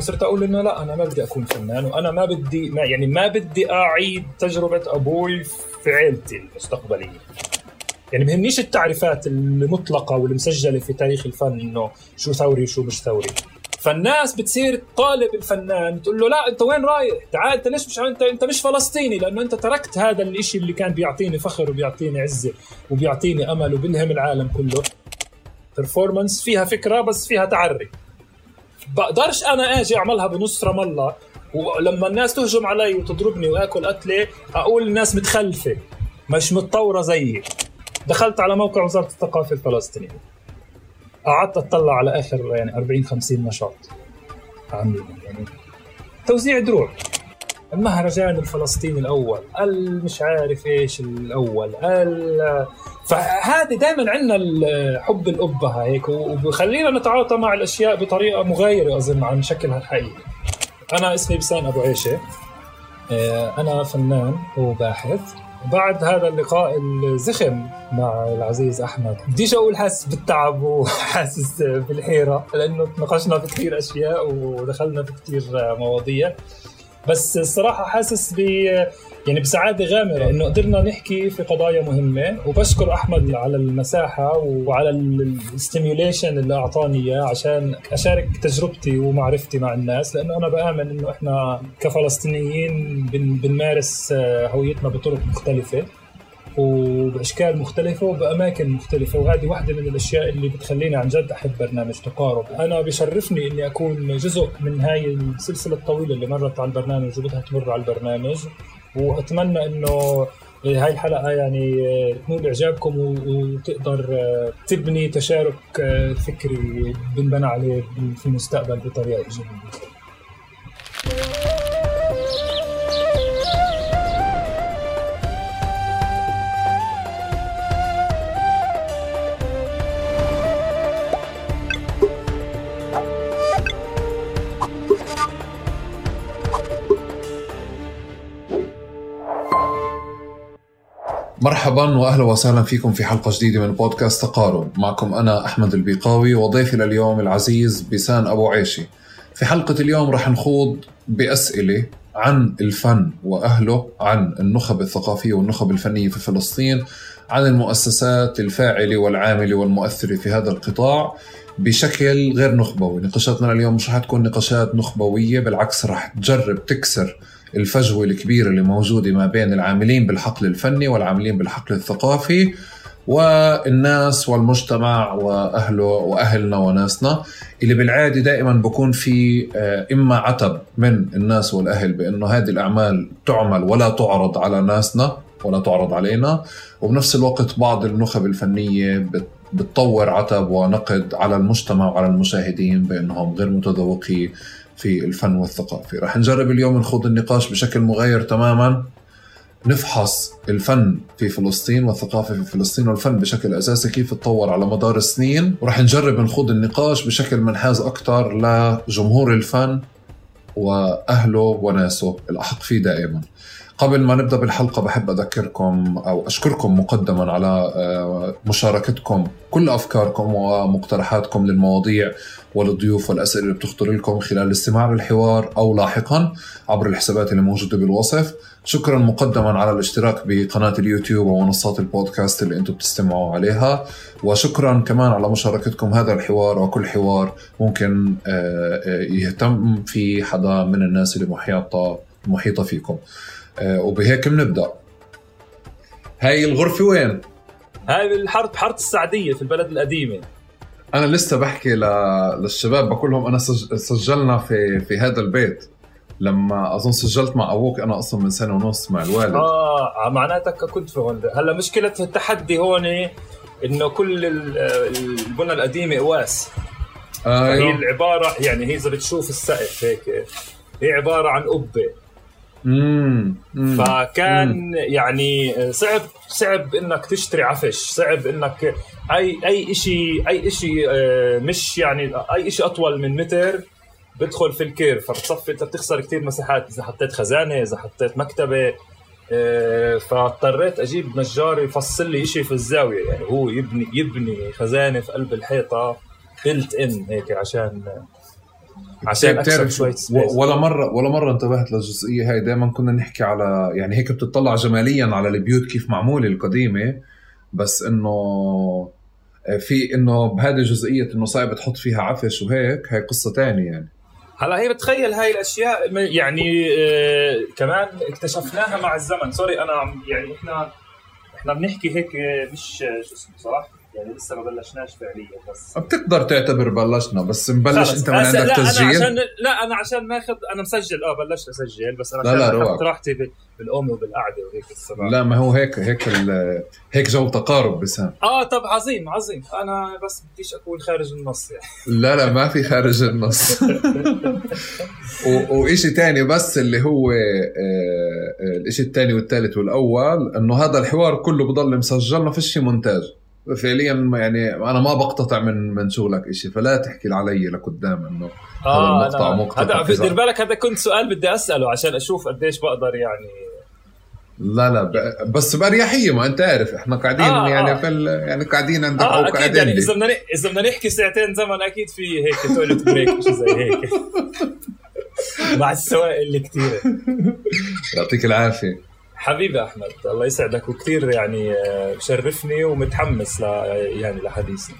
صرت أقول إنه لا أنا ما بدي أكون فنان وأنا ما بدي ما يعني ما بدي أعيد تجربة أبوي في عيلتي المستقبلية. يعني بهمنيش التعريفات المطلقة والمسجلة في تاريخ الفن إنه شو ثوري وشو مش ثوري. فالناس بتصير طالب الفنان بتقول له لا أنت وين رايح؟ تعال أنت ليش مش انت أنت مش فلسطيني لأنه أنت تركت هذا الشيء اللي كان بيعطيني فخر وبيعطيني عزة وبيعطيني أمل وبيلهم العالم كله. Performance فيها فكرة بس فيها تعري. بقدرش أنا آجي أعملها بنص رام الله ولما الناس تهجم علي وتضربني وآكل قتلة أقول الناس متخلفة مش متطورة زيي. دخلت على موقع وزارة الثقافة الفلسطينية. قعدت أطلع على آخر يعني 40 50 نشاط. عاملين يعني توزيع دروع. المهرجان الفلسطيني الأول المش عارف إيش الأول فهذه دائما عندنا حب الأبة هيك وبخلينا نتعاطى مع الأشياء بطريقة مغايرة أظن عن شكلها الحقيقي. أنا اسمي بسان أبو عيشة آه، أنا فنان وباحث. بعد هذا اللقاء الزخم مع العزيز أحمد. بديش أقول حاسس بالتعب وحاسس بالحيرة لأنه تناقشنا في كثير أشياء ودخلنا في كثير مواضيع. بس الصراحه حاسس ب يعني بسعادة غامرة إنه قدرنا نحكي في قضايا مهمة. وبشكر أحمد على المساحة وعلى الستيميوليشن اللي أعطاني إياه عشان أشارك تجربتي ومعرفتي مع الناس. لأنه أنا بآمن إنه إحنا كفلسطينيين بنمارس هويتنا بطرق مختلفة. وبأشكال مختلفة وبأماكن مختلفة وهذه واحدة من الأشياء اللي بتخليني عن جد أحب برنامج تقارب. أنا بشرفني إني أكون جزء من هاي السلسلة الطويلة اللي مرت على البرنامج وبدها تمر على البرنامج. وأتمنى إنه هاي الحلقة يعني تنول إعجابكم وتقدر تبني تشارك فكري بنبنى عليه في المستقبل بطريقة إيجابية. مرحبا واهلا وسهلا فيكم في حلقة جديدة من بودكاست تقارب. معكم أنا أحمد البيقاوي وضيفي لليوم العزيز بيسان أبو عيشي. في حلقة اليوم رح نخوض بأسئلة عن الفن وأهله عن النخب الثقافية والنخب الفنية في فلسطين عن المؤسسات الفاعلة والعاملة والمؤثرة في هذا القطاع بشكل غير نخبوي. نقاشاتنا اليوم مش رح تكون نقاشات نخبوية بالعكس رح تجرب تكسر الفجوة الكبيرة اللي موجودة ما بين العاملين بالحقل الفني والعاملين بالحقل الثقافي والناس والمجتمع وأهله وأهلنا وناسنا اللي بالعادة دائما بكون في آه، إما عتب من الناس والأهل بأنه هذه الأعمال تعمل ولا تعرض على ناسنا ولا تعرض علينا وبنفس الوقت بعض النخب الفنية بتطور عتب ونقد على المجتمع وعلى المشاهدين بأنهم غير متذوقين في الفن والثقافة. رح نجرب اليوم نخوض النقاش بشكل مغاير تماما. نفحص الفن في فلسطين والثقافة في فلسطين والفن بشكل أساسي كيف تطور على مدار السنين. ورح نجرب نخوض النقاش بشكل منحاز أكثر لجمهور الفن وأهله وناسه الأحق فيه دائما. قبل ما نبدأ بالحلقة بحب أذكركم أو أشكركم مقدما على آه، مشاركتكم كل أفكاركم ومقترحاتكم للمواضيع والضيوف والأسئلة اللي بتخطر لكم خلال الاستماع للحوار أو لاحقا عبر الحسابات اللي موجودة بالوصف. شكرا مقدما على الاشتراك بقناة اليوتيوب ومنصات البودكاست اللي أنتم بتستمعوا عليها. وشكرا كمان على مشاركتكم هذا الحوار وكل حوار ممكن آه، آه، يهتم في حدا من الناس اللي محيطه محيطة فيكم. وبهيك بنبدأ. هاي الغرفة وين؟ هاي بالحاره بحارة السعدية في البلد القديمة. أنا لسه بحكي ل... للشباب بقول لهم أنا سج... سجلنا في في هذا البيت. لما أظن سجلت مع أبوك أنا أصلا من سنة ونص مع الوالد. آه معناتك كنت في هون هلأ مشكلة التحدي هون إنه كل البنى القديمة قواس. آه هي العباره يعني هي إذا بتشوف السقف هيك هي عبارة عن قبة. مم. فكان مم. يعني صعب صعب إنك تشتري عفش صعب إنك اي أي شيء أي شيء آه، مش يعني أي شيء أطول من متر بدخل في الكير. فبتصفي أنت بتخسر كثير مساحات. إذا حطيت خزانة إذا حطيت مكتبة آه، فاضطريت أجيب نجار يفصل لي شيء في الزاوية. يعني هو يبني يبني خزانة في قلب الحيطة بلت ان هيك عشان عشان أكسب شوية space ولا مره ولا مرة انتبهت للجزئية هاي. دائما كنا نحكي على يعني هيك بتطلع جماليا على البيوت كيف معمولة القديمة. بس انه آه، في إنه بهذه جزئيه إنه صعب تحط فيها عفش وهيك. هي قصة تانية يعني. هلا هي بتخيل هاي الأشياء. يعني آه كمان اكتشفناها مع الزمن. sorry أنا يعني إحنا إحنا بنحكي هيك مش شو اسمه صح يعني لسه ما بلشناش فعليا بس بتقدر تعتبر بلشنا بس مبلش أنت من عندك لا تسجيل أنا عشان لا أنا عشان ماخذ أنا مسجل. آه بلشت اسجل بس أنا لا لا اخذت راحتي بالأم وبالقعدة وهيك الصراحه لا ما هو هيك هيك هيك جو تقارب بسام. آه طب عظيم عظيم. أنا بس بديش اكون خارج النص يعني. لا لا ما في خارج النص. وإشي تاني بس اللي هو آه، آه، الإشي الثاني والثالث والأول إنه هذا الحوار كله بضل مسجل ما فيش مونتاج. فعليا يعني أنا ما بقتطع من من شغلك شيء فلا تحكي علي لقدام إنه آه هذا مقطع مقطع هذا دير بالك هذا كنت سؤال بدي أسأله عشان أشوف قديش بقدر يعني. لا لا بس بأريحية ما أنت عارف إحنا قاعدين آه يعني آه. في يعني قاعدين عندك آه أكيد يعني إذا بدنا إذا بدنا نحكي ساعتين زمن أكيد في هيك toilet break شيء زي هيك. مع السوائل اللي كثيره يعطيك العافية. حبيبي أحمد الله يسعدك وكثير يعني مشرفني ومتحمس ل يعني لحديثنا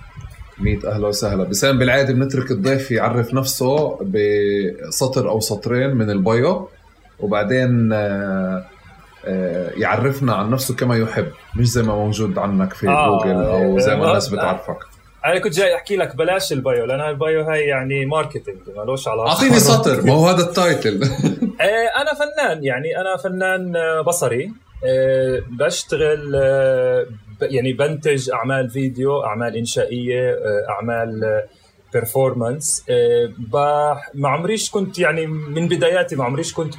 ميت أهلا وسهلا. بسام بالعادة بنترك الضيف يعرف نفسه بسطر أو سطرين من ال bio وبعدين آه، آه، يعرفنا عن نفسه كما يحب مش زي ما موجود عنك في آه جوجل أو زي ما الناس بتعرفك. أنا كنت جاي أحكي لك بلاش ال bio لأن ال bio هاي يعني marketing مالوش علاقة. أعطيني سطر ما هو هذا ال title. إيه، أنا فنان يعني أنا فنان بصري إيه، بشتغل إيه، يعني بنتج أعمال فيديو أعمال إنشائية أعمال performance ما عمريش كنت يعني من بداياتي ما عمريش كنت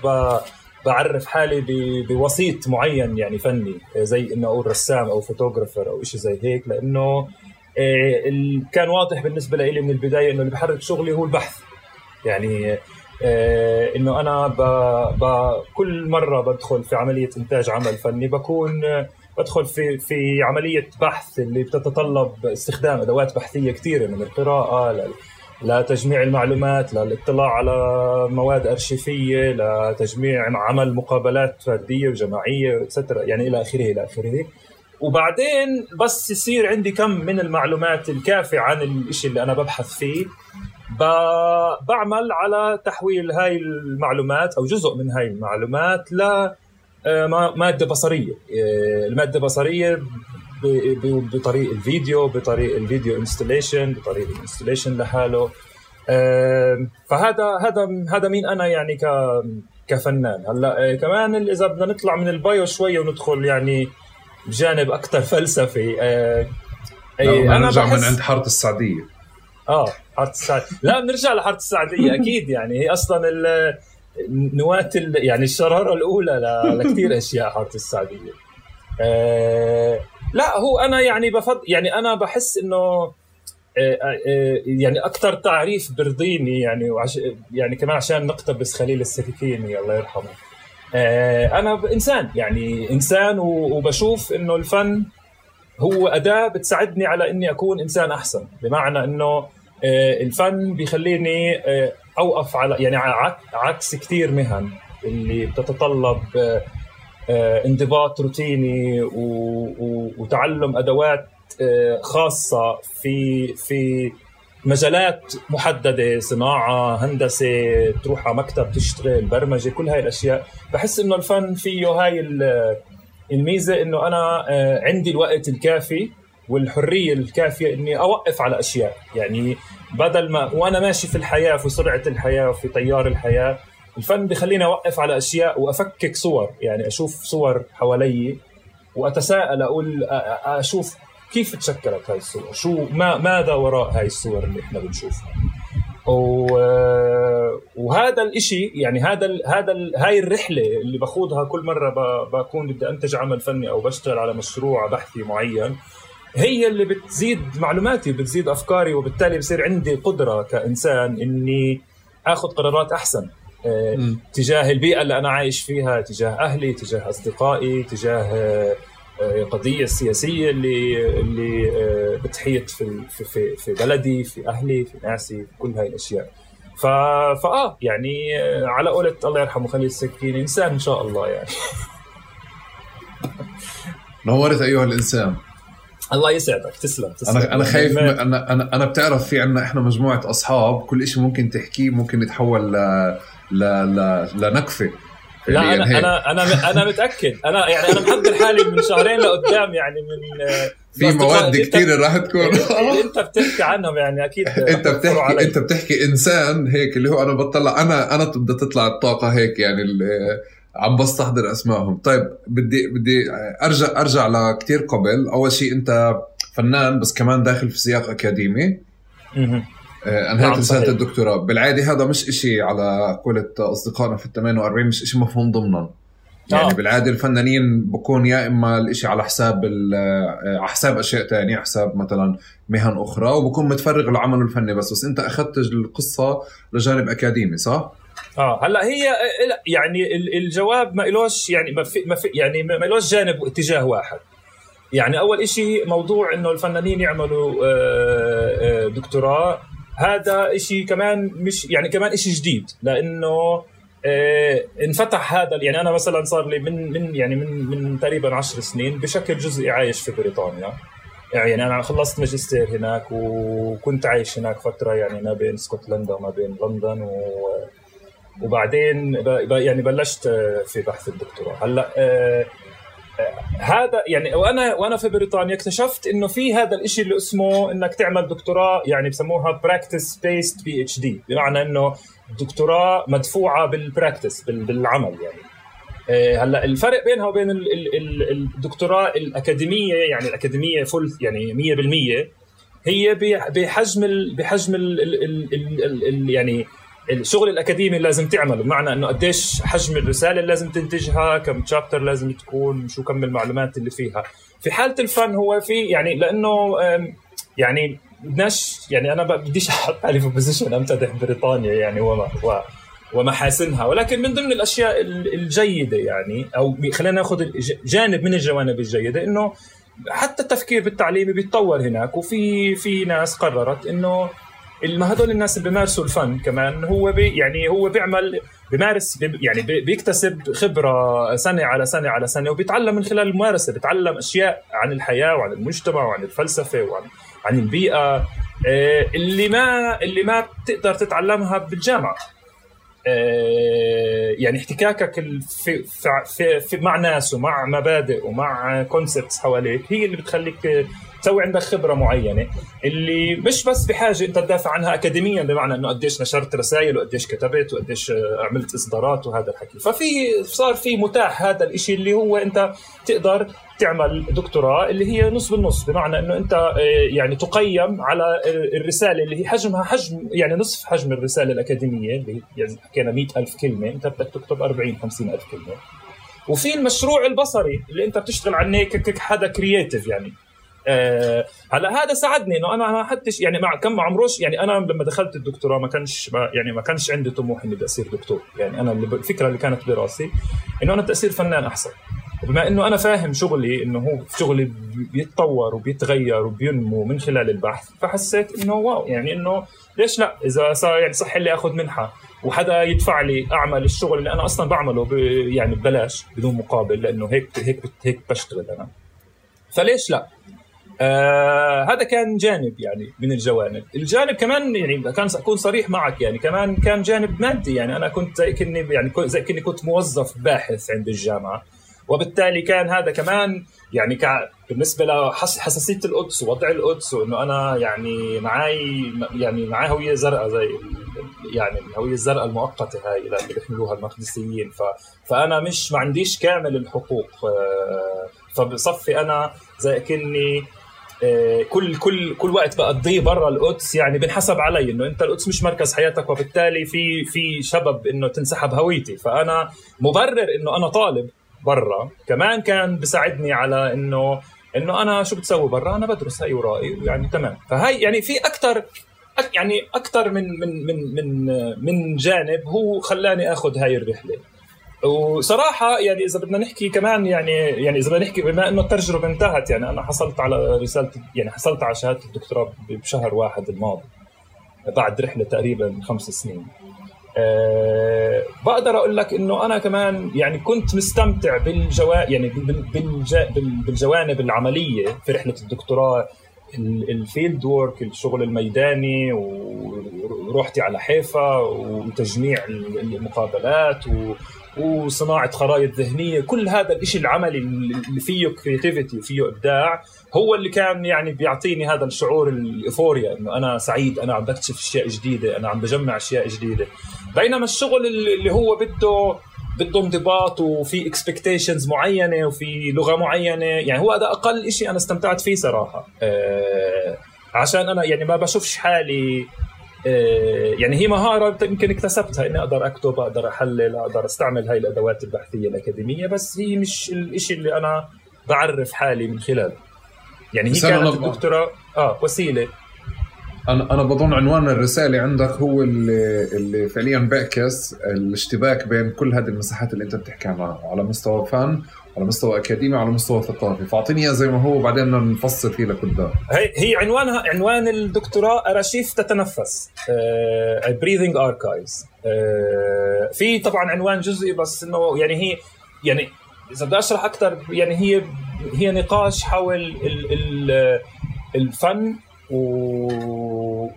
بعرف حالي بوسيط معين يعني فني زي إنه أقول رسام أو فوتوغرافر أو شيء زي هيك لأنه كان واضح بالنسبة لي من البداية إنه اللي بحرك شغلي هو البحث يعني آه، إنه أنا ب... ب... كل مرة بدخل في عملية إنتاج عمل فني بكون بدخل في في عملية بحث اللي بتتطلب استخدام أدوات بحثية كثيره من القراءة. لتجميع المعلومات للاطلاع على مواد أرشيفية لتجميع عمل مقابلات فردية وجماعية سترة يعني إلى آخره إلى آخره وبعدين بس يصير عندي كم من المعلومات الكافية عن الشيء اللي أنا ببحث فيه. بعمل على تحويل هاي المعلومات أو جزء من هاي المعلومات ل آه، مادة بصرية. آه، المادة البصريه بطريق الفيديو بطريق الفيديو installation بطريق ال installation لحاله. آه، فهذا هذا هذا مين أنا يعني ك كفنان. هلأ كمان إذا بدنا نطلع من ال bio شوي وندخل يعني بجانب أكثر فلسفي آه أنا نرجع من عند حارة السعدية. آه حارة السعديه لا بنرجع لحارة السعدية أكيد يعني هي أصلا نواة يعني الشرارة الأولى لكثير أشياء حارة السعدية. آه لا هو أنا يعني بفضل يعني أنا بحس إنه آه، آه، يعني أكثر تعريف برضيني يعني وعش يعني كمان عشان نقتبس خليل السكيكيني الله يرحمه. آه، أنا إنسان يعني إنسان وبشوف إنه الفن هو أداة بتساعدني على إني أكون إنسان أحسن. بمعنى إنه آه، الفن بيخليني آه، أوقف على يعني عكس كثير مهن اللي بتتطلب انضباط روتيني وتعلم أدوات خاصة في في مجالات محددة صناعة هندسة تروح على مكتب تشتغل برمجة كل هاي الأشياء. بحس إنه الفن فيه هاي الميزة إنه أنا آه، عندي الوقت الكافي والحرية الكافية إني أوقف على أشياء. يعني بدل ما وأنا ماشي في الحياة في سرعة الحياة وفي تيار الحياة الفن بخليني أوقف على أشياء وأفكك صور. يعني أشوف صور حوالي وأتساءل أقول أشوف كيف تشكلت هاي الصور؟ شو ما ماذا وراء هاي الصور اللي إحنا بنشوفها؟ وهذا الإشي يعني هذا ال هذا ال هاي الرحلة اللي باخذها كل مرة بكون بدي أنتج عمل فني أو بشتغل على مشروع بحثي معين هي اللي بتزيد معلوماتي بتزيد أفكاري وبالتالي بصير عندي قدرة كإنسان إني آخذ قرارات أحسن آه تجاه البيئة اللي أنا عايش فيها تجاه أهلي تجاه أصدقائي تجاه القضية السياسيه اللي اللي آه، بتحيط في في في بلدي في أهلي في ناسي في كل هاي الأشياء. ف... فآه يعني على قولة الله يرحمه خليل السكين إنسان إن شاء الله يعني. نورت أيها الإنسان. الله يسعدك. تسلم, تسلم. أنا أنا خايف أنا أنا أنا بتعرف في عندنا إحنا مجموعة أصحاب كل شيء ممكن تحكيه ممكن يتحول ل ل ل لنكفة. لا أنا أنا أنا أنا متأكد. أنا يعني أنا محضر حالي من شهرين لقدام يعني من في مواد كثيره راح تكون. انت بتحكي عنهم يعني أكيد أنت بتحكي. أنت بتحكي إنسان هيك اللي هو أنا بطلع أنا أنا بدها تطلع الطاقة هيك يعني عم بستحضر أسمائهم. طيب بدي بدي ارجع أرجع لكثير قبل. أول شيء أنت فنان بس كمان داخل في سياق أكاديمي. انهيت نعم، رساله الدكتوراه. بالعادة هذا مش إشي على قولة أصدقائنا في ال 48 مش إشي مفهوم ضمنا. يعني آه. بالعادة الفنانين بكون يا إما الإشي على حساب آه، على حساب أشياء ثانية حساب مثلا مهن أخرى وبكون متفرغ لعمله الفني بس. بس أنت أخذت القصة لجانب أكاديمي صح؟ آه هلأ هي يعني الجواب ما إلوش يعني ما في ما في يعني ما إلوش جانب اتجاه واحد. يعني أول شيء موضوع إنه الفنانين يعملوا آه، آه، دكتوراه. هذا شيء كمان مش يعني كمان شيء جديد لأنه آه، انفتح هذا يعني أنا مثلا صار لي من من يعني من من تقريبا عشر سنين بشكل جزئي عايش في بريطانيا. يعني أنا خلصت ماجستير هناك وكنت عايش هناك فترة يعني ما بين اسكتلندا وما بين لندن و وبعدين يعني بلشت في بحث الدكتوراه. هلأ آه، هذا يعني وأنا وأنا في بريطانيا اكتشفت إنه في هذا الشيء اللي اسمه إنك تعمل دكتوراه يعني بسموها practice based PhD بمعنى إنه دكتوراه مدفوعة بال practice بالعمل يعني. آه، هلأ الفرق بينها وبين الدكتوراه الأكاديمية يعني الأكاديمية full يعني 100% هي بحجم بحجم يعني الشغل الأكاديمي اللي لازم تعمله بمعنى إنه قديش حجم الرسالة اللي لازم تنتجها كم chapter لازم تكون شو كم المعلومات اللي فيها. في حالة الفن هو في يعني لأنه يعني بدناش يعني أنا بديش أحط حالي في position أمتدح بريطانيا يعني وما ومحاسنها. ولكن من ضمن الأشياء الجيدة يعني أو خلينا ناخذ جانب من الجوانب الجيدة إنه حتى التفكير بالتعليمي بيتطور هناك وفي في ناس قررت إنه هذول الناس اللي بيمارسوا الفن كمان هو بي يعني هو بيعمل بيمارس بي يعني بيكتسب خبرة سنة على سنة على سنة وبيتعلم من خلال الممارسة بيتعلم أشياء عن الحياة وعن المجتمع وعن الفلسفة وعن عن البيئة آه، اللي ما اللي ما بتقدر تتعلمها بالجامعة. آه، يعني احتكاكك في, في, في مع ناس ومع مبادئ ومع concepts حواليك هي اللي بتخليك تسوي عندك خبرة معينة اللي مش بس بحاجة انت تدافع عنها اكاديميا بمعنى إنه قديش نشرت رسائل وقديش كتبت وقديش عملت إصدارات وهذا الحكي. ففي صار في متاح هذا الشيء اللي هو أنت تقدر تعمل دكتوراه اللي هي نص بالنص. بمعنى إنه أنت آه، يعني تقيم على الرسالة اللي هي حجمها حجم يعني نصف حجم الرسالة الأكاديمية اللي يعني حكينا 100000 كلمة. أنت بدك تكتب 40 50000 كلمة. وفي المشروع البصري اللي أنت بتشتغل عليه كحدا كرييتيف يعني. آه هلا هذا ساعدني إنه أنا ما حدش يعني مع كم عمروش يعني أنا لما دخلت الدكتوراه ما كانش ما يعني ما كانش عندي طموح إني بدي أصير دكتور. يعني أنا الفكرة اللي كانت براسي إنه أنا اصير فنان أحسن. بما إنه أنا فاهم شغلي إنه هو شغلي بيتطور وبيتغير وبينمو من خلال البحث فحسيت إنه واو يعني إنه ليش لا؟ إذا صار يعني صح لي آخذ منحة وحدا يدفع لي أعمل الشغل اللي أنا أصلا بعمله يعني ببلاش بدون مقابل لأنه هيك هيك هيك بشتغل أنا. فليش لا؟ آه هذا كان جانب يعني من الجوانب. الجانب كمان يعني كان أكون صريح معك يعني كمان كان جانب مادي يعني. أنا كنت زي كني يعني زي كني كنت موظف باحث عند الجامعة. وبالتالي كان هذا كمان يعني بالنسبة لحساسيه القدس ووضع القدس وإنه أنا يعني معي يعني معي هوية زرقاء زي يعني الهويه الزرقاء المؤقتة هاي اللي بيحملوها المقدسيين. ف فأنا مش ما عنديش كامل الحقوق. آه، فبصفي أنا زي كني كل كل كل وقت بقضيه برا القدس يعني بنحسب علي إنه أنت القدس مش مركز حياتك وبالتالي في في سبب إنه تنسحب هويتي. فأنا مبرر إنه أنا طالب برا. كمان كان بيساعدني على إنه إنه أنا شو بتسوي برا؟ أنا بدرس هاي ورائي يعني تمام. فهي يعني في أكثر يعني أكثر من من من من من جانب هو خلاني آخذ هاي الرحلة. وصراحة يعني إذا بدنا نحكي كمان يعني يعني إذا بدنا نحكي بما إنه التجربة انتهت يعني أنا حصلت على رساله يعني حصلت على شهادة الدكتوراه بشهر واحد الماضي بعد رحلة تقريبا خمس سنين. أه بقدر أقول لك إنه أنا كمان يعني كنت مستمتع بالجوا يعني بالجوانب العملية في رحلة الدكتوراه ال field work الشغل الميداني ورحتي على حيفا وتجميع المقابلات وصناعة خرائط ذهنية. كل هذا الشيء العملي اللي فيه creativity وفيه إبداع هو اللي كان يعني بيعطيني هذا الشعور ال euphoria إنه أنا سعيد أنا عم بكتشف أشياء جديدة أنا عم بجمع أشياء جديدة. بينما الشغل اللي هو بده بده انضباط وفي اكسبكتيشنز معينة وفي لغة معينة يعني هو هذا أقل شيء أنا استمتعت فيه صراحة. أه عشان أنا يعني ما بشوفش حالي يعني هي مهارة يمكن اكتسبتها إني أقدر أكتب أقدر أحلل أقدر أستعمل هاي الأدوات البحثية الأكاديمية بس هي مش الشيء اللي أنا بعرف حالي من خلاله يعني هي كانت الدكتوراه آه وسيلة. أنا أنا بظن عنوان الرسالة عندك هو اللي اللي فعليا بيعكس الاشتباك بين كل هذه المساحات اللي أنت بتحكي عنها. على مستوى فن على مستوى أكاديمي على مستوى ثقافي. فأعطيني اياه زي ما هو وبعدين نفصل فيه لقدام. هي هي عنوانها عنوان الدكتوراه ارشيف تتنفس. breathing uh, archives uh, في طبعا عنوان جزئي بس إنه يعني هي يعني إذا بدي أشرح أكثر يعني هي هي نقاش حول ال ال الفن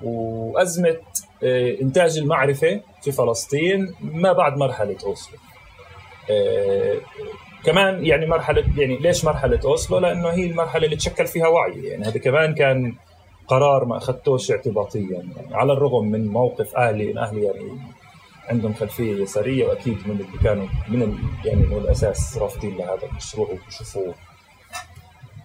وأزمة آه، إنتاج المعرفة في فلسطين ما بعد مرحلة أوسلو. كمان يعني مرحله يعني ليش مرحلة أوسلو؟ لأنه هي المرحلة اللي تشكل فيها وعي. يعني هذا كمان كان قرار ما أخذتوش اعتباطيا. يعني على الرغم من موقف أهلي أهلي يعني عندهم خلفية يساريه وأكيد من اللي كانوا من يعني من الأساس رافضين لهذا المشروع وبشوفوه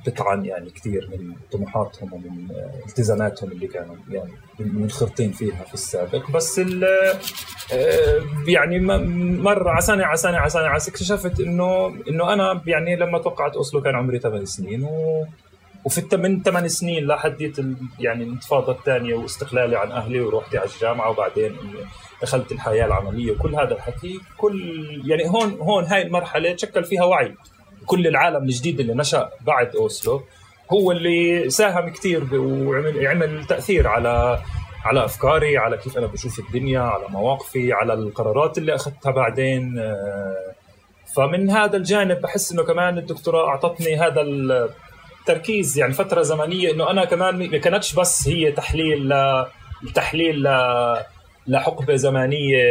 بتطعن يعني كثير من طموحاتهم ومن التزاماتهم اللي كانوا يعني منخرطين فيها في السابق. بس آه، يعني مر على سنه على سنه على سنه اكتشفت إنه إنه أنا يعني لما توقعت أوسلو كان عمري ثمان سنين و وفي من ثمان سنين لحديت يعني الانتفاضة الثانية واستقلالي عن أهلي ورحتي على الجامعة وبعدين دخلت الحياة العملية وكل هذا الحكي كل يعني هون هون هاي المرحلة تشكل فيها وعي. كل العالم الجديد اللي نشأ بعد أوسلو هو اللي ساهم كثير وعمل عمل تأثير على على أفكاري على كيف أنا بشوف الدنيا على مواقفي على القرارات اللي أخذتها بعدين آه، فمن هذا الجانب بحس إنه كمان الدكتوراه أعطتني هذا التركيز يعني فترة زمنية إنه أنا كمان ما كانتش بس هي تحليل ل تحليل ل لحقبة زمنية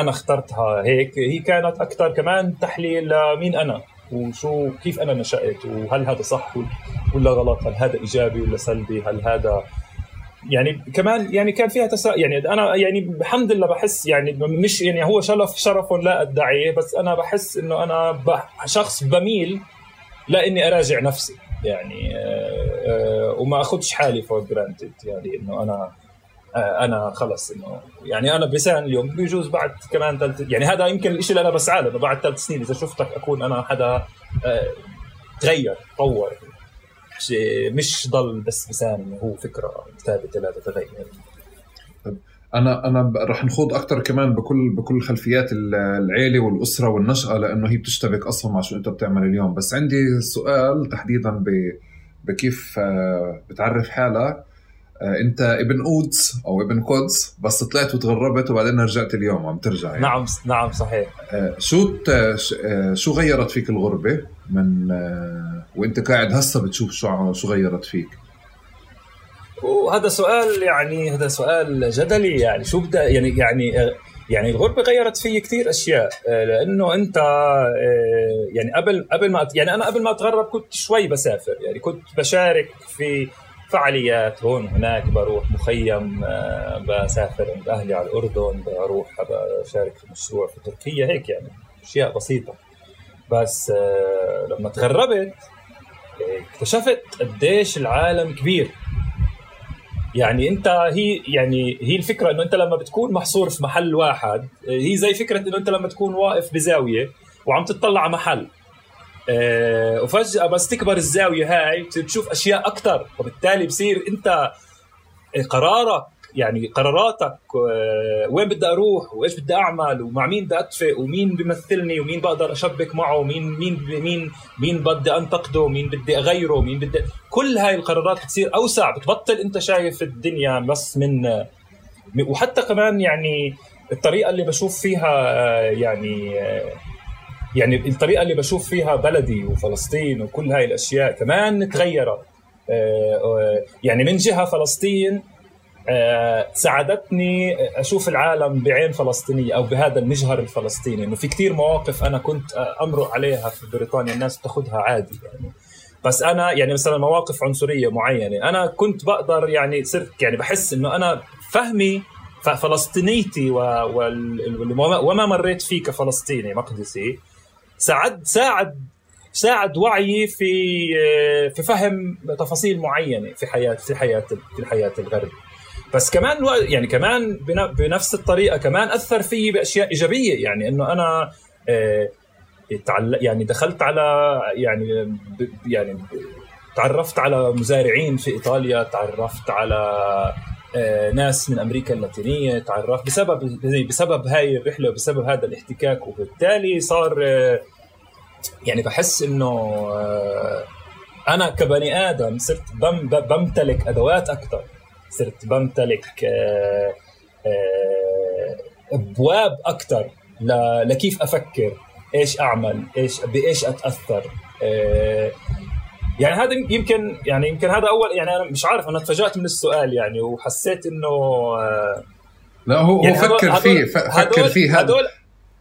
أنا اخترتها هيك هي كانت أكثر كمان تحليل لمين أنا. وشو كيف أنا نشأت وهل هذا صح ولا غلط؟ هل هذا إيجابي ولا سلبي؟ هل هذا يعني كمان يعني كان فيها تسا يعني أنا يعني الحمد لله بحس يعني مش يعني هو شرف شرف لا أدعيه بس أنا بحس إنه أنا شخص بميل لاني أراجع نفسي يعني آه، آه، وما أخذش حالي for granted يعني إنه أنا أنا خلص إنه يعني أنا بلسان اليوم بيجوز بعد كمان ثلاث يعني هذا يمكن الشيء اللي أنا بسعى له بعد ثلاث سنين إذا شفتك أكون أنا حدا آه، تغير تطور مش ضل بس لسان هو فكرة ثابتة لا تتغير. أنا أنا رح نخوض أكثر كمان بكل بكل خلفيات العيلة والأسرة والنشأة لأنه هي بتشتبك أصلا مع شو أنت بتعمل اليوم. بس عندي سؤال تحديدا بكيف آه، بتعرف حالك. آه، انت ابن قدس أو ابن قدس بس طلعت وتغربت وبعدين رجعت اليوم عم ترجع يعني. نعم نعم صحيح آه، شو آه، شو غيرت فيك الغربة من وانت قاعد هسه بتشوف شو شو غيرت فيك وهذا سؤال يعني هذا سؤال جدلي يعني شو بدا يعني يعني يعني الغربة غيرت في كثير أشياء لأنه أنت يعني قبل قبل ما يعني أنا قبل ما أتغرب كنت شوي بسافر يعني كنت بشارك في فعاليات هون هناك بروح مخيم آه، بسافر عند أهلي على الأردن بروح بشارك في مشروع في تركيا هيك يعني أشياء بسيطة. بس آه، لما تغربت اكتشفت قديش العالم كبير. يعني أنت هي يعني هي الفكرة إنه أنت لما بتكون محصور في محل واحد هي زي فكرة إنه أنت لما تكون واقف بزاوية وعم تطلع على محل. آه، وفجأة بس تكبر الزاوية هاي بتشوف أشياء أكثر وبالتالي بصير أنت آه، قرارك يعني قراراتك آه، وين بدي أروح وإيش بدي أعمل ومع مين بدي أتفق ومين بيمثلني ومين بقدر أشبك معه ومين مين مين مين بدي أنتقده مين بدي أغيره مين بدي كل هاي القرارات بتصير أوسع بتبطل أنت شايف الدنيا بس من وحتى كمان يعني الطريقة اللي بشوف فيها يعني يعني الطريقة اللي بشوف فيها بلدي وفلسطين وكل هاي الأشياء كمان تغيرت. يعني من جهة فلسطين ساعدتني أشوف العالم بعين فلسطينية أو بهذا المجهر الفلسطيني. إنه في كثير مواقف أنا كنت امرق عليها في بريطانيا الناس بتاخذها عادي يعني. بس أنا يعني مثلا مواقف عنصرية معينة أنا كنت بقدر يعني صرت يعني بحس إنه أنا فهمي فلسطينيتي وما مريت فيه كفلسطيني مقدسي. ساعد ساعد ساعد وعيي في في فهم تفاصيل معينة في حياة في حياة في الحياة الغرب. بس كمان يعني كمان بنفس الطريقة كمان أثر فيي بأشياء إيجابية. يعني إنه أنا يعني دخلت على يعني يعني تعرفت على مزارعين في إيطاليا تعرفت على ناس من أمريكا اللاتينية تعرفت بسبب بسبب هاي الرحلة وبسبب هذا الاحتكاك وبالتالي صار يعني بحس إنه أنا كبني آدم صرت بمتلك أدوات أكثر صرت بمتلك أبواب أكثر لكيف أفكر إيش أعمل إيش بإيش أتأثر يعني هذا يمكن يعني يمكن هذا اول يعني أنا مش عارف أنا تفاجات من السؤال يعني وحسيت إنه لا هو يعني فكر فيه فكر فيه هدول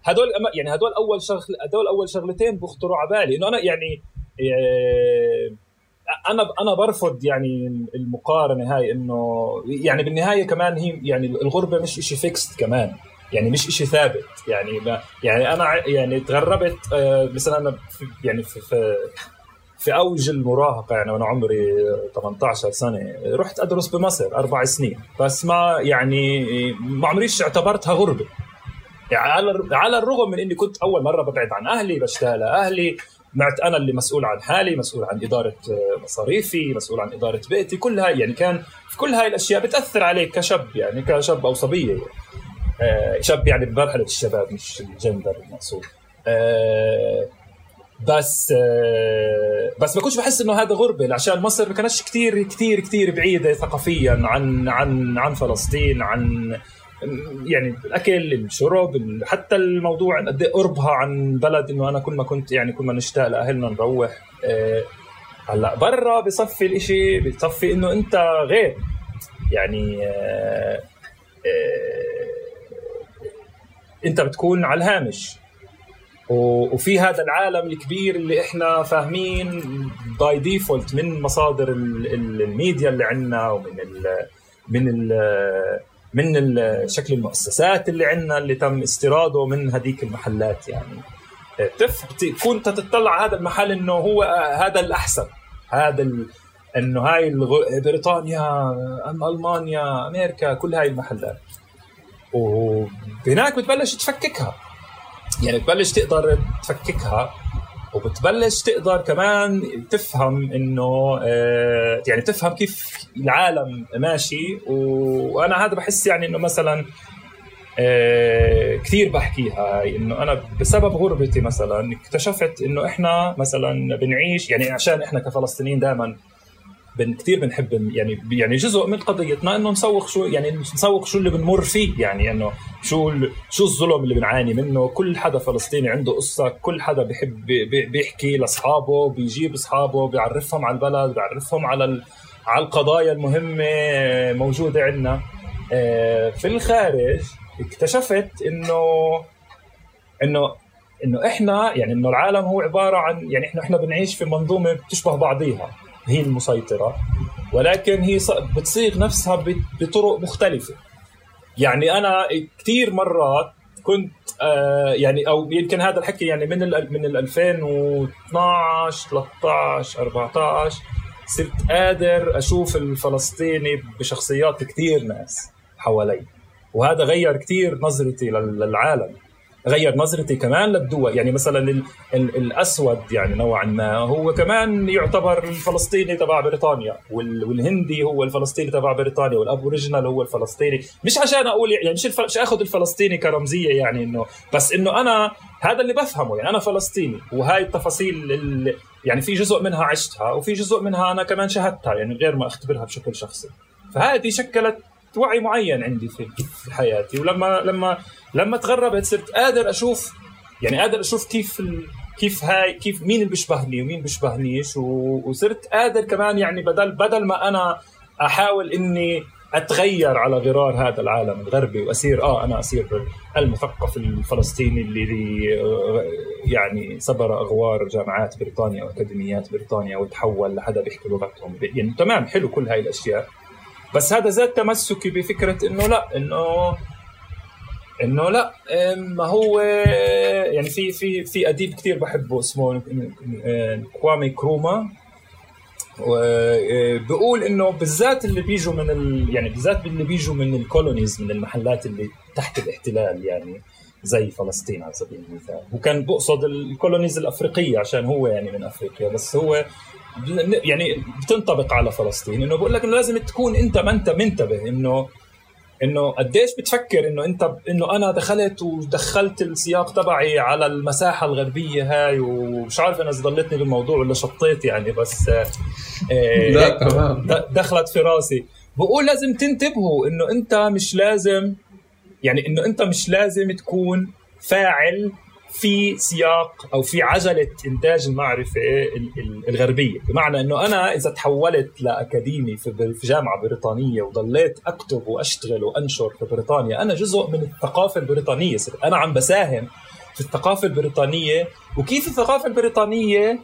هدول يعني هدول أول شغل هدول أول شغلتين بيخطروا على بالي. إنه أنا يعني أنا أنا برفض يعني المقارنة هاي انه يعني بالنهاية كمان هي يعني الغربة مش شيء فيكست كمان. يعني مش شيء ثابت. يعني ما يعني أنا يعني تغربت مثلا أنا يعني في, في في أوج المراهقة يعني وأنا عمري 18 سنة رحت أدرس بمصر أربع سنين بس ما يعني ما عمريش اعتبرتها غربة يعني على الرغم من إني كنت أول مرة ببعد عن أهلي بشتغل لاهلي معت أنا اللي مسؤول عن حالي مسؤول عن إدارة مصاريفي مسؤول عن إدارة بيتي كل هاي يعني كان في كل هاي الأشياء بتأثر عليك كشاب يعني كشاب أو صبية يعني. آه شاب يعني بمرحلة الشباب مش الجندر المقصود آه بس آه بس ما كنتش بحس إنه هذا غربة عشان مصر ما كانتش كثير كثير كثير بعيدة ثقافيا عن عن عن فلسطين عن يعني الأكل الشرب حتى الموضوع قد قربها عن بلد إنه أنا كل ما كنت يعني كل ما نشتاق لأهلنا نروح آه هلأ برا بصفي الإشي بصفي إنه أنت غير يعني آه أنت بتكون على الهامش. وفي هذا العالم الكبير اللي إحنا فاهمين by default من مصادر الميديا اللي عندنا ومن ال من ال من شكل المؤسسات اللي عندنا اللي تم استيراده من هذيك المحلات يعني. تكون تطلع هذا المحل إنه هو هذا الأحسن. هذا. إنه هاي الغ... بريطانيا ألمانيا أمريكا كل هاي المحلات. وهناك بتبلش تفككها. يعني بتبلش تقدر تفككها وبتبلش تقدر كمان تفهم إنه يعني تفهم كيف العالم ماشي. وأنا هذا بحس يعني إنه مثلا كثير بحكيها. إنه أنا بسبب غربتي مثلا اكتشفت إنه إحنا مثلا بنعيش يعني عشان إحنا كفلسطينيين دائما بن كثير بنحب يعني يعني جزء من قضيتنا إنه نسوق شو يعني نسوق شو اللي بنمر فيه يعني إنه شو شو الظلم اللي بنعاني منه. كل حدا فلسطيني عنده قصة كل حدا بيحب بيحكي لأصحابه بيجيب أصحابه بيعرفهم على البلد بيعرفهم على على القضايا المهمة موجودة عندنا في الخارج اكتشفت انه انه إنه إحنا يعني إنه العالم هو عبارة عن يعني إحنا إحنا بنعيش في منظومة بتشبه بعضيها. هي المسيطرة ولكن هي بتصيغ نفسها بطرق مختلفة. يعني أنا كثير مرات كنت آه يعني أو يمكن هذا الحكي يعني من من ال 2012 13 14 صرت قادر أشوف الفلسطيني بشخصيات كثير ناس حوالي. وهذا غير كثير نظرتي للعالم. غير نظرتي كمان للدول. يعني مثلا ال ال الأسود يعني نوعا ما هو كمان يعتبر الفلسطيني تبع بريطانيا والهندي هو الفلسطيني تبع بريطانيا والأبوريجينال هو الفلسطيني. مش عشان أقول يعني مش مش آخذ الفلسطيني كرمزية يعني إنه بس إنه أنا هذا اللي بفهمه. يعني أنا فلسطيني وهاي التفاصيل اللي يعني في جزء منها عشتها وفي جزء منها أنا كمان شاهدتها يعني غير ما أختبرها بشكل شخصي. فهذه شكلت وعي معين عندي في حياتي. ولما لما لما تغربت صرت قادر أشوف يعني قادر أشوف كيف ال... كيف هاي كيف مين اللي بيشبهني ومين بيشبهنيش. و... وصرت قادر كمان يعني بدل بدل ما أنا أحاول إني أتغير على غرار هذا العالم الغربي واصير آه أنا اصير المثقف الفلسطيني اللي آه، يعني صبر أغوار جامعات بريطانيا وأكاديميات بريطانيا وتحول لحدا بيحكي لغتهم. يعني تمام حلو كل هاي الأشياء. بس هذا زاد تمسكي بفكرة إنه لا إنه إنه لا ما هو يعني في في في أديب كثير بحبه اسمه كوامي كروما. وبقول إنه بالذات اللي بيجوا من ال... يعني بالذات اللي بيجوا من الكولونيز من المحلات اللي تحت الاحتلال يعني زي فلسطين على سبيل المثال. وكان بقصد الكولونيز الأفريقية عشان هو يعني من أفريقيا بس هو يعني بتنطبق على فلسطين إنه بقول لك إنه لازم تكون أنت ما أنت منتبه إنه إنه قديش بتفكر إنه أنت إنه أنا دخلت ودخلت السياق تبعي على المساحة الغربية هاي ومش عارف أنا ضلتني بالموضوع ولا شطيت يعني بس آه لا تمام. دخلت في راسي. بقول لازم تنتبهوا إنه أنت مش لازم يعني إنه أنت مش لازم تكون فاعل في سياق أو في عجلة إنتاج المعرفة الغربية، بمعنى إنه أنا إذا تحولت لأكاديمي في جامعة بريطانية وضليت أكتب وأشتغل وأنشر في بريطانيا، أنا جزء من الثقافة البريطانية، أنا عم بساهم في الثقافة البريطانية. وكيف الثقافة البريطانية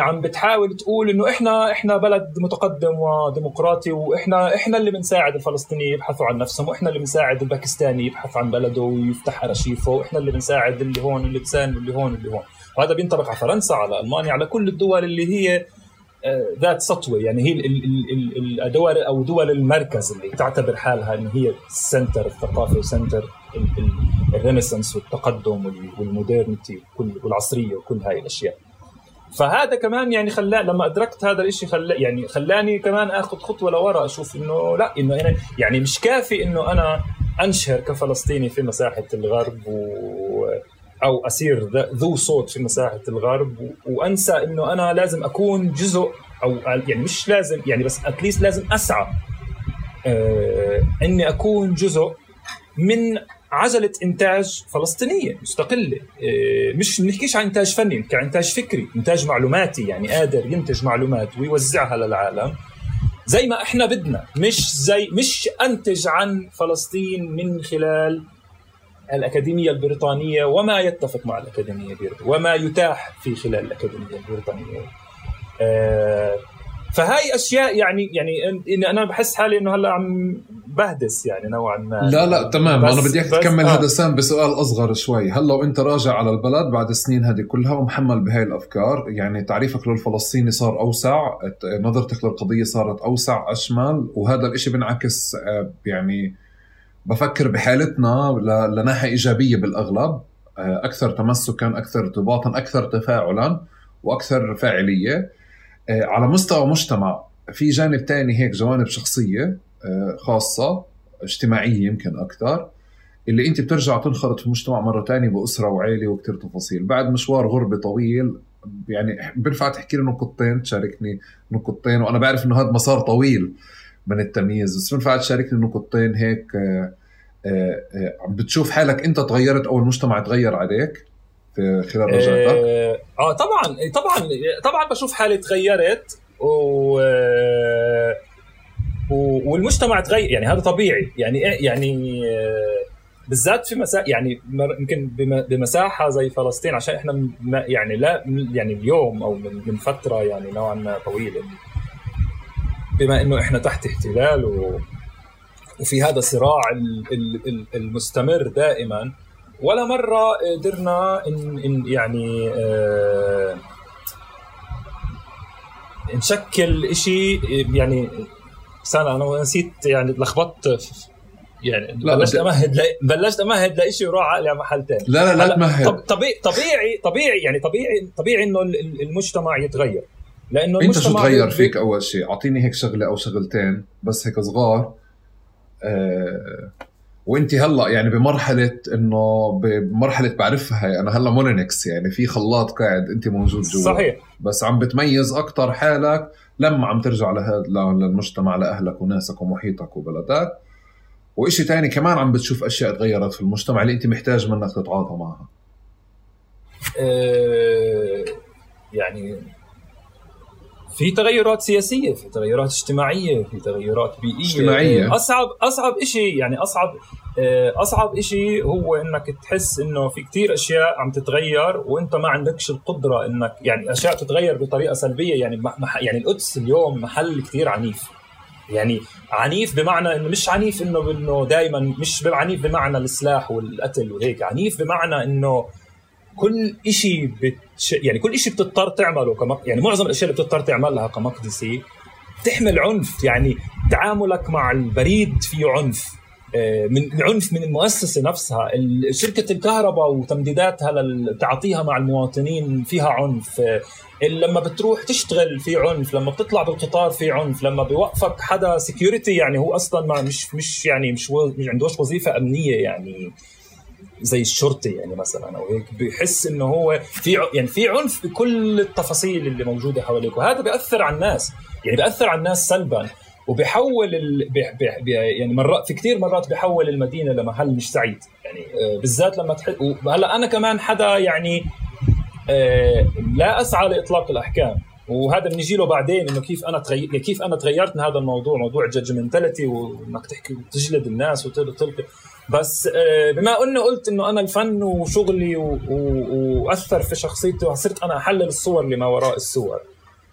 عم بتحاول تقول إنه إحنا إحنا بلد متقدم وديمقراطي وإحنا إحنا اللي بنساعد الفلسطينيين يبحثوا عن نفسهم وإحنا اللي بنساعد الباكستاني يبحث عن بلده ويفتح أرشيفه وإحنا اللي بنساعد اللي هون اللبسان اللي هون اللي هون. وهذا بينطبق على فرنسا على ألمانيا على كل الدول اللي هي آه، ذات سطوة. يعني هي الدول أو دول المركز اللي تعتبر حالها ان هي center الثقافه و center ال Renaissance والتقدم والمودرنتي والعصرية وكل هاي الأشياء. فهذا كمان يعني خلى لما أدركت هذا الشيء خلى يعني خلاني كمان آخذ خطوة لورا أشوف إنه لا إنه يعني, يعني مش كافي إنه أنا أنشهر كفلسطيني في مساحة الغرب و أو اصير ذو صوت في مساحة الغرب وأنسى إنه أنا لازم أكون جزء أو يعني مش لازم يعني بس اتليست لازم أسعى آه إني أكون جزء من عجله إنتاج فلسطينية مستقلة. إيه، مش بنحكيش عن إنتاج فني بنحكي عن إنتاج فكري إنتاج معلوماتي يعني قادر ينتج معلومات ويوزعها للعالم زي ما إحنا بدنا مش زي مش أنتج عن فلسطين من خلال الأكاديمية البريطانية وما يتفق مع الأكاديمية البريطانية وما يتاح في خلال الأكاديمية البريطانية. آه فهاي أشياء يعني يعني إن أنا بحس حالي إنه هلا عم بهدس يعني نوعا ما. لا لا تمام. أنا بدي اياك تكمل آه. هذا بسؤال أصغر شوي. هلا وإنت راجع على البلد بعد السنين هذه كلها ومحمل بهاي الأفكار يعني تعريفك للفلسطيني صار أوسع نظرتك للقضية صارت أوسع أشمل وهذا الإشي بينعكس آه، يعني بفكر بحالتنا لناحية إيجابية بالأغلب. آه، أكثر تمسكا أكثر ارتباطا أكثر تفاعلا وأكثر فاعلية. على مستوى مجتمع في جانب تاني هيك جوانب شخصية آه، خاصة اجتماعية يمكن أكثر اللي أنت بترجع تنخرط في المجتمع مرة تانية بأسرة وعيلة وكتير تفاصيل. بعد مشوار غربة طويل يعني بنفع تحكي لي نقطتين تشاركني نقطتين وأنا بعرف إنه هذا مسار طويل من التمييز بس بنفع تشاركني نقطتين هيك عم بتشوف حالك أنت تغيرت أو المجتمع تغير عليك. خلال رجعتك؟ آه, آه طبعا طبعا طبعا بشوف حالي تغيرت و والمجتمع تغير يعني هذا طبيعي يعني يعني آه، بالذات في مسا يعني يمكن بمساحة زي فلسطين عشان إحنا يعني لا يعني اليوم أو من من فترة يعني نوعا ما طويلة بما إنه إحنا تحت احتلال و وفي هذا الصراع المستمر دائما ولا مرة قدرنا إن, إن يعني آه نشكل شيء يعني سنه أنا نسيت يعني لخبطت يعني بلشت أمهد ل... بلشت أمهد لشيء وراح على محل ثاني لا لا لا تمهد. طبيعي طبيعي طبيعي يعني طبيعي طبيعي إنه المجتمع يتغير. لأنه أنت شو تغير فيك أول شيء؟ أعطيني هيك شغلة أو شغلتين بس هيك صغار. آه وانت هلا يعني بمرحلة إنه بمرحلة بعرفها هي أنا هلا مونينكس يعني في خلاط قاعد انت موجود جوا. صحيح. بس عم بتميز أكثر حالك لما عم ترجع لهذا للمجتمع لأهلك وناسك ومحيطك وبلدك. وإشي تاني كمان عم بتشوف أشياء تغيرت في المجتمع اللي انت محتاج منك تتعاطى معها. أه يعني في تغيرات سياسية في تغيرات اجتماعية في تغيرات بيئية. اجتماعية. أصعب أصعب شيء يعني أصعب آه، أصعب شيء هو إنك تحس إنه في كتير أشياء عم تتغير وإنت ما عندكش القدرة إنك يعني أشياء تتغير بطريقة سلبية. يعني يعني القدس اليوم محل كتير عنيف. يعني عنيف بمعنى إنه مش عنيف إنه إنه دائما مش عنيف بمعنى السلاح والقتل وهيك. عنيف بمعنى إنه كل شيء بتش... يعني كل شيء بتضطر تعمله كمق... يعني معظم الأشياء اللي بتضطر تعملها كمقدسي تحمل عنف يعني تعاملك مع البريد فيه عنف. آه، من عنف من المؤسسة نفسها. شركة الكهرباء وتمديداتها لتعاطيها مع المواطنين فيها عنف. آه، لما بتروح تشتغل في عنف لما بتطلع بالقطار في عنف لما بيوقفك حدا سكيورتي يعني هو أصلا ما مش مش يعني مش. مش عندوش وظيفة أمنية يعني. زي الشرطي يعني مثلا أو هيك بيحس إنه هو في يعني في عنف بكل التفاصيل اللي موجودة حواليك. وهذا بيأثر على الناس. يعني بيأثر على الناس سلبا. وبيحول ال... بي... بي... يعني مرات في كثير مرات بيحول المدينة لمحل مش سعيد. يعني آه، بالذات لما تحس وهلأ أنا كمان حدا يعني آه، لا أسعى لإطلاق الأحكام. وهذا بنجي له بعدين إنه كيف أنا تغير كيف أنا تغيرت من هذا الموضوع موضوع judgmentality وإنك تحكي وتجلد الناس وتلقي بس آه، بما انه قلت انه أنا الفن وشغلي وأثر في شخصيتي وصرت أنا احلل الصور اللي ما وراء الصور.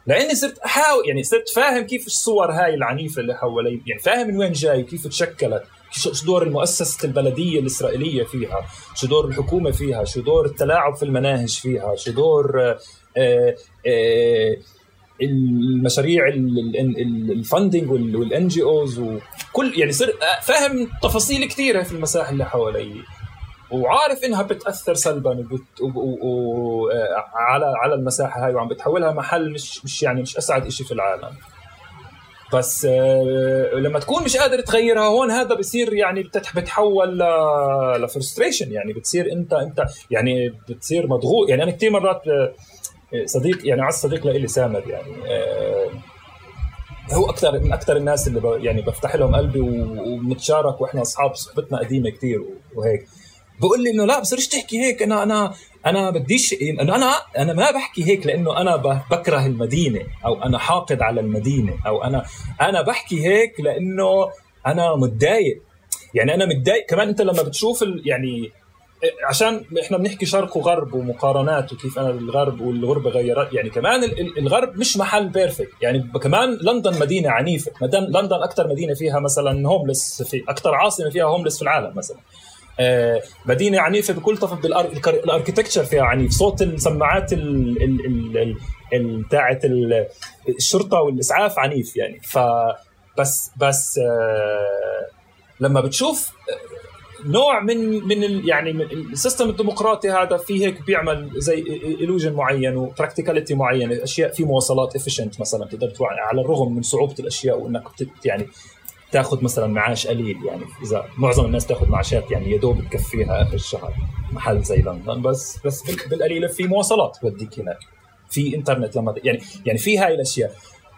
لاني صرت احاول يعني صرت فاهم كيف الصور هاي العنيفة اللي حوالي يعني فاهم من وين جاي وكيف تشكلت شو دور المؤسسة البلدية الإسرائيلية فيها شو دور الحكومة فيها شو دور التلاعب في المناهج فيها شو دور آآ آه، آآ آه، المشاريع ال funding وال NGOs وكل يعني صرت فاهم تفاصيل كثيرة في المساحة اللي حوالي. وعارف إنها بتأثر سلبا وبت... على على المساحة هاي وعم بتحولها محل مش مش يعني مش أسعد شيء في العالم. بس آه، لما تكون مش قادر تغيرها هون هذا بصير يعني بتحول لفرستريشن يعني بتصير انت أنت يعني بتصير مضغوط. يعني أنا كثير مرات آه، صديق يعني عز صديق لإلي سامر يعني. آه، هو أكثر من أكثر الناس اللي يعني بفتح لهم قلبي وبنتشارك وإحنا أصحاب صحبتنا قديمة كثير وهيك. بقول لي إنه لا بصيرش تحكي هيك؟ أنا أنا أنا بديش انه أنا أنا ما بحكي هيك لإنه أنا بكره المدينة أو أنا حاقد على المدينة أو أنا أنا بحكي هيك لإنه أنا متضايق. يعني أنا متضايق. كمان أنت لما بتشوف يعني عشان إحنا بنحكي شرق وغرب ومقارنات وكيف أنا الغرب والغربة غيرت يعني كمان الغرب مش محل perfect يعني كمان لندن مدينة عنيفة. لندن أكثر مدينة فيها مثلا homeless في أكثر عاصمة فيها homeless في العالم مثلا. آه، مدينة عنيفة بكل طرف بال architecture فيها عنيف. صوت السماعات بتاعت الشرطة والإسعاف عنيف يعني. ف بس بس آه، لما بتشوف نوع من من يعني من ال system الديمقراطي هذا فيه هيك بيعمل زي الوجن معين و practicality معينه أشياء في مواصلات efficient مثلا تقدر على الرغم من صعوبة الأشياء وإنك يعني تاخذ مثلا معاش قليل يعني إذا معظم الناس تاخذ معاشات يعني يا دوب تكفيها آخر الشهر محل زي لندن بس بس بالقليله في مواصلات بوديك هناك. في انترنت لما يعني يعني في هاي الأشياء.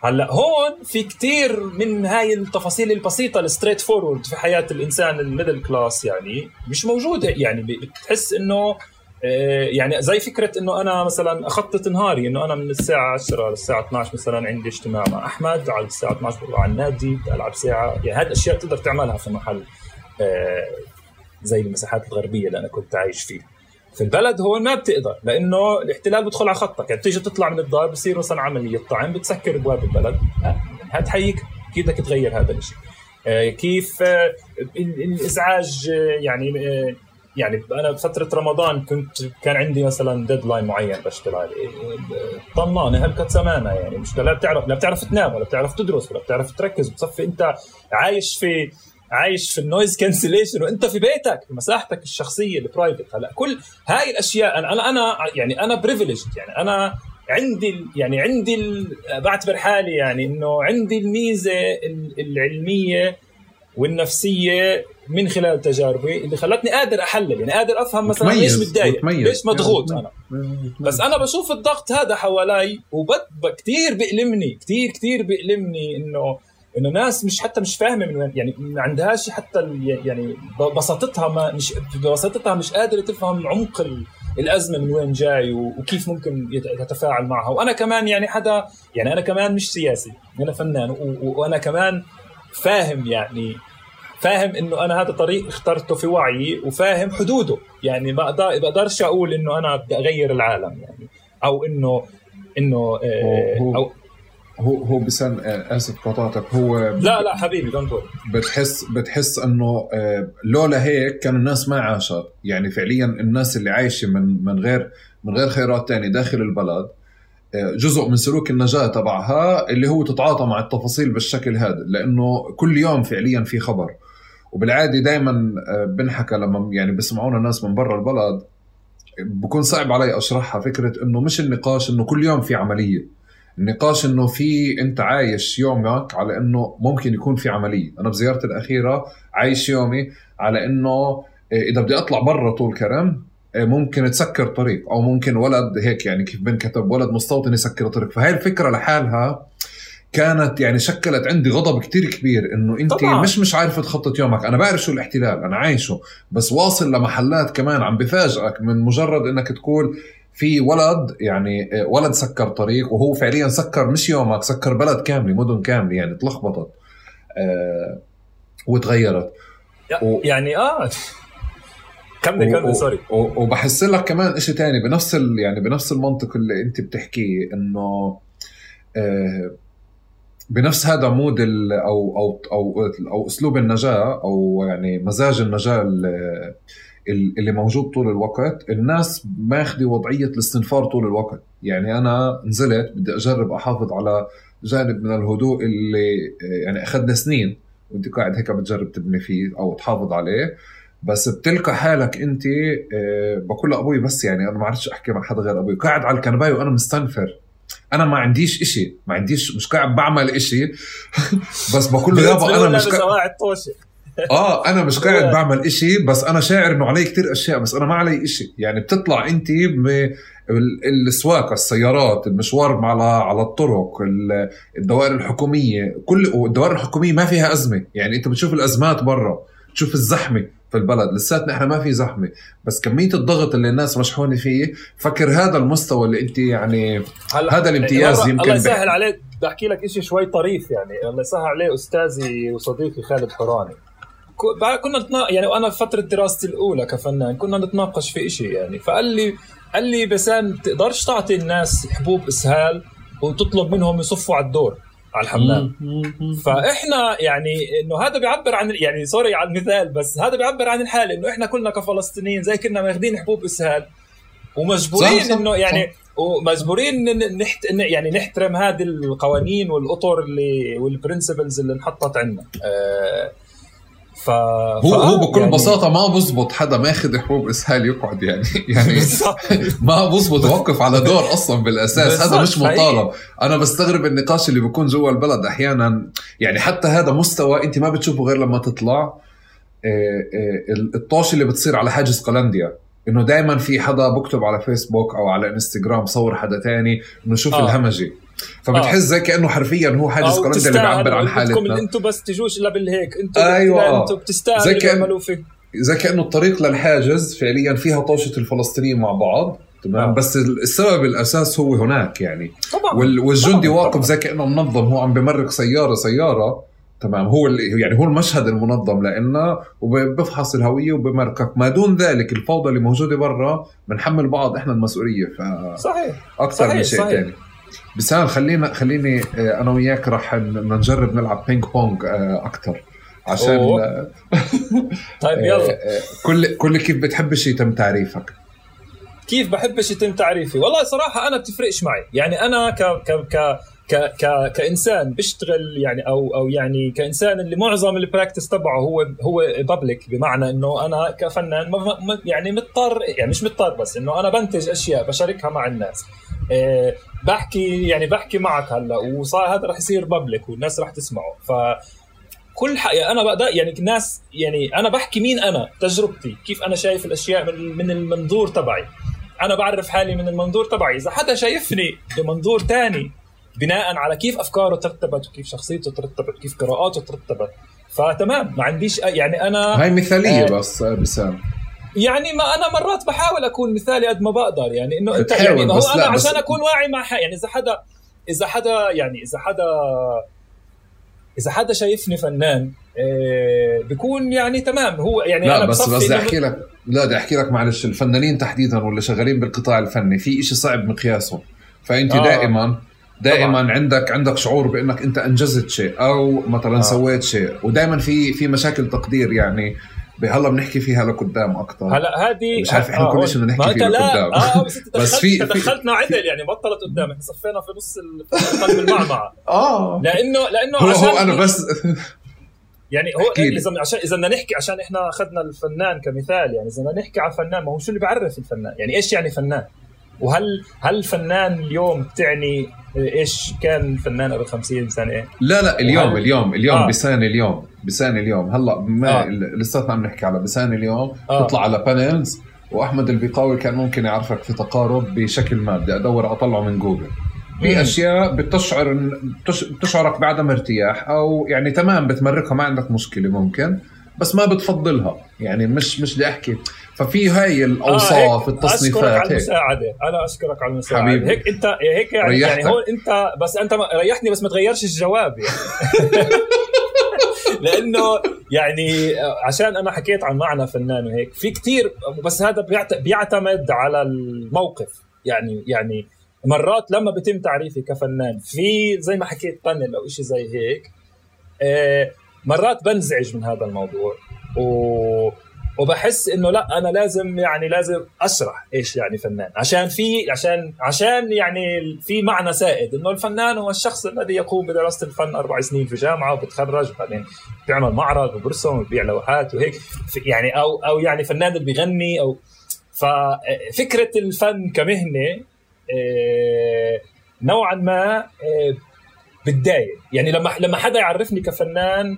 هلا هون في كتير من هاي التفاصيل البسيطة ال straightforward في حياة الإنسان ال middle class يعني مش موجودة يعني بتحس إنه آه، يعني زي فكرة إنه أنا مثلا أخطط نهاري إنه أنا من الساعة 10 للساعة 12 مثلا عندي اجتماع مع أحمد على الساعة 12 بروح على النادي ألعب ساعة. يعني هذه الأشياء تقدر تعملها في محل آه، زي المساحات الغربية اللي أنا كنت عايش فيها. في البلد هون ما بتقدر لأنه الاحتلال بدخل على خطك. يعني بتيجي تطلع من الدار بصير مثلا عملية طعن بتسكر ابواب البلد. هات حيك كيف بدك تغير هذا الشيء آه، كيف آه، الإزعاج آه، يعني يعني أنا بفترة رمضان كنت كان عندي مثلا deadline معين بشتغل. عليه طنانه هلكت سمانه يعني. مش لا بتعرف لا بتعرف تنام ولا بتعرف تدرس ولا بتعرف تركز بتصفي أنت عايش في عايش في ال noise cancellation وأنت في بيتك في مساحتك الشخصية ال private هلا كل هاي الأشياء أنا أنا يعني أنا privileged يعني أنا عندي يعني عندي بعتبر حالي يعني إنه عندي الميزة العلمية والنفسية من خلال تجاربي اللي خلتني قادر أحلل. يعني قادر أفهم مثلا ليش متضايق ليش مضغوط أنا. بس أنا بشوف الضغط هذا حوالي وكثير بيألمني كثير كثير بيألمني إنه إنه ناس مش حتى مش فاهمة من وين يعني ما عندهاش حتى يعني بساطتها ما مش بساطتها مش قادرة تفهم عمق الأزمة من وين جاي وكيف ممكن يتفاعل معها. وأنا كمان يعني حدا يعني أنا كمان مش سياسي أنا فنان وأنا كمان فاهم يعني فاهم إنه أنا هذا طريق اخترته في وعي وفاهم حدوده. يعني ما بقدرش أقول إنه أنا بدي أغير العالم يعني أو انه إنه آه، أو هو هو بسن آه، آسف قطعتك هو لا لا حبيبي دونت بتحس بتحس إنه آه، لولا هيك كان الناس ما عاشت. يعني فعليا الناس اللي عايشة من من غير من غير خيرات تانية داخل البلد جزء من سلوك النجاة تبعها اللي هو تتعاطى مع التفاصيل بالشكل هذا. لأنه كل يوم فعليا في خبر. وبالعادي دائما بنحكى لما يعني بسمعونا ناس من برا البلد بكون صعب علي أشرحها فكرة إنه مش النقاش إنه كل يوم في عملية. النقاش إنه في أنت عايش يومك على إنه ممكن يكون في عملية. أنا بزيارتي الأخيرة عايش يومي على إنه إذا بدي أطلع برا طول كرم ممكن تسكر طريق أو ممكن ولد هيك يعني كيف بنكتب ولد مستوطن يسكر طريق. فهي الفكرة لحالها كانت يعني شكلت عندي غضب كتير كبير إنه أنت طبعا. مش مش عارف تخطط يومك. أنا بعرف شو الاحتلال أنا عايشه بس واصل لمحلات كمان عم بفاجئك من مجرد إنك تقول في ولد يعني ولد سكر طريق وهو فعليا سكر مش يومك سكر بلد كاملة مدن كاملة يعني تلخبطت آه وتغيرت. يعني آه كمل كمل sorry وبحس لك كمان شيء تاني بنفس يعني بنفس المنطق اللي أنت بتحكيه إنه آه بنفس هذا mode أو أو أو أو أسلوب النجاة أو يعني مزاج النجاة اللي موجود طول الوقت الناس ماخذه وضعية الاستنفار طول الوقت. يعني أنا نزلت بدي أجرب أحافظ على جانب من الهدوء اللي يعني أخذنا سنين وأنت قاعد هيك بتجرب تبني فيه أو تحافظ عليه. بس بتلقى حالك أنت آه، بقول لأبوي بس يعني أنا ما عرفتش أحكي مع حدا غير أبوي. قاعد على الكنباية وأنا مستنفر. أنا ما عنديش إشي ما عنديش مش قاعد بعمل إشي. بس بقول له يابا أنا مش قاعد آه أنا مش قاعد بعمل إشي بس أنا شاعر إنه علي كتير أشياء بس أنا ما علي إشي. يعني بتطلع انت السواقة السيارات المشوار على على الطرق الدوائر الحكومية كل الدوائر الحكومية ما فيها أزمة. يعني أنت بتشوف الأزمات برا تشوف الزحمة في البلد. لساتنا إحنا ما في زحمة. بس كمية الضغط اللي الناس مشحونة فيه فكر هذا المستوى اللي أنت يعني هذا الامتياز يمكن الله يسهل عليك. بحكي لك شيء شوي طريف يعني الله يسهل عليه أستاذي وصديقي خالد حوراني كنا نتنا... يعني وأنا في فترة دراستي الأولى كفنان كنا نتناقش في شيء يعني. فقال لي قال لي بيسان تقدرش تعطي الناس حبوب إسهال وتطلب منهم يصفوا على الدور على الحمام. فإحنا يعني إنه هذا بيعبر عن يعني sorry على المثال بس هذا بيعبر عن الحالة إنه إحنا كلنا كفلسطينيين زي كنا ماخذين حبوب إسهال. ومجبورين إنه يعني ومجبورين نحت يعني نحترم هذه القوانين والأطر اللي وال principles اللي انحطت عندنا. آه ف... هو هو بكل يعني... بساطة ما بزبط حدا ماخذ حبوب إسهال يقعد يعني. يعني ما بزبط يوقف على دور أصلا بالأساس. هذا مش مطالب. أنا بستغرب النقاش اللي بيكون جوا البلد أحيانا. يعني حتى هذا مستوى أنت ما بتشوفه غير لما تطلع آه، آه، الطوش اللي بتصير على حاجز قلنديا. إنه دائما في حدا بكتب على فيسبوك أو على إنستغرام صور حدا تاني إنه شوف آه. الهمجي. فبتحس آه. زي كأنه حرفيا هو حاجز قلنديا اللي بيعبر عن حالتنا. أنتم بس تجوش إلا بالهيك. أنتم أيوه. أنتم بتستاهلوا زي كأن... فيه زي كأنه الطريق للحاجز فعليا فيها طوشة الفلسطينيين مع بعض تمام؟ آه. بس السبب الأساس هو هناك يعني. طبعا. والجندي طبعاً. واقف زي كأنه منظم هو عم بمرق سيارة سيارة تمام؟ هو يعني هو المشهد المنظم لنا وبفحص الهوية وبمركك ما دون ذلك الفوضى اللي موجودة برا بنحمل بعض إحنا المسؤولية ف صحيح. أكثر من شيء ثاني بيسان خلينا خليني آه، أنا وياك راح نجرب نلعب ping pong آه، أكثر عشان طيب يلا. آه، كل كل كيف بتحبش يتم تعريفك؟ كيف بحبش يتم تعريفي؟ والله صراحة أنا بتفرقش معي. يعني أنا ك ك ك ك ك كإنسان بيشتغل يعني أو أو يعني كإنسان اللي معظم ال practice تبعه هو هو public بمعنى إنه أنا كفنان يعني مضطر يعني مش مضطر بس إنه أنا بنتج أشياء بشاركها مع الناس. إيه بحكي يعني بحكي معك هلأ وصار هذا رح يصير بابليك والناس رح تسمعه. ف كل حق يعني أنا بقدر يعني الناس يعني أنا بحكي مين أنا تجربتي كيف أنا شايف الأشياء من, من المنظور تبعي. أنا بعرف حالي من المنظور تبعي. إذا حدا شايفني بمنظور تاني بناء على كيف أفكاره ترتبت وكيف شخصيته ترتبت وكيف قراءاته ترتبت. فتمام ما عنديش يعني أنا هاي مثالية آه بس بسام. يعني ما أنا مرات بحاول أكون مثالي قد ما بقدر. يعني إنه أنت يعني هو أنا عشان أكون واعي مع حق يعني إذا حدا إذا حدا يعني إذا حدا إذا حدا شايفني فنان إيه بيكون يعني تمام. هو يعني لا أنا بس بس بدي أحكي لك لا بدي أحكي لك معلش. الفنانين تحديدا واللي شغالين بالقطاع الفني في إشي صعب مقياسه فأنت آه. دائما دائما طبعا. عندك عندك شعور بإنك أنت أنجزت شيء أو مثلا آه. سويت شيء. ودائما في في مشاكل تقدير يعني. هلأ بنحكي فيها لقدام أكثر هلأ هذه مش عارف إحنا آه كل شيء بدنا نحكي فيه لقدام. آه بس أنت بس في دخلتنا عدل يعني بطلت قدام. إحنا صفينا في نص قلب المعمعة. آه. لأنه لأنه هو عشان هو أنا بس يعني هو اذا عشان إذا بدنا نحكي عشان إحنا أخذنا الفنان كمثال يعني. إذا بدنا نحكي على الفنان ما هو شو اللي بيعرف الفنان؟ يعني إيش يعني فنان؟ وهل هل الفنان اليوم تعني إيش كان الفنان قبل 50 سنة؟ لا لا اليوم وهل... اليوم اليوم آه. بيسان اليوم بيسان اليوم. هلأ ما آه. لساتنا عم نحكي على بيسان اليوم. آه. تطلع على panels وأحمد البيقاوي كان ممكن يعرفك في تقارب بشكل ما. بدي أدور أطلعه من جوجل في أشياء بتشعر بتشعرك بعدم ارتياح أو يعني تمام بتمرقها ما عندك مشكلة ممكن. بس ما بتفضلها. يعني مش مش بدي أحكي. ففي هاي الأوصاف آه التصنيفات أشكرك على المساعدة. أنا أشكرك على المساعدة. حبيبي. هيك انت هيك يعني, يعني هو انت بس أنت ريحني بس ما تغيرش الجواب يعني. لأنه يعني عشان أنا حكيت عن معنى فنان وهيك في كتير بس هذا بيعتمد على الموقف. يعني يعني مرات لما بيتم تعريفي كفنان في زي ما حكيت بانل أو شيء زي هيك آه، مرات بنزعج من هذا الموضوع. و وبحس إنه لا أنا لازم يعني لازم أشرح إيش يعني فنان. عشان في عشان عشان يعني في معنى سائد إنه الفنان هو الشخص الذي يقوم بدراسة الفن أربع سنين في جامعة وبتخرج بعدين بيعمل معرض وبرسم وبيبيع لوحات وهيك. يعني أو أو يعني فنان اللي بيغني أو ففكره الفن كمهنة آه، نوعا ما آه، بتضايق. يعني لما لما حدا يعرفني كفنان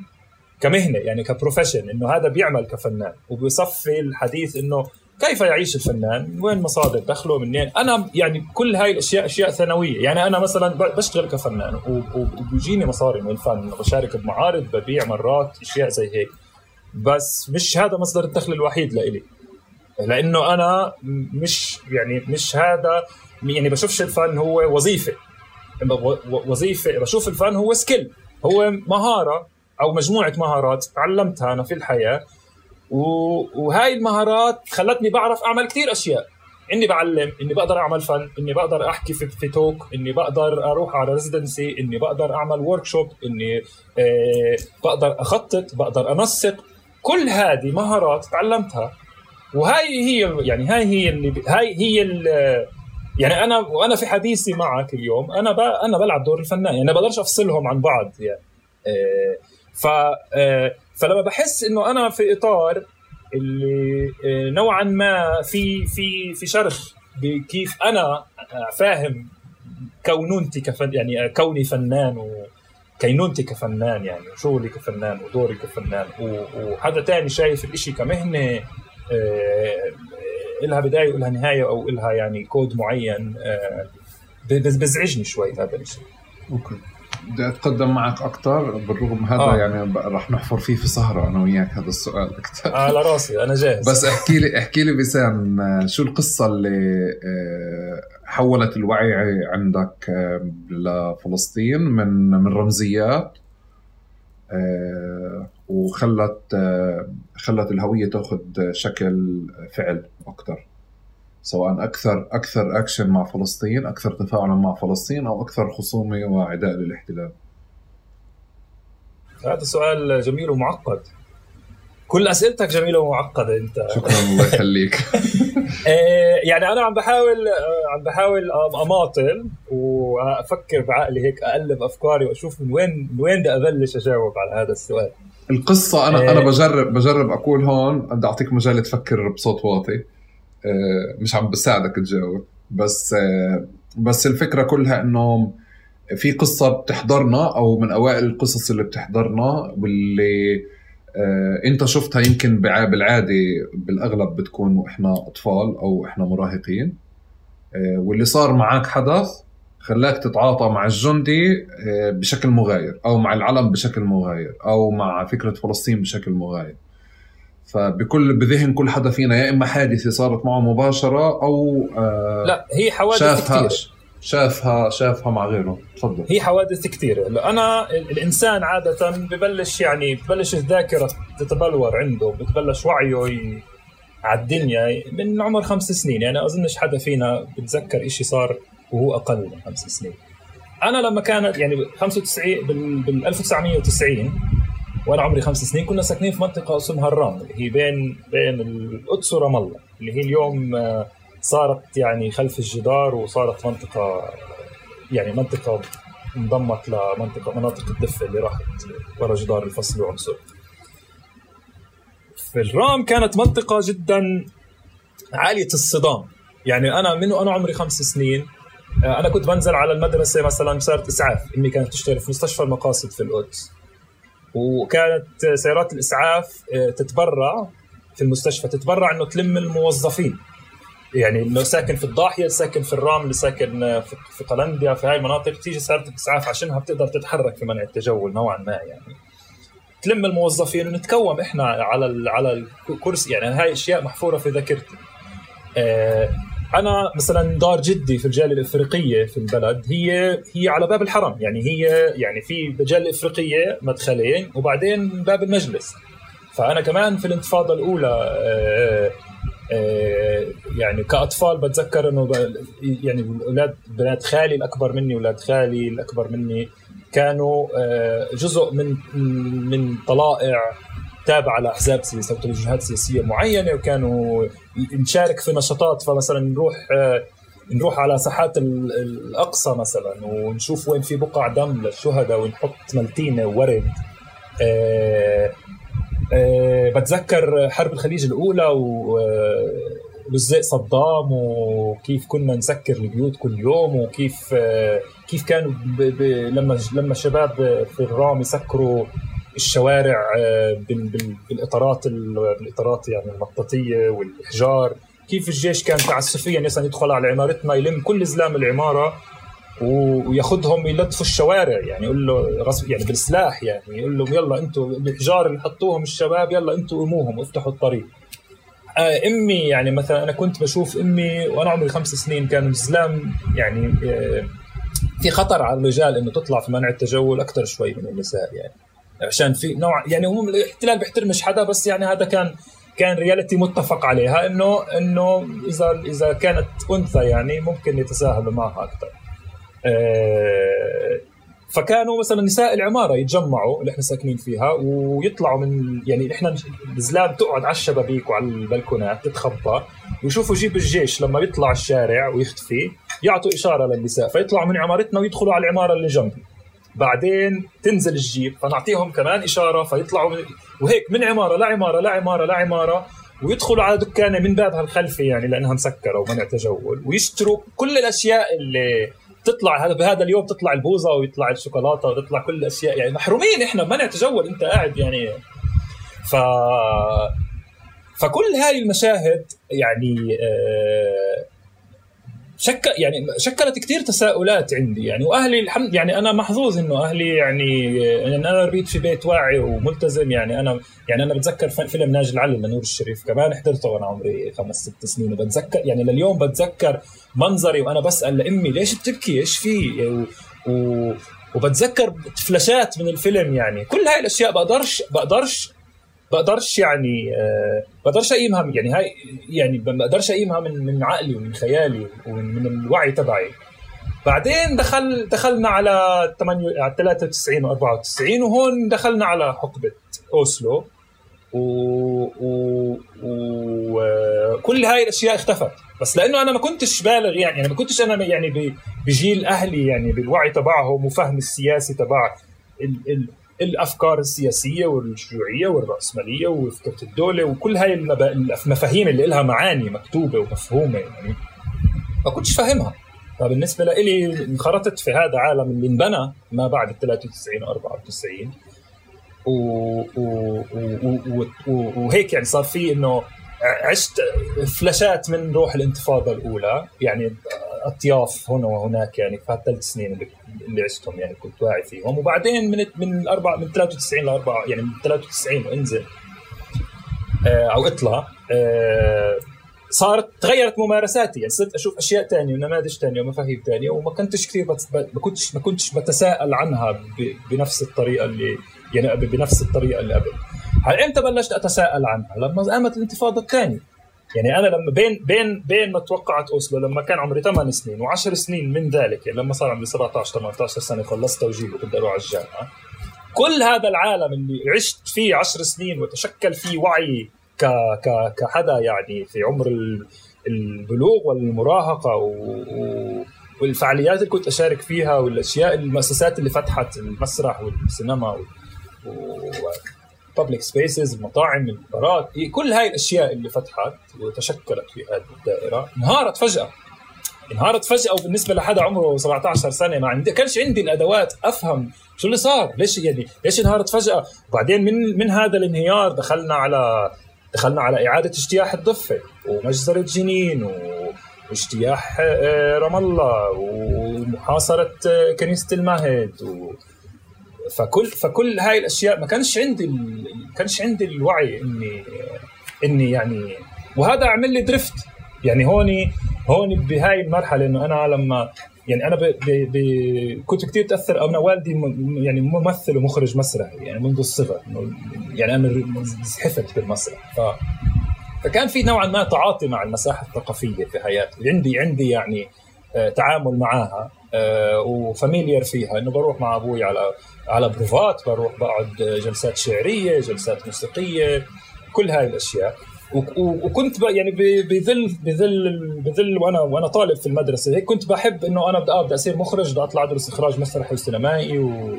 كمهنة يعني كبروفيشن إنه هذا بيعمل كفنان وبيصفي الحديث إنه كيف يعيش الفنان؟ وين مصادر دخله منين؟ أنا يعني كل هاي الأشياء أشياء ثانوية، يعني أنا مثلا بشتغل كفنان وبيجيني مصاري من الفن، بشارك بمعارض، ببيع مرات أشياء زي هيك. بس مش هذا مصدر الدخل الوحيد لإلي. لأنه أنا مش يعني مش هذا يعني بشوفش الفن هو وظيفة وظيفة بشوف الفن هو سكيل هو مهارة أو مجموعة مهارات تعلمتها أنا في الحياة. وهاي المهارات خلتني بعرف أعمل كثير أشياء. إني بعلم إني بقدر أعمل فن إني بقدر أحكي في, في talk إني بقدر أروح على residency إني بقدر أعمل workshop إني آه بقدر أخطط بقدر أنسق. كل هذه مهارات تعلمتها. وهاي هي يعني هاي هي اللي هاي هي اللي يعني أنا وأنا في حديثي معك اليوم. أنا أنا بلعب دور الفنان يعني ما بقدرش أفصلهم عن بعض يعني آه ف آه، فلما بحس إنه أنا في إطار اللي آه، نوعا ما في في في شرخ بكيف أنا فاهم كونونتي كفن يعني كوني فنان وكينونتي كفنان يعني شغلي كفنان ودوري كفنان وحدا تاني شايف الإشي كمهنة آه، إلها بداية وإلها نهاية أو إلها يعني كود معين بزعجني شوي هذا الشيء. أوكي. بدي أتقدم معك أكثر بالرغم هذا آه. يعني رح نحفر فيه في سهرة أنا وياك هذا السؤال أكثر على راسي أنا جاهز. بس احكي لي احكي لي بسام شو القصة اللي آه، حولت الوعي عندك آه، لفلسطين من من رمزيات آه، وخلت خلت الهوية تاخذ شكل فعل أكثر سواء أكثر أكثر اكشن مع فلسطين أكثر تفاعلا مع فلسطين أو أكثر خصومة وعداء للاحتلال. هذا سؤال جميل ومعقد. كل أسئلتك جميلة ومعقدة أنت. شكرا الله يخليك. إيه، يعني أنا عم بحاول آه، عم بحاول أماطل وأفكر بعقلي هيك أقلب أفكاري وأشوف من وين من وين بدي أبلش أجاوب على هذا السؤال. القصة أنا أنا إيه. بجرب بجرب أقول هون بدي أعطيك مجال تفكر بصوت واطي. آه، مش عم بساعدك تجاوب. بس آه، بس الفكرة كلها إنه في قصة بتحضرنا أو من أوائل القصص اللي بتحضرنا واللي آه، أنت شفتها يمكن بالعاده بالأغلب بتكون وإحنا أطفال أو إحنا مراهقين. واللي صار معك حدث خلاك تتعاطى مع الجندي آه، بشكل مغاير أو مع العلم بشكل مغاير أو مع فكرة فلسطين بشكل مغاير. فبكل بذهن كل حدا فينا يا إما حادثة صارت معه مباشرة أو آه لا هي حوادث كثير شافها شافها مع غيره. تفضل. هي حوادث كثير أنا الإنسان عادة ببلش يعني ببلش الذاكرة تتبلور عنده بتبلش وعيه على الدنيا من عمر خمس سنين. يعني أظنش حدا فينا بتذكر إشي صار وهو أقل من خمس سنين. أنا لما كانت يعني 95 بال 1990 وأنا عمري خمس سنين كنا ساكنين في منطقة اسمها الرام اللي هي بين بين القدس ورام الله اللي هي اليوم آه، صارت يعني خلف الجدار وصارت منطقة يعني منطقة انضمت لمنطقه مناطق الدفة اللي راحت ورا جدار الفصل وعنصر في الرام كانت منطقة جدا عالية الصدام. يعني أنا من وأنا عمري خمس سنين آه، أنا كنت بنزل على المدرسة مثلا سياره إسعاف أمي كانت تشتغل في مستشفى المقاصد في القدس وكانت سيارات الإسعاف آه، تتبرع في المستشفى تتبرع إنه تلم الموظفين. يعني إنه ساكن في الضاحية ساكن في الرام اللي ساكن في قلنديا في هاي المناطق تيجي سيارة الإسعاف عشانها بتقدر تتحرك في منع التجول نوعا ما يعني. تلم الموظفين ونتكوم إحنا على على الكرسي يعني هاي أشياء محفورة في ذاكرتي. آه أنا مثلا دار جدي في الجالية الإفريقية في البلد هي هي على باب الحرم يعني هي يعني في الجاليه الافريقيه مدخلين وبعدين باب المجلس. فأنا كمان في الانتفاضة الأولى آه آه يعني كأطفال بتذكر إنه يعني أولاد بنات خالي الأكبر مني أولاد خالي الأكبر مني كانوا آه جزء من من طلائع تابعه لاحزاب سياسية أو توجهات سياسية معينة وكانوا نشارك في نشاطات فمثلا نروح نروح على ساحات الأقصى مثلا ونشوف وين في بقع دم للشهداء ونحط ملتينة وورد. أه أه بتذكر حرب الخليج الأولى ولزق صدام وكيف كنا نسكر البيوت كل يوم وكيف كيف كانوا لما لما الشباب في الرام يسكروا الشوارع آه، بالإطارات بالإطارات يعني المطاطيه والإحجار. كيف الجيش كان تعسفيا مثلا يدخل على عمارتنا يلم كل زلام العمارة وياخذهم يلطفوا الشوارع يعني يقول له يعني بالسلاح يعني يقول لهم يلا أنتم الحجار اللي حطوهم الشباب يلا أنتم قوموهم وافتحوا الطريق. آه أمي يعني مثلا أنا كنت بشوف أمي وأنا عمري خمس سنين كان الزلام يعني آه في خطر على الرجال إنه تطلع في منع التجول أكثر شوي من النساء يعني. عشان في نوع يعني هو الاحتلال بيحترمش حدا بس يعني هذا كان كان رياليتي متفق عليها إنه إنه إذا إذا كانت أنثى يعني ممكن يتساهلوا معها أكثر. آه، فكانوا مثلا نساء العمارة يتجمعوا اللي إحنا ساكنين فيها ويطلعوا من يعني إحنا الزلام تقعد على الشبابيك وعلى البلكونات تتخبى ويشوفوا جيب الجيش لما يطلع الشارع ويختفي يعطوا إشارة للنساء فيطلعوا من عمارتنا ويدخلوا على العمارة اللي جنبي بعدين تنزل الجيب فنعطيهم كمان إشارة فيطلعوا من وهيك من عمارة لعمارة لعمارة لعمارة ويدخلوا على دكانه من بابها الخلفي يعني لانها مسكره ومنع تجول ويشتروا كل الأشياء اللي تطلع هذا بهذا اليوم تطلع البوظة ويطلع الشوكولاتة وتطلع كل الأشياء يعني محرومين إحنا منع تجول أنت قاعد يعني. ف فكل هاي المشاهد يعني آه شك يعني شكلت كثير تساؤلات عندي. يعني وأهلي الحمد يعني أنا محظوظ إنه أهلي يعني, يعني أنا ربيت في بيت واعي وملتزم. يعني أنا يعني أنا بتذكر فيلم ناجي العلي لنور الشريف. كمان حضرته وأنا عمري خمس ست سنين. وبتذكر يعني لليوم بتذكر منظري وأنا بسأل لأمي ليش بتبكي؟ إيش في؟ و... و... وبتذكر فلاشات من الفيلم. يعني كل هاي الأشياء بقدرش بقدرش بقدرش يعني آه بقدرش اقيمها يعني هاي يعني بقدرش اقيمها من من عقلي ومن خيالي ومن من الوعي تبعي. بعدين دخل دخلنا على 8 على 93 و 94 وهون دخلنا على حقبة أوسلو. وكل و... و... هاي الأشياء اختفت. بس لأنه أنا ما كنتش بالغ يعني أنا ما كنتش أنا يعني بجيل أهلي يعني بالوعي تبعهم وفهم السياسي تبع ال... ال... الأفكار السياسية والشيوعية والرأسمالية وفكرة الدولة وكل هاي المفاهيم اللي لها معاني مكتوبة ومفهومة يعني. ما كنتش فاهمها. فبالنسبة لي انخرطت في هذا عالم اللي انبنى ما بعد ال 93 و 94 و... و... و... و... وهيك يعني صار في إنه عشت فلاشات من روح الانتفاضة الأولى يعني أطياف هنا وهناك يعني في الثلاث سنين اللي, عشتهم يعني كنت واعي فيهم. وبعدين من من أربع من 93 ل 4 يعني من 93 وانزل آه، أو إطلع آه، صارت تغيرت ممارساتي. يعني صرت أشوف أشياء ثانية ونماذج ثانية ومفاهيم ثانية وما كنتش كثير ما كنتش ما كنتش بتساءل عنها بنفس الطريقة اللي يعني بنفس الطريقة اللي قبل. هل إمتى بلشت اتساءل عنها لما قامت الانتفاضة الثانية؟ يعني أنا لما بين بين بين ما توقعت أوسلو لما كان عمري 8 سنين و10 سنين من ذلك يعني لما صار عمري 17 18 سنة خلصت توجيه وكنت أروح على الجامعة. كل هذا العالم اللي عشت فيه 10 سنين وتشكل فيه وعي ك ك كحدا يعني في عمر البلوغ والمراهقة و... والفعاليات اللي كنت أشارك فيها والأشياء المؤسسات اللي فتحت المسرح والسينما و... و... public spaces المطاعم البارات كل هاي الأشياء اللي فتحت وتشكلت في هذه الدائرة. انهارت فجأة. انهارت فجأة وبالنسبة لحدا عمره 17 سنة ما عندي كانش عندي الأدوات أفهم شو اللي صار ليش يعني؟ ليش انهارت فجأة؟ وبعدين من من هذا الانهيار دخلنا على دخلنا على إعادة اجتياح الضفة ومجزره جنين واجتياح آه، رام الله ومحاصرة آه، كنيسة المهد و فكل فكل هاي الأشياء ما كانش عندي ال... كانش عندي الوعي اني إني يعني وهذا عمل لي درفت يعني هوني هوني بهاي المرحلة إنه أنا لما يعني أنا ب... ب... ب... كنت كثير تأثر أنا والدي. يعني ممثل ومخرج مسرحي يعني منذ الصغر يعني أنا زحفت بالمسرح. ف فكان في نوعا ما تعاطي مع المساحة الثقافية في حياتي. عندي عندي يعني آه، تعامل معاها. آه، وفاميليار فيها. إنه بروح مع أبوي على على بروفات بروح بقعد جلسات شعرية جلسات موسيقية كل هاي الأشياء. وكنت يعني بظل بظل بظل وأنا وأنا طالب في المدرسة هيك كنت بحب إنه أنا بدي بدي أصير مخرج بدي أطلع أدرس إخراج مسرحي وسينمائي و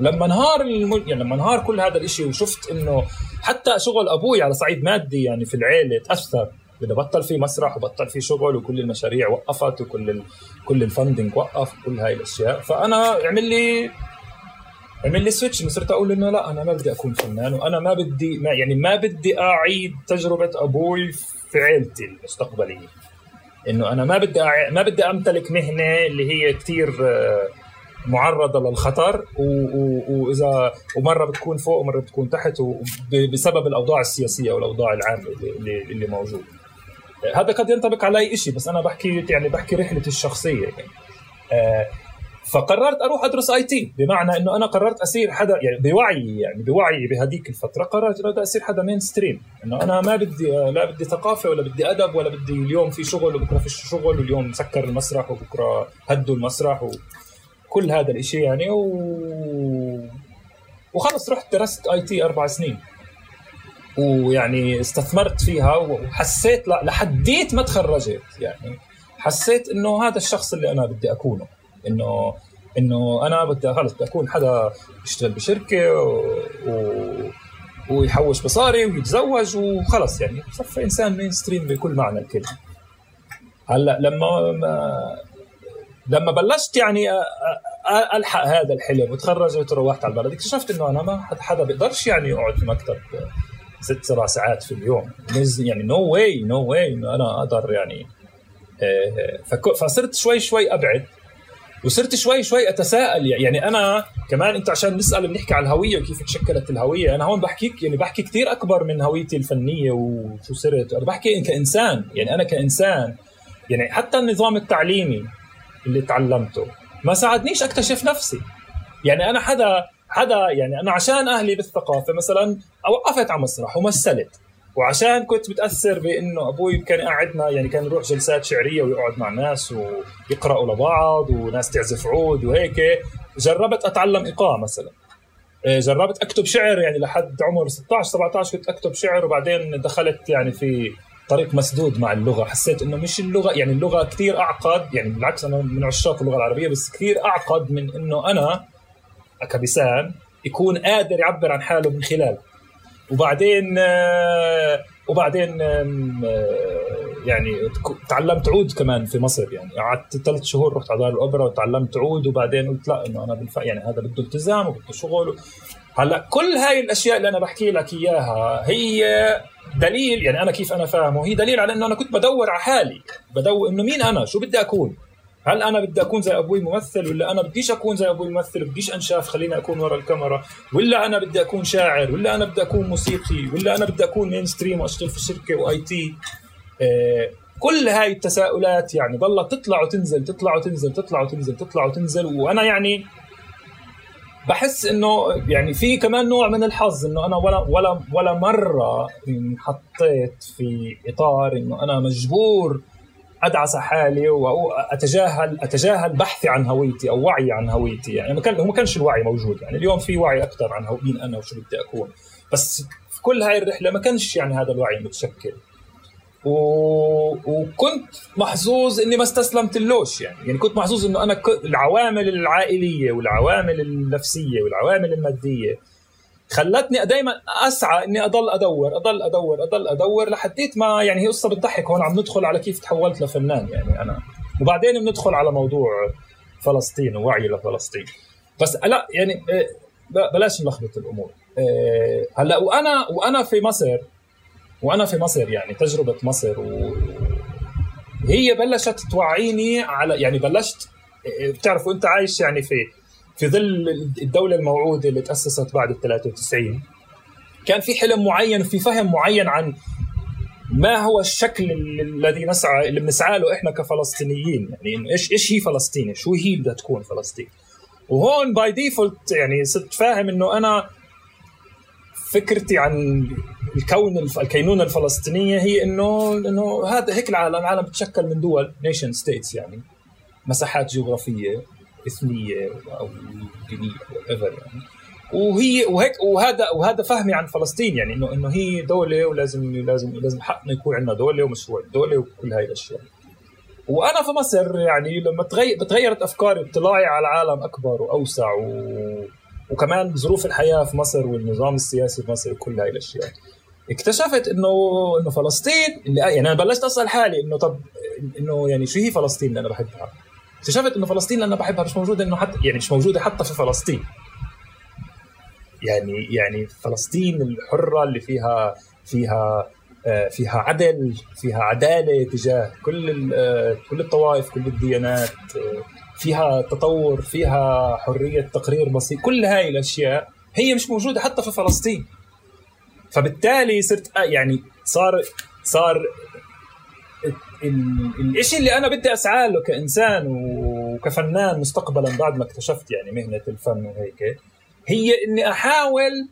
لما انهار الم... يعني لما انهار كل هذا الشيء وشفت إنه حتى شغل أبوي على صعيد مادي يعني في العيلة تأثر. بده بطل في مسرح وبطل في شغل وكل المشاريع وقفت وكل ال... كل ال funding وقف كل هاي الأشياء. فأنا عمل لي عمل لي switch صرت أقول إنه لا أنا ما بدي أكون فنان وأنا ما بدي ما يعني ما بدي أعيد تجربة أبوي في عيلتي المستقبلية. إنه أنا ما بدي أع... ما بدي أمتلك مهنة اللي هي كثير آه، معرضة للخطر و... و... واذا ومرة بتكون فوق ومرة بتكون تحت بسبب الأوضاع السياسية والأوضاع العامة اللي, اللي موجودة. هذا قد ينطبق على أي شيء بس أنا بحكي يعني بحكي رحلتي الشخصية يعني. آه فقررت أروح أدرس IT بمعنى إنه أنا قررت اصير حدا يعني بوعي يعني بوعي بهذيك الفترة قررت إنه اصير حدا mainstream إنه أنا ما بدي لا بدي ثقافة ولا بدي أدب ولا بدي اليوم في شغل وبكرة في شغل واليوم سكر المسرح وبكرة هدوا المسرح وكل هذا الإشي يعني و وخلص رحت درست IT أربع سنين. ويعني استثمرت فيها وحسيت لحديت ما تخرجت يعني حسيت إنه هذا الشخص اللي أنا بدي أكونه انه إنه أنا بدي خلص بدي أكون حدا يشتغل بشركة و... و... ويحوش مصاري ويتزوج وخلص يعني صفى إنسان mainstream بكل معنى الكلمة. هلأ لما ما... لما بلشت يعني ألحق هذا الحلم وتخرجت وروحت على البلد اكتشفت إنه أنا ما حدا بيقدرش يعني يقعد في مكتب ست سبع ساعات في اليوم. يعني no way no way إنه أنا أقدر يعني آه، فصرت شوي شوي أبعد وصرت شوي شوي أتساءل. يعني أنا كمان أنت عشان نسأل بنحكي على الهوية وكيف تشكلت الهوية أنا هون بحكيك يعني بحكي كثير أكبر من هويتي الفنية وشو صرت. أنا بحكي كإنسان يعني أنا كإنسان. يعني حتى النظام التعليمي اللي تعلمته ما ساعدنيش أكتشف نفسي. يعني أنا حدا حدا يعني أنا عشان أهلي بالثقافة مثلا وقفت على مسرح ومثلت. وعشان كنت متأثر بإنه أبوي كان يقعدنا يعني كان يروح جلسات شعرية ويقعد مع ناس ويقرأوا لبعض وناس تعزف عود وهيك. جربت أتعلم إيقاع مثلا. إيه، جربت أكتب شعر يعني لحد عمر 16 17 كنت أكتب شعر وبعدين دخلت يعني في طريق مسدود مع اللغة. حسيت إنه مش اللغة يعني اللغة كثير أعقد يعني بالعكس أنا من عشاق اللغة العربية بس كثير أعقد من إنه أنا كبسان يكون قادر يعبر عن حاله من خلال. وبعدين آه، وبعدين يعني تعلمت عود كمان في مصر يعني قعدت ثلاث شهور رحت على دار الأوبرا وتعلمت عود وبعدين قلت لا إنه أنا بالف... يعني هذا بده التزام وبده شغل. هلأ كل هاي الأشياء اللي أنا بحكي لك إياها هي دليل يعني أنا كيف أنا فاهمه؟ هي دليل على إنه أنا كنت بدور على حالي بدور إنه مين أنا؟ شو بدي أكون؟ هل أنا بدي أكون زي أبوي ممثل ولا أنا بديش أكون زي أبوي ممثل بديش أنشاف خليني أكون ورا الكاميرا؟ ولا أنا بدي أكون شاعر ولا أنا بدي أكون موسيقي ولا أنا بدي أكون mainstream وأشتغل في شركة و IT؟ آه كل هاي التساؤلات يعني ضلت تطلع وتنزل تطلع وتنزل تطلع وتنزل تطلع وتنزل. وأنا يعني بحس إنه يعني في كمان نوع من الحظ إنه أنا ولا ولا ولا مرة انحطيت في إطار إنه أنا مجبور أدعس حالي واتجاهل اتجاهل بحثي عن هويتي أو وعي عن هويتي. يعني ما كان ما كانش الوعي موجود. يعني اليوم في وعي أكثر عن مين أنا وشو بدي أكون. بس في كل هاي الرحلة ما كانش يعني هذا الوعي متشكل. و... وكنت محظوظ إني ما استسلمت اللوش يعني. يعني كنت محظوظ إنه أنا ك... العوامل العائلية والعوامل النفسية والعوامل المادية خلتني دائما أسعى إني أضل أدور أضل أدور أضل أدور لحديت ما يعني هي قصة بتضحك. هون عم ندخل على كيف تحولت لفنان يعني أنا. وبعدين بندخل على موضوع فلسطين ووعي لفلسطين. بس لا يعني آه، بلاش نلخبط الأمور. آه، هلأ وأنا وأنا في مصر وأنا في مصر يعني تجربة مصر و هي بلشت توعيني على يعني بلشت آه، بتعرفوا أنت عايش يعني في في ظل الدولة الموعودة اللي تأسست بعد ال 93 كان في حلم معين وفي فهم معين عن ما هو الشكل الذي نسعى اللي بنسعى له إحنا كفلسطينيين. يعني إنه إيش إيش هي فلسطين شو هي بدها تكون فلسطين؟ وهون by default يعني صرت فاهم إنه أنا فكرتي عن الكون الكينونة الفلسطينية هي انه إنه هذا هيك العالم العالم بتشكل من دول nation states يعني مساحات جغرافية. اثنية أو دينية أو whatever يعني. وهي وهيك وهذا وهذا فهمي عن فلسطين يعني إنه إنه هي دولة ولازم لازم لازم حقنا يكون عندنا دولة ومشروع دولة وكل هاي الأشياء. وأنا في مصر يعني لما تغير تغيرت أفكاري اطلاعي على عالم أكبر وأوسع و... وكمان ظروف الحياة في مصر والنظام السياسي في مصر وكل هاي الأشياء. اكتشفت إنه إنه فلسطين اللي يعني أنا بلشت أسأل حالي إنه طب إنه يعني شو هي فلسطين اللي أنا بحبها؟ اكتشفت إنه فلسطين اللي أنا بحبها مش موجودة إنه حتى يعني مش موجودة حتى في فلسطين. يعني يعني فلسطين الحرة اللي فيها فيها آه، فيها عدل فيها عدالة تجاه كل آه، كل الطوائف كل الديانات آه، فيها تطور فيها حرية تقرير بسيط. كل هاي الأشياء هي مش موجودة حتى في فلسطين. فبالتالي صرت يعني صار صار الشيء اللي أنا بدي أسعى له كإنسان وكفنان مستقبلا بعد ما اكتشفت يعني مهنة الفن وهيك هي إني أحاول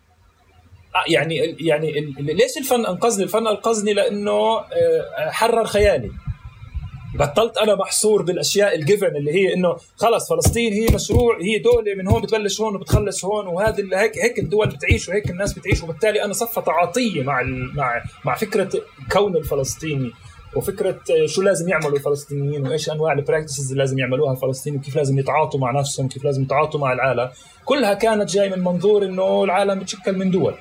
آه، يعني يعني ليش الفن أنقذني؟ الفن أنقذني لأنه آه، حرر خيالي بطلت أنا محصور بالأشياء ال given اللي هي إنه خلص فلسطين هي مشروع هي دولة من هون بتبلش هون وبتخلص هون وهذا هيك هيك الدول بتعيش وهيك الناس بتعيش وبالتالي أنا صفى تعاطيي مع مع مع فكرة كون الفلسطيني وفكرة شو لازم يعملوا الفلسطينيين؟ وايش أنواع ال practices اللي لازم يعملوها الفلسطينيين؟ وكيف لازم يتعاطوا مع نفسهم؟ كيف لازم يتعاطوا مع العالم؟ كلها كانت جاي من منظور إنه العالم بتشكل من دول.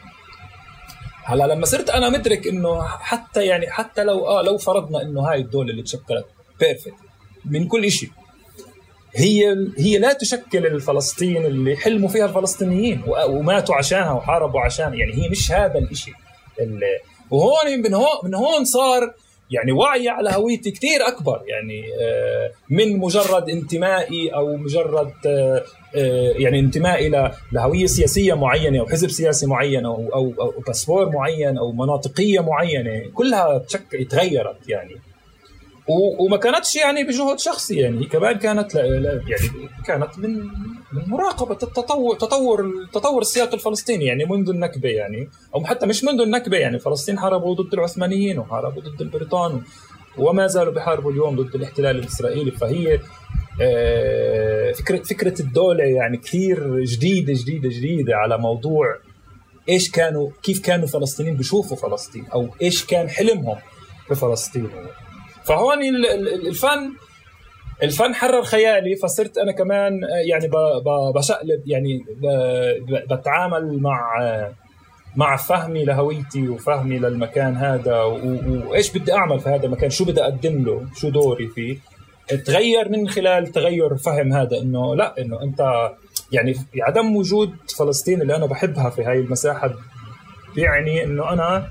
هلأ لما صرت أنا مدرك إنه حتى يعني حتى لو آه لو فرضنا إنه هاي الدولة اللي تشكلت بيرفكت من كل شيء هي هي لا تشكل الفلسطين اللي حلموا فيها الفلسطينيين وماتوا عشانها وحاربوا عشان يعني هي مش هذا الشيء وهون من هون من هون صار يعني وعي على هويتي كثير أكبر يعني آه، من مجرد انتمائي أو مجرد آه، آه، يعني انتمائي لهوية سياسية معينة أو حزب سياسي معين أو أو, أو باسبور معين أو مناطقية معينة كلها تشك تغيرت يعني. وما كانتش يعني بجهد شخصي يعني كمان كانت لا لا يعني كانت من من مراقبة التطور تطور تطور السياق الفلسطيني يعني منذ النكبة يعني. أو حتى مش منذ النكبة يعني فلسطين حاربوا ضد العثمانيين وحاربوا ضد البريطان وما زالوا بيحاربوا اليوم ضد الاحتلال الإسرائيلي. فهي آه، فكره فكرة الدولة يعني كثير جديده جديده جديدة على موضوع إيش كانوا كيف كانوا الفلسطينيين بيشوفوا فلسطين أو إيش كان حلمهم في فلسطين فهون الفن الفن حرر خيالي فصرت أنا كمان يعني بشقلب يعني بتعامل مع مع فهمي لهويتي وفهمي للمكان هذا وإيش بدي أعمل في هذا المكان؟ شو بدي أقدم له؟ شو دوري فيه؟ تغير من خلال تغير فهم هذا إنه لا إنه أنت يعني عدم وجود فلسطين اللي أنا بحبها في هاي المساحة بيعني إنه أنا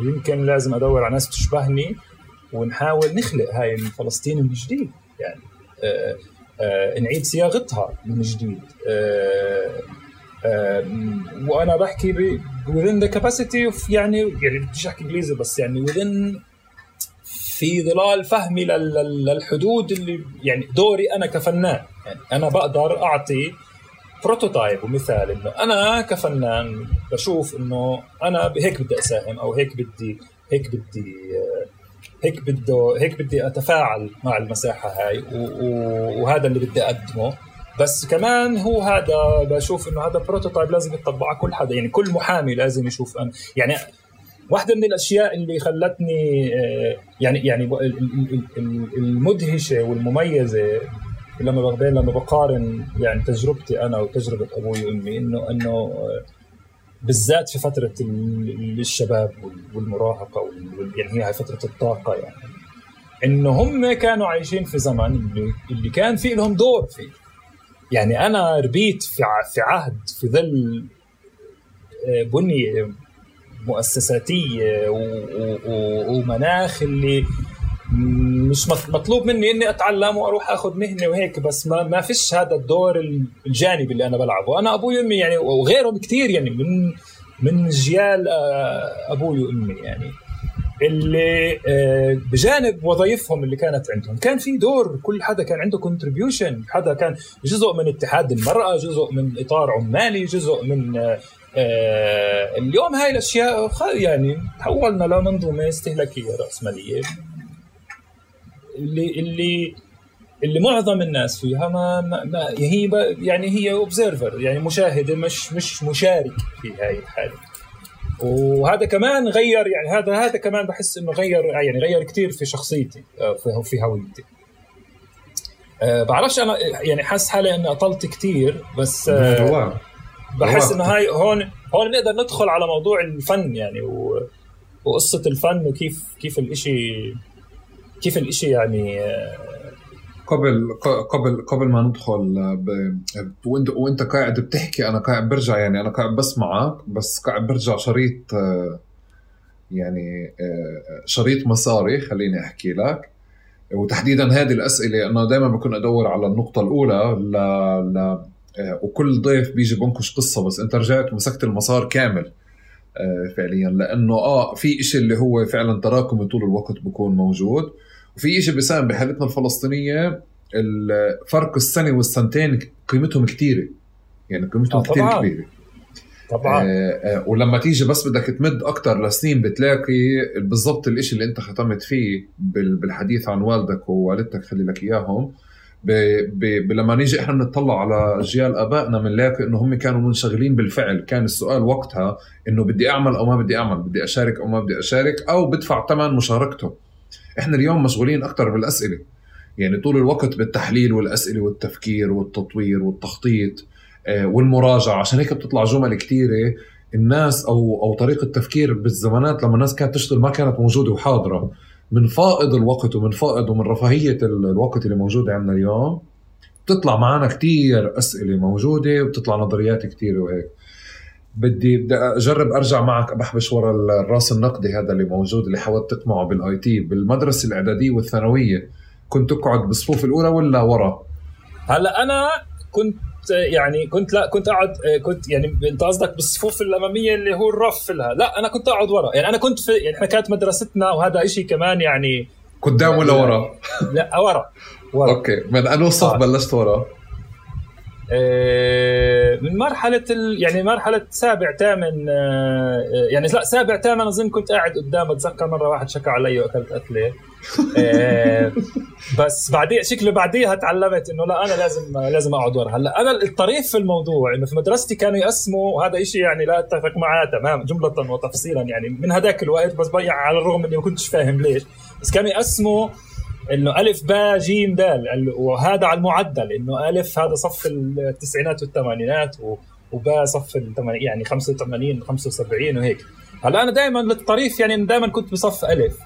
يمكن لازم أدور على ناس تشبهني ونحاول نخلق هاي فلسطين من جديد يعني. آه آه نعيد صياغتها من جديد. آه آه وأنا بحكي ب within the capacity of يعني يعني بديش أحكي إنجليزي بس يعني within في ظلال فهمي للحدود اللي يعني دوري أنا كفنان. يعني أنا بقدر أعطي prototype ومثال إنه أنا كفنان بشوف إنه أنا هيك بدي أساهم أو هيك بدي هيك بدي هيك بده هيك بدي أتفاعل مع المساحة هاي وهذا اللي بدي أقدمه. بس كمان هو هذا بشوف إنه هذا prototype لازم يطبق على كل حدا يعني كل محامي لازم يشوف أنا يعني واحدة من الأشياء اللي خلتني يعني يعني المدهشة والمميزة لما لما بقارن يعني تجربتي أنا وتجربة أبوي وأمي إنه إنه بالذات في فترة الشباب والمراهقة يعني هي فترة الطاقة يعني. إنه هم كانوا عايشين في زمن اللي, كان في لهم دور فيه. يعني أنا ربيت في في عهد في ظل بنية مؤسساتية ومناخ اللي مش مطلوب مني إني أتعلم وأروح أخذ مهنة وهيك بس ما ما فيش هذا الدور الجانبي اللي أنا بلعبه. أنا أبوي وأمي يعني وغيرهم كثير يعني من من جيال أبوي وأمي يعني. اللي بجانب وظائفهم اللي كانت عندهم. كان في دور كل حدا كان عنده كونتريبيوشن حدا كان جزء من اتحاد المرأة جزء من إطار عمالي جزء من آه اليوم هاي الأشياء يعني تحولنا لمنظومة استهلاكية رأسمالية. اللي اللي اللي معظم الناس فيها ما, ما, ما هي يعني هي اوبزرفر يعني مشاهده مش مش مشارك في هاي الحالة وهذا كمان غير يعني هذا هذا كمان بحس إنه غير يعني غير كثير في شخصيتي في في هويتي أه بعرفش أنا يعني حاسس حالي إني أطلت كثير بس أه بحس إنه هاي هون هون نقدر ندخل على موضوع الفن يعني. وقصة الفن وكيف كيف الإشي كيف الإشي يعني قبل قبل قبل ما ندخل ب... وانت وانت قاعد بتحكي أنا قاعد برجع يعني أنا قاعد بسمعك بس قاعد برجع شريط يعني شريط مساري خليني أحكي لك. وتحديدا هذه الأسئلة انه دائما بكون أدور على النقطة الأولى ل... ل... وكل ضيف بيجي بنكش قصة بس أنت رجعت ومسكت المسار كامل فعليا. لأنه آه في إشي اللي هو فعلا تراكمي طول الوقت بكون موجود. وفي إشي بيساهم بحالتنا الفلسطينية فرق السنة والسنتين قيمتهم كثيره يعني قيمتهم كثير كبيرة. طبعا. آه ولما تيجي بس بدك تمد أكثر لسنين بتلاقي بالضبط الإشي اللي أنت ختمت فيه بالحديث عن والدك ووالدتك خلي لك إياهم. ب... ب... لما نيجي إحنا بنطلع على اجيال آبائنا بنلاقي إنه هم كانوا منشغلين بالفعل. كان السؤال وقتها إنه بدي أعمل أو ما بدي أعمل بدي أشارك أو ما بدي أشارك أو بدفع ثمن مشاركته إحنا اليوم مشغولين أكثر بالأسئلة. يعني طول الوقت بالتحليل والأسئلة والتفكير والتطوير والتخطيط والمراجعة. عشان هيك بتطلع جمل كثيره الناس أو أو طريقة التفكير بالزمانات لما الناس كانت تشتغل ما كانت موجودة وحاضرة. من فائض الوقت ومن فائض ومن رفاهية الوقت اللي موجودة عندنا اليوم بتطلع معنا كتير أسئلة موجودة وبتطلع نظريات كتير وهيك. بدي بدي أجرب أرجع معك بحبش ورا الرأس النقدي هذا اللي موجود اللي حاولت تقمعه بالآي تي بالمدرسة الإعدادية والثانوية كنت تقعد بالصفوف الأولى ولا ورا؟ هلا أنا كنت يعني كنت لا كنت أقعد كنت يعني أنت قصدك بالصفوف الأمامية اللي هو الرف لها لا أنا كنت أقعد ورا يعني أنا كنت في يعني إحنا كانت مدرستنا وهذا شيء كمان يعني قدام ولا ورا؟ لا ورا ورا أوكي من انو صف آه. بلشت ورا؟ من مرحلة ال... يعني مرحلة سابع ثامن يعني لا سابع ثامن أظن كنت قاعد قدام أتذكر مرة واحد شكى علي وأكلت قتلة بس بعدين شكله بعديها تعلمت إنه لا أنا لازم لازم أقعد ورا. هلأ أنا الطريف في الموضوع إنه في مدرستي كانوا يقسموا هذا إشي يعني لا أتفق معاه تمام جملة وتفصيلا يعني من هذاك الوقت بس على الرغم إني ما كنتش فاهم ليش. بس كانوا يقسموا إنه ألف باء جيم دال. وهذا على المعدل. إنه ألف هذا صف التسعينات والثمانينات وباء صف يعني 85 75 وهيك. هلا أنا دائما للطريف يعني دائما كنت بصف ألف.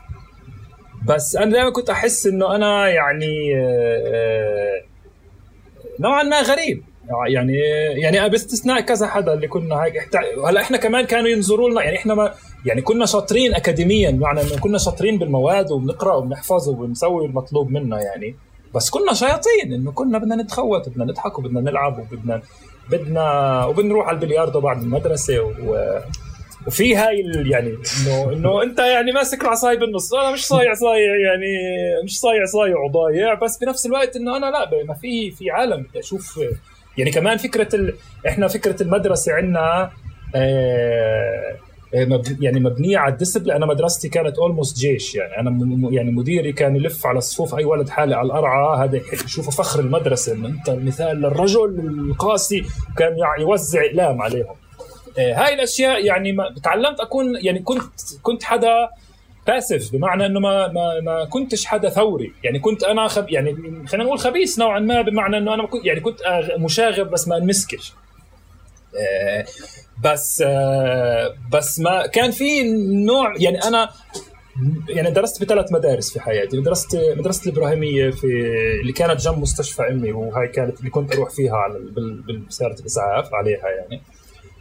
بس أنا دائما كنت أحس إنه أنا يعني نوعا ما غريب. يعني يعني باستثناء كذا حدا اللي كنا هيك هلا إحنا كمان كانوا ينظروا لنا يعني إحنا ما يعني كنا شاطرين اكاديميا بمعنى إنه كنا شاطرين بالمواد وبنقرأ وبنحفظ وبنسوي المطلوب منا يعني. بس كنا شياطين إنه كنا بدنا نتخوت بدنا نضحك وبدنا نلعب وبدنا بدنا وبنروح على البلياردو بعد المدرسة و وفي هاي يعني انه إنه أنت يعني ماسك العصاي بالنص أنا مش صايع صايع يعني مش صايع صايع وضايع بس بنفس الوقت إنه أنا لا ما في في عالم بدي أشوف يعني كمان فكرة ال... إحنا فكرة المدرسة عندنا آه يعني مبنية على ال discipline أنا مدرستي كانت almost جيش يعني أنا يعني مديري كان يلف على صفوف أي ولد حالق على القرعة هذا يشوفه فخر المدرسة. انه أنت مثال للرجل القاسي كان يعني يوزع إقلام عليهم. آه، هاي الأشياء يعني ما تعلمت اكون يعني كنت كنت حدا باسف بمعنى إنه ما ما ما كنتش حدا ثوري. يعني كنت أنا خب يعني خلينا نقول خبيث نوعا ما بمعنى إنه أنا كنت يعني كنت مشاغب بس ما انمسكش آه، بس آه، بس ما كان في نوع يعني أنا يعني درست بثلاث مدارس في حياتي. درست مدرسة الإبراهيمية في اللي كانت جنب مستشفى أمي وهاي كانت اللي كنت أروح فيها على بسيارة الإسعاف عليها يعني.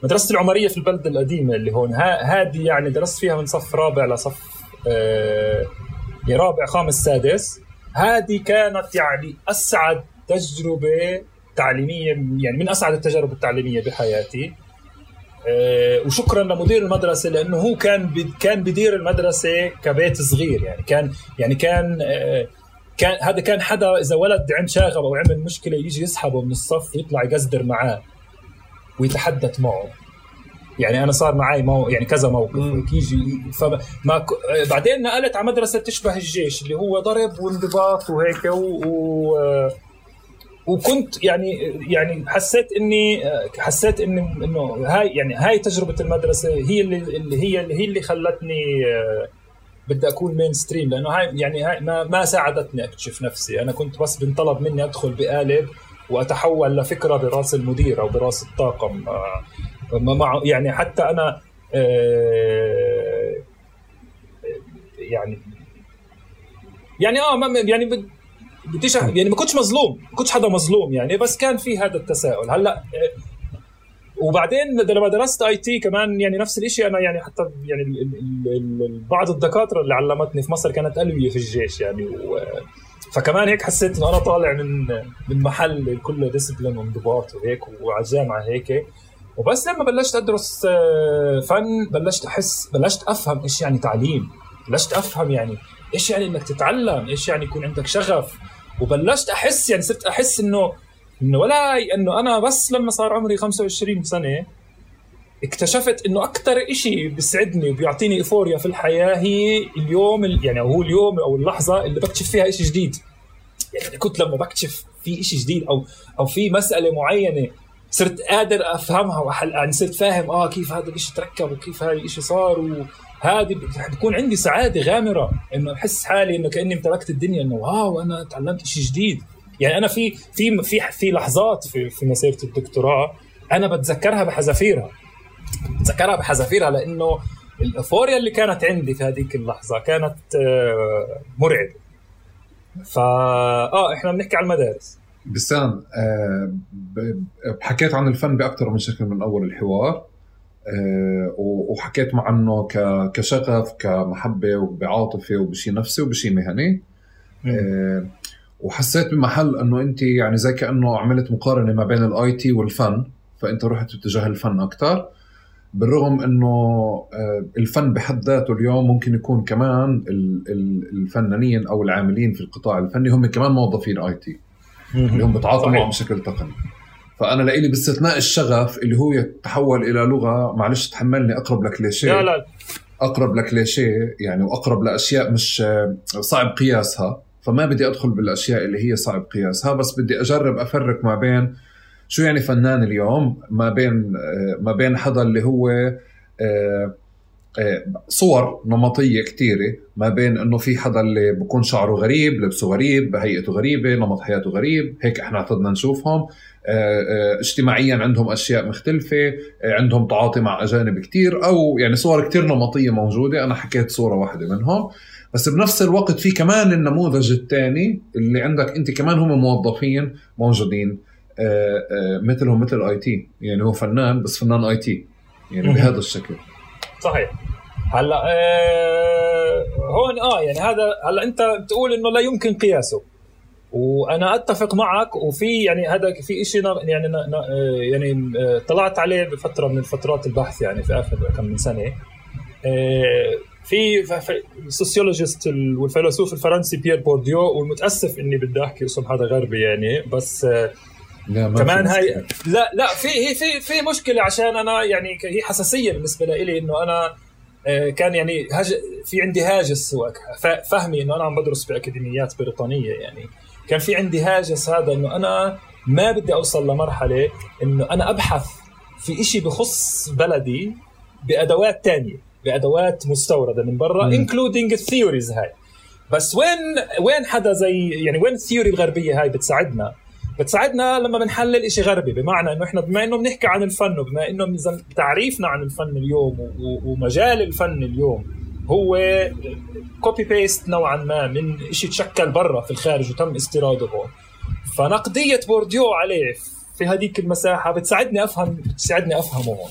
مدرسة العمرية في البلدة القديمة اللي هون هذه يعني درست فيها من صف رابع لصف آه رابع خامس سادس. هذه كانت يعني أسعد تجربة تعليمية يعني من أسعد التجارب التعليمية بحياتي. آه وشكرا لمدير المدرسة لأنه هو كان كان بدير المدرسة كبيت صغير. يعني كان يعني كان آه كان هذا كان حدا إذا ولد عند شاغب أو عمل مشكلة يجي يسحبه من الصف ويطلع يقصدر معاه ويتحدث معه. يعني أنا صار معي مو يعني كذا موقف يجي فما ك... بعدين نقلت على مدرسة تشبه الجيش اللي هو ضرب وانضباط وهيك و... و... وكنت يعني يعني حسيت إني حسيت إني إنه هاي يعني هاي تجربة المدرسة هي اللي, اللي هي اللي هي اللي خلتني بدي أكون mainstream لأنه هاي يعني هاي ما ما ساعدتني أكتشف نفسي. أنا كنت بس بنطلب مني أدخل بقالب وأتحول لفكرة براس المدير أو براس الطاقم. آه، مع يعني حتى أنا آه، يعني يعني آه يعني بديش يعني ما كنتش مظلوم ما كنتش حدا مظلوم يعني بس كان في هذا التساؤل. هلأ آه، وبعدين لما درست IT كمان يعني نفس الشيء أنا يعني حتى يعني بعض الدكاترة اللي علمتني في مصر كانت الويه في الجيش يعني فكمان هيك حسيت إنه أنا طالع من من محل كله ديسبلين وانضباط وهيك وعلى الجامعة هيك. وبس لما بلشت أدرس آه، فن بلشت أحس بلشت أفهم إيش يعني تعليم. بلشت أفهم يعني إيش يعني إنك تتعلم إيش يعني يكون عندك شغف. وبلشت أحس يعني صرت أحس إنه إنه ولا إنه أنا بس لما صار عمري 25 سنة اكتشفت إنه أكثر شيء بيسعدني وبيعطيني إيفوريا في الحياة هي اليوم يعني هو اليوم أو اللحظة اللي بكتشف فيها شيء جديد. يعني كنت لما بكتشف في شيء جديد أو أو في مسألة معينة صرت قادر أفهمها وحل يعني صرت فاهم آه كيف هذا الشيء تركب وكيف هذا الشيء صار وهذه بتكون عندي سعادة غامرة إنه أحس حالي إنه كأني امتلكت الدنيا إنه واو أنا تعلمت شيء جديد. يعني أنا في في في في لحظات في في مسيرة الدكتوراه أنا بتذكرها بحذافيرها. بتذكرها بحذافيرها لإنه الايفوريا اللي كانت عندي في هذيك اللحظة كانت آه، مرعبة. فا آه إحنا بنحكي على المدارس. بسام آه حكيت عن الفن بأكثر من شكل من أول الحوار آه وحكيت مع عنه كشغف كمحبة وبعاطفة وبشيء نفسي وبشيء مهني آه وحسيت بمحل إنه أنت يعني زي كأنه عملت مقارنة ما بين ال IT والفن فأنت رحت باتجاه الفن أكثر بالرغم إنه الفن بحد ذاته اليوم ممكن يكون كمان الفنانين أو العاملين في القطاع الفني هم كمان موظفين IT. اللي هم بتعاطوا معهم بشكل تقني فأنا لإلي باستثناء الشغف اللي هو يتحول إلى لغة معلش تحملني أقرب لكليشيه لا لا. أقرب لكليشيه يعني وأقرب لأشياء مش صعب قياسها. فما بدي أدخل بالأشياء اللي هي صعب قياسها بس بدي أجرب أفرق ما بين شو يعني فنان اليوم ما بين ما بين حدا اللي هو آه، آه، صور نمطية كثيره ما بين إنه في حدا اللي بكون شعره غريب لبسه غريب هيئته غريبة نمط حياته غريب هيك إحنا اعتدنا نشوفهم. آه، اجتماعيا عندهم أشياء مختلفة عندهم تعاطي مع أجانب كثير أو يعني صور كثير نمطية موجودة. أنا حكيت صورة واحدة منهم. بس بنفس الوقت في كمان النموذج الثاني اللي عندك أنت كمان هم موظفين موجودين مثلهم مثل IT. يعني هو فنان بس فنان IT. يعني بهذا الشكل. صحيح. هلا آه هون آه يعني هذا هلا أنت بتقول إنه لا يمكن قياسه. وأنا أتفق معك وفي يعني هذا في شيء يعني يعني آه، طلعت عليه بفترة من فترات البحث يعني في آخر كم من سنة. آه، في ال sociologist والفيلسوف الفرنسي بيير بورديو والمتأسف إني بدي أحكي اسم هذا غربي يعني بس آه، لا ما كمان هاي لا لا في هي في في مشكلة عشان أنا يعني هي حساسية بالنسبة لي إنه أنا كان يعني هج في عندي هاجس فهمي إنه أنا عم بدرس باكاديميات بريطانية يعني. كان في عندي هاجس هذا إنه أنا ما بدي أوصل لمرحلة إنه أنا أبحث في إشي بخص بلدي بأدوات تانية بأدوات مستوردة من برا including ال theories هاي. بس وين وين حدا زي يعني وين ال theory الغربية هاي بتساعدنا؟ بتساعدنا لما بنحلل إشي غربي بمعنى إنه إحنا بما إنه بنحكي عن الفن وبما إنه تعريفنا عن الفن اليوم ومجال الفن اليوم هو copy paste نوعا ما من شيء تشكل برا في الخارج وتم استيراده هون. فنقدية بورديو عليه في هذيك المساحة بتساعدني افهم بتساعدني أفهمه هون.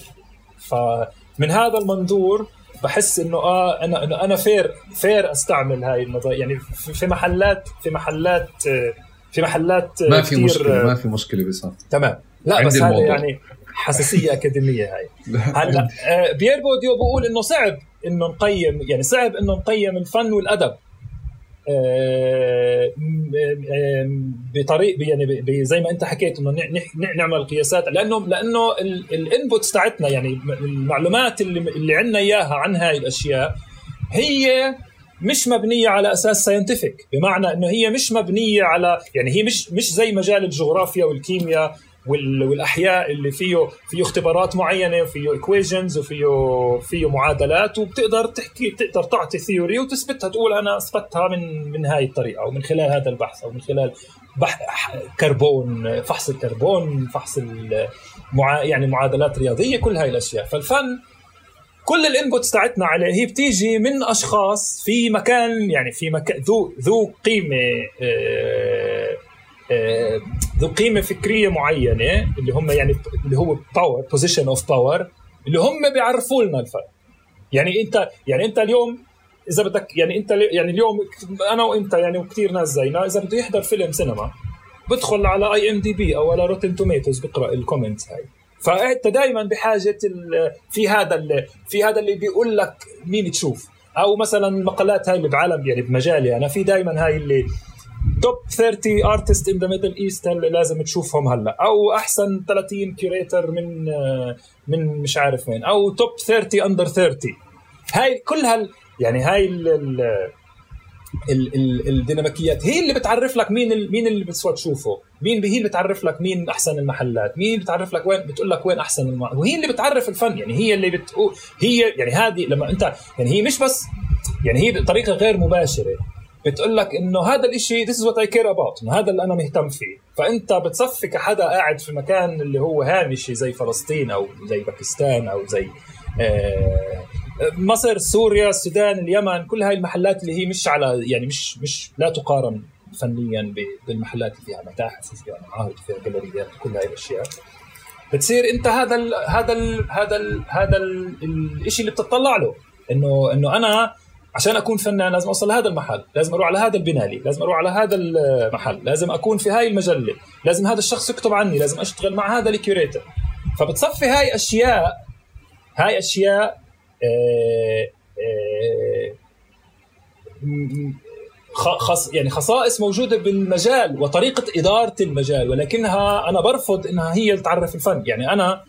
فمن هذا المنظور بحس إنه آه أنا أنا fair fair أستعمل هاي النظريه يعني في محلات في محلات في محلات ما في مشكلة ما في مشكلة بس تمام. لا بس هذا يعني حساسية أكاديمية هاي. هلا آه، بيير بورديو بقول إنه صعب إنه نقيم يعني صعب إنه نقيم الفن والأدب. آه، بطريق يعني زي ما أنت حكيت إنه نعمل قياسات لأنه لأنه ال inputs تاعتنا يعني المعلومات اللي اللي عندنا إياها عن هاي الأشياء هي مش مبنية على أساس scientific بمعنى إنه هي مش مبنية على يعني هي مش مش زي مجال الجغرافيا والكيمياء والأحياء اللي فيه فيه اختبارات معينة وفيه equations وفيه فيه معادلات وبتقدر تحكي تقدر تعطي theory وتثبتها تقول أنا أثبتها من من هاي الطريقة أو من خلال هذا البحث أو من خلال بحث كربون فحص الكربون فحص المعا يعني معادلات رياضية كل هاي الأشياء. فالفن كل ال inputs تاعتنا عليه هي بتيجي من أشخاص في مكان يعني في مكان ذو ذو قيمة آه آه، ذو قيمة فكرية معينة اللي هم يعني اللي هو power position of power اللي هم بيعرفوا لنا الفرق. يعني أنت يعني أنت اليوم إذا بدك يعني أنت يعني اليوم أنا وأنت يعني وكثير ناس زينا إذا بده يحضر فيلم سينما بدخل على IMDb أو على Rotten Tomatoes بقرأ ال comments هاي. فأنت دائما بحاجة في هذا في هذا اللي بيقول لك مين تشوف. أو مثلا المقالات هاي اللي بعالم يعني بمجالي أنا في دائما هاي اللي top 30 artists in the Middle East لازم تشوفهم هلأ. أو أحسن 30 curator من من مش عارف وين. أو top 30 under 30 هاي كل هال يعني هاي ال ال ال ال الديناميكيات. هي اللي بتعرف لك مين مين اللي بتسوى تشوفه. مين هي اللي بتعرف لك مين أحسن المحلات. مين بتعرف لك وين بتقول لك وين أحسن الم... وهي اللي بتعرف الفن. يعني هي اللي بتقول هي يعني هذه لما أنت يعني هي مش بس يعني هي بطريقة غير مباشرة. بتقول لك إنه هذا الشيء is what I care about إنه هذا اللي أنا مهتم فيه. فأنت بتصفي كحدا قاعد في مكان اللي هو هامشي زي فلسطين أو زي باكستان أو زي آه، مصر سوريا السودان اليمن كل هاي المحلات اللي هي مش على يعني مش مش لا تقارن فنيا بالمحلات اللي فيها متاحف وفيها معاهد وفيها جاليريات وكل هاي الأشياء. بتصير أنت هذا ال هذا ال هذا ال هذا الشيء اللي بتطلع له إنه إنه أنا عشان أكون فنان لازم أوصل لهذا المحل لازم أروح على هذا البينالي لازم أروح على هذا المحل لازم أكون في هاي المجلة لازم هذا الشخص يكتب عني لازم أشتغل مع هذا ال curator. فبتصفي هاي أشياء هاي أشياء خص يعني خصائص موجودة بالمجال وطريقة إدارة المجال ولكنها أنا برفض إنها هي اللي تعرف الفن. يعني أنا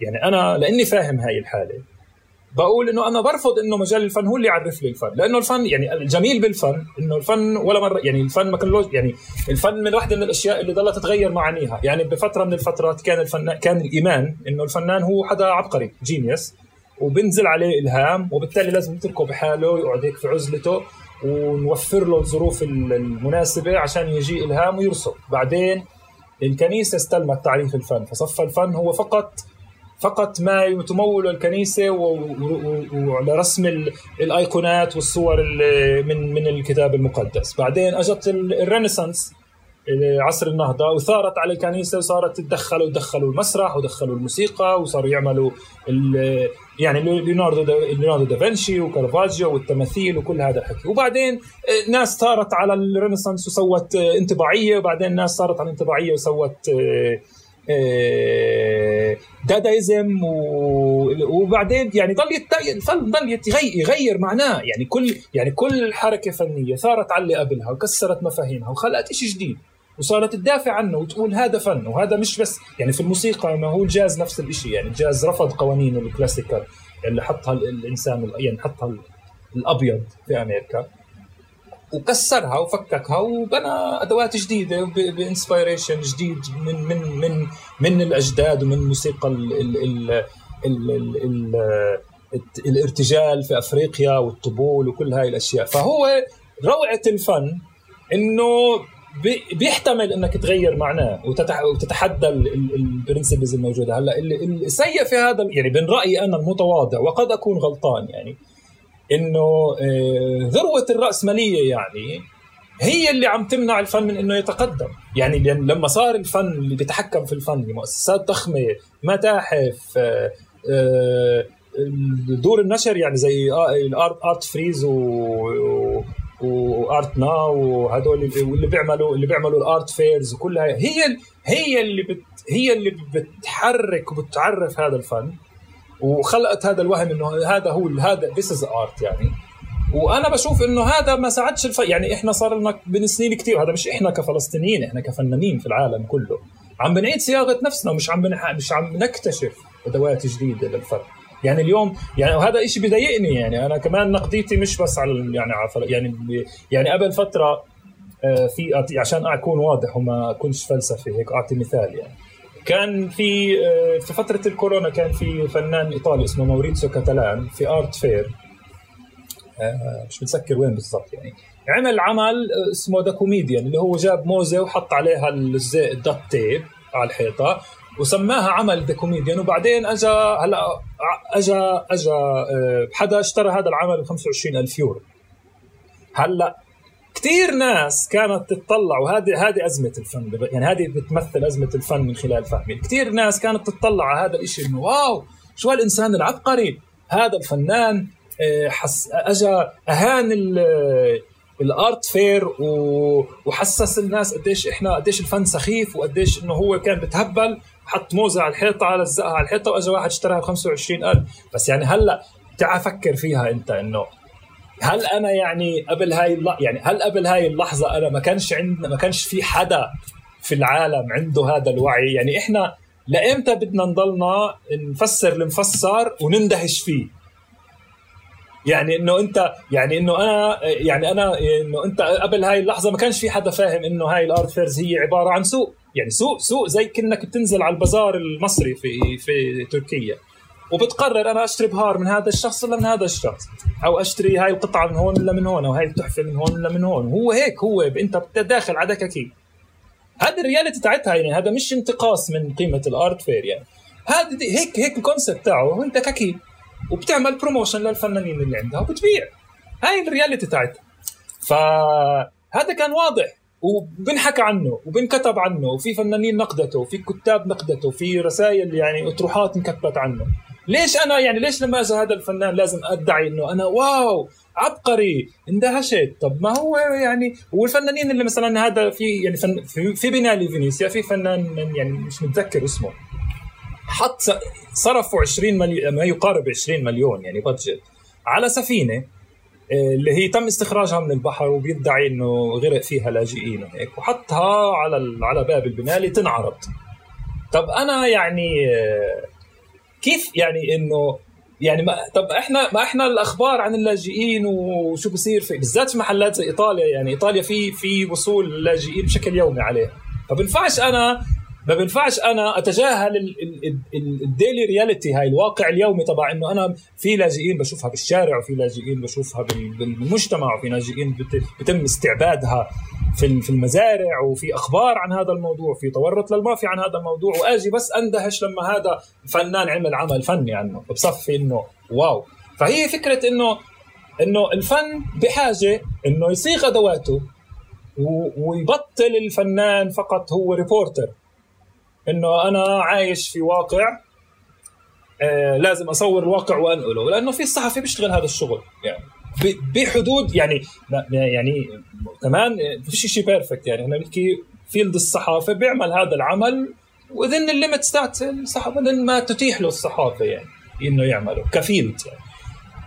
يعني أنا لأني فاهم هاي الحالة بقول إنه أنا برفض إنه مجال الفن هو اللي يعرف لي الفن. لأنه الفن يعني الجميل بالفن إنه الفن ولا مرة يعني الفن ما كان يعني الفن من واحدة من الأشياء اللي ضلت تتغير معانيها. يعني بفترة من الفترات كان الفن كان الإيمان إنه الفنان هو حدا عبقري جينيوس وبنزل عليه إلهام وبالتالي لازم نتركه بحاله يقعد هيك في عزلته ونوفر له الظروف المناسبة عشان يجي إلهام ويرسم بعدين الكنيسة استلمت تعريف الفن فصفى الفن هو فقط فقط ما تمول الكنيسة وعلى رسم الأيقونات والصور من من الكتاب المقدس. بعدين أجت ال Renaissance عصر النهضة وثارت على الكنيسة وصارت تدخلوا ودخلوا المسرح ودخلوا الموسيقى وصاروا يعملوا يعني ليوناردو ليوناردو دافنشي وكارفاجيو والتماثيل وكل هذا الحكي. وبعدين آه، ناس ثارت على ال Renaissance وسوت آه، انطباعية. وبعدين ناس ثارت على الانطباعية وسوت آه، Dadaism وبعدين يعني ضل ضل يغير معناه. يعني كل يعني كل حركة فنية ثارت على اللي قبلها وكسرت مفاهيمها وخلقت شيء جديد. وصارت تدافع عنه وتقول هذا فن وهذا مش بس يعني في الموسيقى ما هو الجاز نفس الشيء يعني الجاز رفض قوانين ال classical اللي حطها الإنسان يعني حطها الأبيض في أمريكا. وكسرها وفككها وبنى أدوات جديدة ب inspiration جديد من من من من الأجداد ومن موسيقى ال ال ال ال ال ال الارتجال في أفريقيا والطبول وكل هاي الأشياء. فهو روعة الفن إنه بيحتمل إنك تغير معناه وتتحدى البرنسبلز الموجودة. هلأ السيء في هذا يعني من رأيي أنا المتواضع وقد أكون غلطان يعني إنه آه، ذروة الرأسمالية يعني هي اللي عم تمنع الفن من إنه يتقدم. يعني لما صار الفن اللي بيتحكم في الفن مؤسسات ضخمة متاحف آه، آه، دور النشر يعني زي ال art Art Frieze و و Art Now وهدول واللي بيعملوا اللي بيعملوا ال art fairs وكلها. هي هي اللي بت هي اللي بتحرك وبتعرف هذا الفن. وخلقت هذا الوهم إنه هذا هو هذا this is art يعني. وأنا بشوف إنه هذا ما ساعدش الف... يعني إحنا صار لنا من سنين كثير هذا مش إحنا كفلسطينيين إحنا كفنانين في العالم كله. عم بنعيد صياغة نفسنا ومش عم بنح... مش عم نكتشف أدوات جديدة للفن. يعني اليوم يعني وهذا شيء بضايقني يعني. أنا كمان نقديتي مش بس على يعني على يعني يعني قبل فترة آه، في عشان أكون واضح وما أكونش فلسفي هيك أعطي مثال يعني. كان في آه، في فترة الكورونا كان في فنان إيطالي اسمه موريتسيو كاتالان في art fair. آه، مش متذكر وين بالضبط يعني. عمل عمل اسمه The Comedian اللي هو جاب موزة وحط عليها ال duct tape على الحيطة. وسماها عمل The Comedian وبعدين اجى هلا اجى اجى آه، حدا اشترى هذا العمل ب 25000 يورو. هلا كثير ناس كانت تتطلع وهذه هذه أزمة الفن يعني هذه بتمثل أزمة الفن من خلال فهمي. كثير ناس كانت تتطلع على هذا الشيء إنه wow شو هالإنسان العبقري؟ هذا الفنان آه، حس اجى أهان الأرت فير وحسس الناس قديش إحنا قديش الفن سخيف وقديش إنه هو كان بتهبل حط موزة على الحيطة لزقها على الحيطة واجى واحد اشتراها ب 25000 بس يعني هلأ تعال فكر فيها أنت إنه هل أنا يعني قبل هاي يعني هل قبل هاي اللحظة أنا ما كانش عندنا ما كانش في حدا في العالم عنده هذا الوعي؟ يعني إحنا لإمتى بدنا نضلنا نفسر المفسر وندهش فيه؟ يعني إنه أنت يعني إنه أنا يعني أنا إنه أنت قبل هاي اللحظة ما كانش في حدا فاهم إنه هاي ال art fairs هي عبارة عن سوق. يعني سوق سوق زي كأنك بتنزل على البازار المصري في في تركيا. وبتقرر أنا أشتري بهار من هذا الشخص ولا من هذا الشخص؟ أو أشتري هاي القطعة من هون ولا من هون؟ أو هاي التحفة من هون ولا من هون؟ هو هيك هو أنت داخل على دكاكين هذا ال reality تاعتها يعني هذا مش انتقاص من قيمة ال art fair يعني. هذا هيك هيك ال concept تاعه هو انت دكاكين وبتعمل promotion للفنانين اللي عندها وبتبيع. هاي ال reality تاعتها فهذا كان واضح. وبنحكى عنه وبنكتب عنه وفي فنانين نقدته وفي كتاب نقدته وفي رسائل يعني أطروحات انكتبت عنه. ليش أنا يعني ليش لما اجى هذا الفنان لازم أدعي إنه أنا wow عبقري اندهشت طب ما هو يعني والفنانين اللي مثلا هذا في يعني فن في, في بينالي فينيسيا في فنان يعني مش متذكر اسمه. حط صرفوا 20 مليون ما يقارب 20 مليون يعني بادجت على سفينة آه، اللي هي تم استخراجها من البحر وبيدعي إنه غرق فيها لاجئين وهيك وحطها على على باب البنايه تنعرض طب أنا يعني آه، كيف يعني إنه يعني ما طب إحنا ما إحنا الأخبار عن اللاجئين وشو بصير في بالذات في محلات زي إيطاليا يعني إيطاليا في في وصول اللاجئين بشكل يومي عليها. فبنفعش أنا ما بينفعش أنا أتجاهل ال daily reality هاي الواقع اليومي تبع إنه أنا في لاجئين بشوفها بالشارع وفي لاجئين بشوفها بالمجتمع وفي لاجئين بتم استعبادها في في المزارع وفي أخبار عن هذا الموضوع في تورط للمافيا عن هذا الموضوع وآجي بس أندهش لما هذا فنان عمل عمل فني عنه بصفي إنه wow. فهي فكرة انه إنه الفن بحاجة إنه يصيغ أدواته ويبطل الفنان فقط هو reporter إنه أنا عايش في واقع آه لازم أصور الواقع وأنقله لأنه في الصحفي بيشتغل هذا الشغل يعني بحدود يعني يعني كمان فيش شيء perfect يعني إحنا بنحكي field الصحافة بيعمل هذا العمل within ال limits تاعت الصحافة ما تتيح له الصحافة يعني إنه يعمله ك field يعني.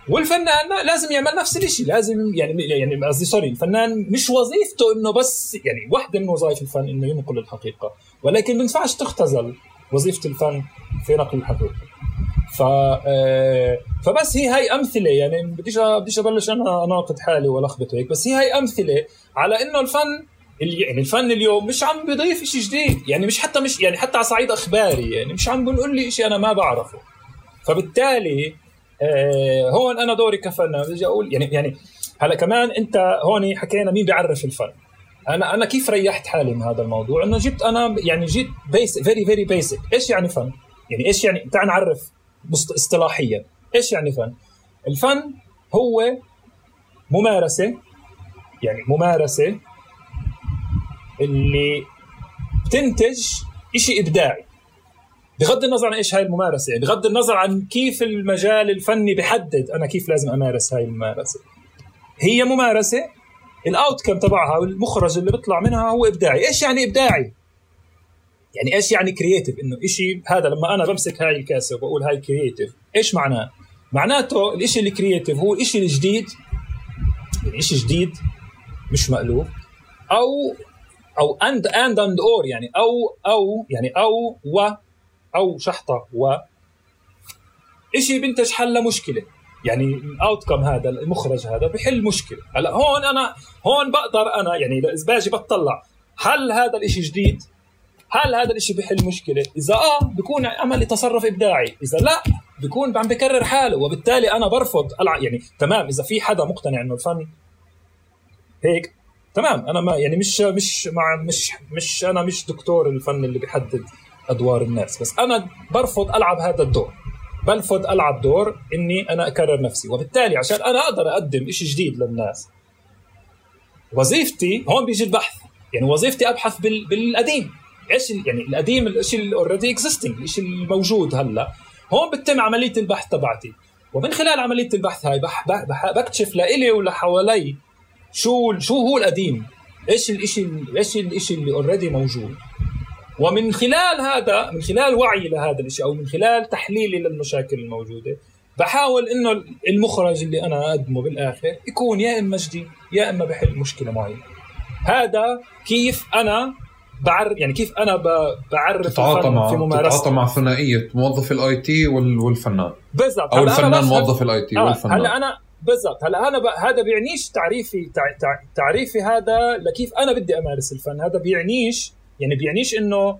والفنان لازم يعمل نفس الشيء لازم يعني يعني قصدي sorry الفنان مش وظيفته إنه بس يعني واحدة من وظائف الفن إنه ينقل الحقيقة ولكن ما ينفعش تختزل وظيفة الفن في نقل الحقيقة. ف آه، فبس هي هاي أمثلة يعني بديش بديش أبلش أنا أناقض حالي والخبط هيك بس هي هاي أمثلة على إنه الفن يعني الفن اليوم مش عم بيضيف شيء جديد يعني مش حتى مش يعني حتى على صعيد أخباري يعني مش عم بنقول لي شيء أنا ما بعرفه. فبالتالي هون أنا دوري كفنان. بدي أقول يعني يعني هلا كمان أنت هون حكينا مين بيعرف الفن. أنا أنا كيف ريحت حالي من هذا الموضوع؟ إنه جبت أنا يعني جيت basic very very basic إيش يعني فن؟ يعني إيش يعني تعال نعرف اصطلاحيا. إيش يعني فن؟ الفن هو ممارسة يعني ممارسة اللي بتنتج شيء إبداعي. بغض النظر عن إيش هاي الممارسة يعني بغض النظر عن كيف المجال الفني بحدد أنا كيف لازم أمارس هاي الممارسة. هي ممارسة ال outcome تبعها والمخرج اللي بيطلع منها هو إبداعي. إيش يعني إبداعي؟ يعني إيش يعني creative إنه شيء هذا لما أنا بمسك هاي الكاسة وبقول هاي creative إيش معناه؟ معناته الشيء ال creative هو الشيء الجديد يعني شيء جديد مش مألوف أو أو and and and or يعني أو أو يعني أو و أو شحطة و شيء بينتج حل لمشكلة. يعني الاوت كم هذا المخرج هذا بحل مشكلة. هلا هون أنا هون بقدر أنا يعني إذا باجي بطلع هل هذا الإشي جديد؟ هل هذا الإشي بحل مشكلة؟ إذا آه بكون عمل تصرف إبداعي. إذا لا بكون عم بكرر حاله وبالتالي أنا برفض. يعني تمام إذا في حدا مقتنع إنه الفن هيك؟ تمام أنا ما يعني مش مش مع مش مش أنا مش دكتور الفن اللي بيحدد. أدوار الناس. بس أنا برفض ألعب هذا الدور. برفض ألعب دور إني أنا أكرر نفسي. وبالتالي عشان أنا أقدر أقدم شيء جديد للناس. وظيفتي هون بيجي البحث. يعني وظيفتي أبحث بال... بالقديم. إيش يعني القديم الشيء اللي already existing الشيء الموجود هلأ. هون بتتم عملية البحث تبعتي. ومن خلال عملية البحث هاي بح... بح... بكتشف لإلي ولحوالي شو شو هو القديم. إيش الشيء إيش الشيء اللي already موجود. ومن خلال هذا من خلال وعي لهذا الشيء أو من خلال تحليلي للمشاكل الموجودة بحاول إنه المخرج اللي أنا أقدمه بالآخر يكون يا إما جديد يا إما بحل مشكلة معينة. هذا كيف أنا بعرف يعني كيف أنا بعرف تتعاطى مع في ممارستي تتعاطى مع ثنائية موظف ال IT والفنان. بالضبط. أو الفنان موظف ال IT آه والفنان. هلا أنا بالضبط. هلا أنا ب... هذا بيعنيش تعريفي تع... تع... تعريفي هذا لكيف أنا بدي أمارس الفن. هذا بيعنيش يعني بيعنيش إنه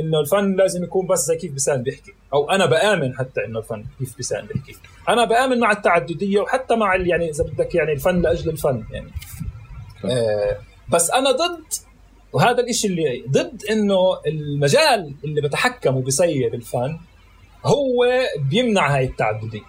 إنه الفن لازم يكون بس زي كيف بيسان بيحكي. أو أنا بآمن حتى إنه الفن كيف بيسان بيحكي. أنا بآمن مع التعددية وحتى مع يعني إذا بدك يعني الفن لأجل الفن يعني. آه بس أنا ضد وهذا الإشي اللي ضد إنه المجال اللي بتحكم وبسير الفن هو بيمنع هاي التعددية.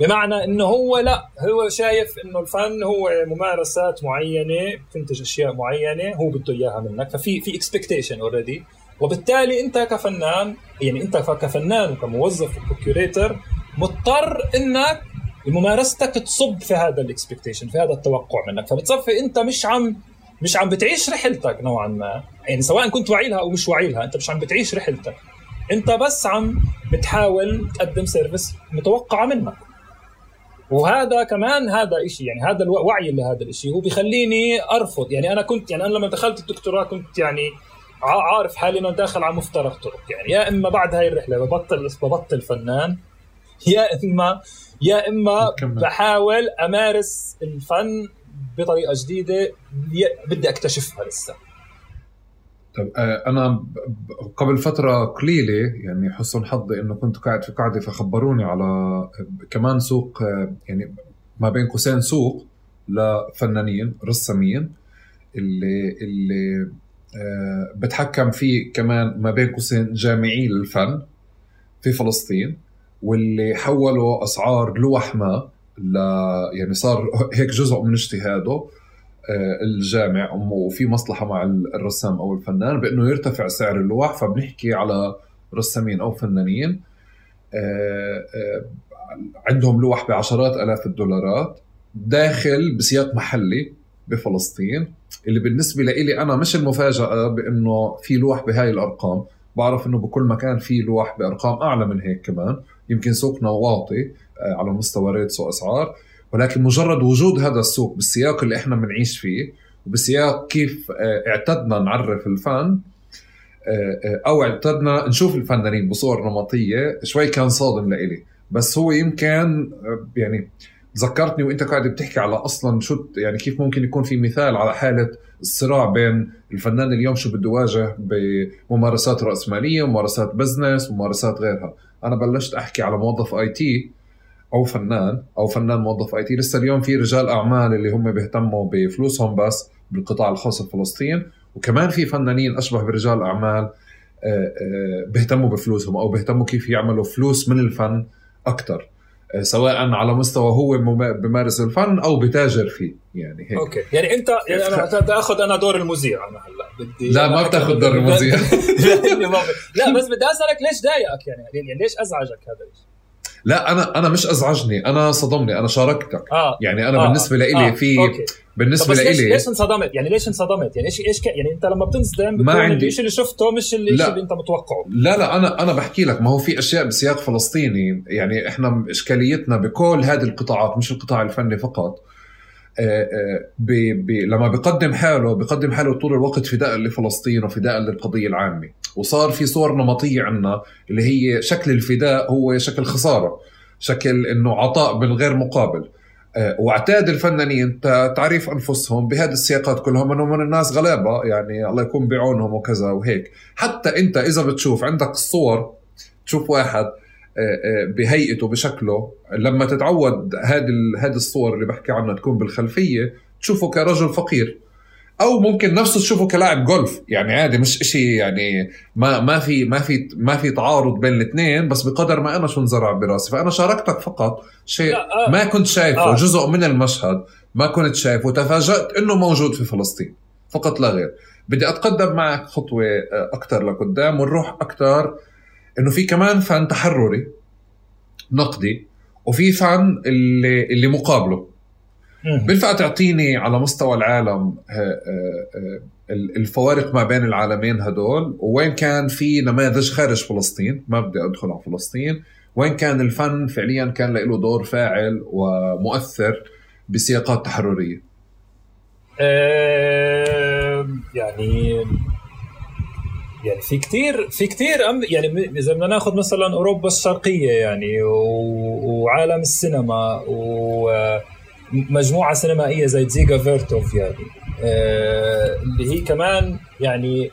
بمعنى إنه هو لا هو شايف إنه الفن هو ممارسات معينة بتنتج أشياء معينة هو بده إياها منك ففي في expectation already وبالتالي أنت كفنان يعني أنت كفنان وكموظف و curator مضطر إنك ممارستك تصب في هذا ال expectation في هذا التوقع منك. فبتصفي أنت مش عم مش عم بتعيش رحلتك نوعا ما. يعني سواء كنت واعي لها أو مش واعي لها أنت مش عم بتعيش رحلتك. أنت بس عم بتحاول تقدم service متوقعه منك. وهذا كمان هذا شيء يعني هذا الوعي لهذا الشيء هو بيخليني أرفض. يعني أنا كنت يعني أنا لما دخلت الدكتوراه كنت يعني عارف حالي إنه داخل على مفترق طرق. يعني يا إما بعد هاي الرحلة ببطل ببطل فنان يا إما يا إما بحاول أمارس الفن بطريقة جديدة بدي أكتشفها لسه. طيب أنا قبل فترة قليلة يعني حسن حظي إنه كنت قاعد في قاعدة فخبروني على كمان سوق يعني ما بين قوسين سوق لفنانين رسامين اللي اللي بتحكم فيه كمان ما بين قوسين جامعي للفن في فلسطين واللي حولوا أسعار لوح ما ل يعني صار هيك جزء من اجتهاده. آه، الجامع وفي مصلحة مع الرسام أو الفنان بأنه يرتفع سعر اللوح فبنحكي على رسامين أو فنانين. عندهم لوح بعشرات آلاف الدولارات داخل بسياق محلي بفلسطين اللي بالنسبة لي أنا مش المفاجأة بأنه في لوح بهاي الأرقام. بعرف إنه بكل مكان في لوح بأرقام أعلى من هيك كمان يمكن سوقنا واطي آه، على مستوى ريتس واسعار ولكن مجرد وجود هذا السوق بالسياق اللي إحنا بنعيش فيه وبسياق كيف آه، اعتدنا نعرف الفن آه، أو اعتدنا نشوف الفنانين بصور نمطية شوي كان صادم لإلي. بس هو يمكن يعني ذكرتني وأنت قاعد بتحكي على أصلا شو يعني كيف ممكن يكون في مثال على حالة الصراع بين الفنان اليوم شو بده يواجه بممارسات رأسمالية ممارسات business ممارسات غيرها. أنا بلشت أحكي على موظف IT أو فنان أو فنان موظف IT لسه اليوم في رجال أعمال اللي هم بيهتموا بفلوسهم بس بالقطاع الخاص بفلسطين وكمان في فنانين أشبه برجال أعمال آه، آه، بيهتموا بفلوسهم أو بيهتموا كيف يعملوا فلوس من الفن أكثر آه، سواء على مستوى هو بمارس الفن أو بتاجر فيه يعني هيك. أوكي. يعني انت يعني أنا بدي أخذ أنا دور المذيع أنا هلا بدي لا ما بتاخذ دور المذيع. لا بس بدي أسألك ليش ضايقك؟ يعني يعني ليش أزعجك هذا الشيء؟ لا أنا أنا مش أزعجني أنا صدمني أنا شاركتك آه. يعني أنا آه. بالنسبة لي آه. في okay. بالنسبة لي ليش, ليش انصدمت يعني ليش انصدمت يعني إيش إيش يعني أنت لما بتنصدم ما عندي الشيء اللي شفته مش اللي, اللي أنت متوقعه لا لا أنا أنا بحكي لك ما هو في أشياء بسياق فلسطيني يعني إحنا إشكاليتنا بكل هذه القطاعات مش القطاع الفني فقط بي بي لما بيقدم حاله بيقدم حاله طول الوقت فداء لفلسطين وفداء للقضية العامة وصار في صور نمطية عندنا اللي هي شكل الفداء هو شكل خسارة شكل إنه عطاء بالغير مقابل. آه، واعتاد الفنانين تعريف أنفسهم بهذه السياقات كلهم انهم من الناس غلابة يعني الله يكون بعونهم وكذا وهيك. حتى أنت إذا بتشوف عندك الصور تشوف واحد آه، آه، بهيئته بشكله لما تتعود هذه هذه الصور اللي بحكي عنها تكون بالخلفية تشوفه كرجل فقير. أو ممكن نفسه تشوفه كلاعب جولف يعني عادي مش إشي يعني ما ما في ما في ما في تعارض بين الاثنين بس بقدر ما أنا شو انزرع براسي فأنا شاركتك فقط شيء آه. ما كنت شايفه آه. جزء من المشهد ما كنت شايفه وتفاجأت إنه موجود في فلسطين فقط لا غير بدي أتقدم معك خطوة آه، أكثر لقدام ونروح أكثر إنه في كمان فن تحرري نقدي وفي فن اللي اللي مقابله بينفع تعطيني على مستوى العالم آه، آه، آه، الفوارق ما بين العالمين هدول. وين كان في نماذج خارج فلسطين ما بدي أدخل على فلسطين. وين كان الفن فعليا كان له دور فاعل ومؤثر بسياقات تحررية؟ يعني يعني في كثير في كثير يعني إذا بدنا ناخذ مثلا أوروبا الشرقية يعني وعالم السينما و مجموعة سينمائية زي زيجا فيرتوف يعني. آه، اللي هي كمان يعني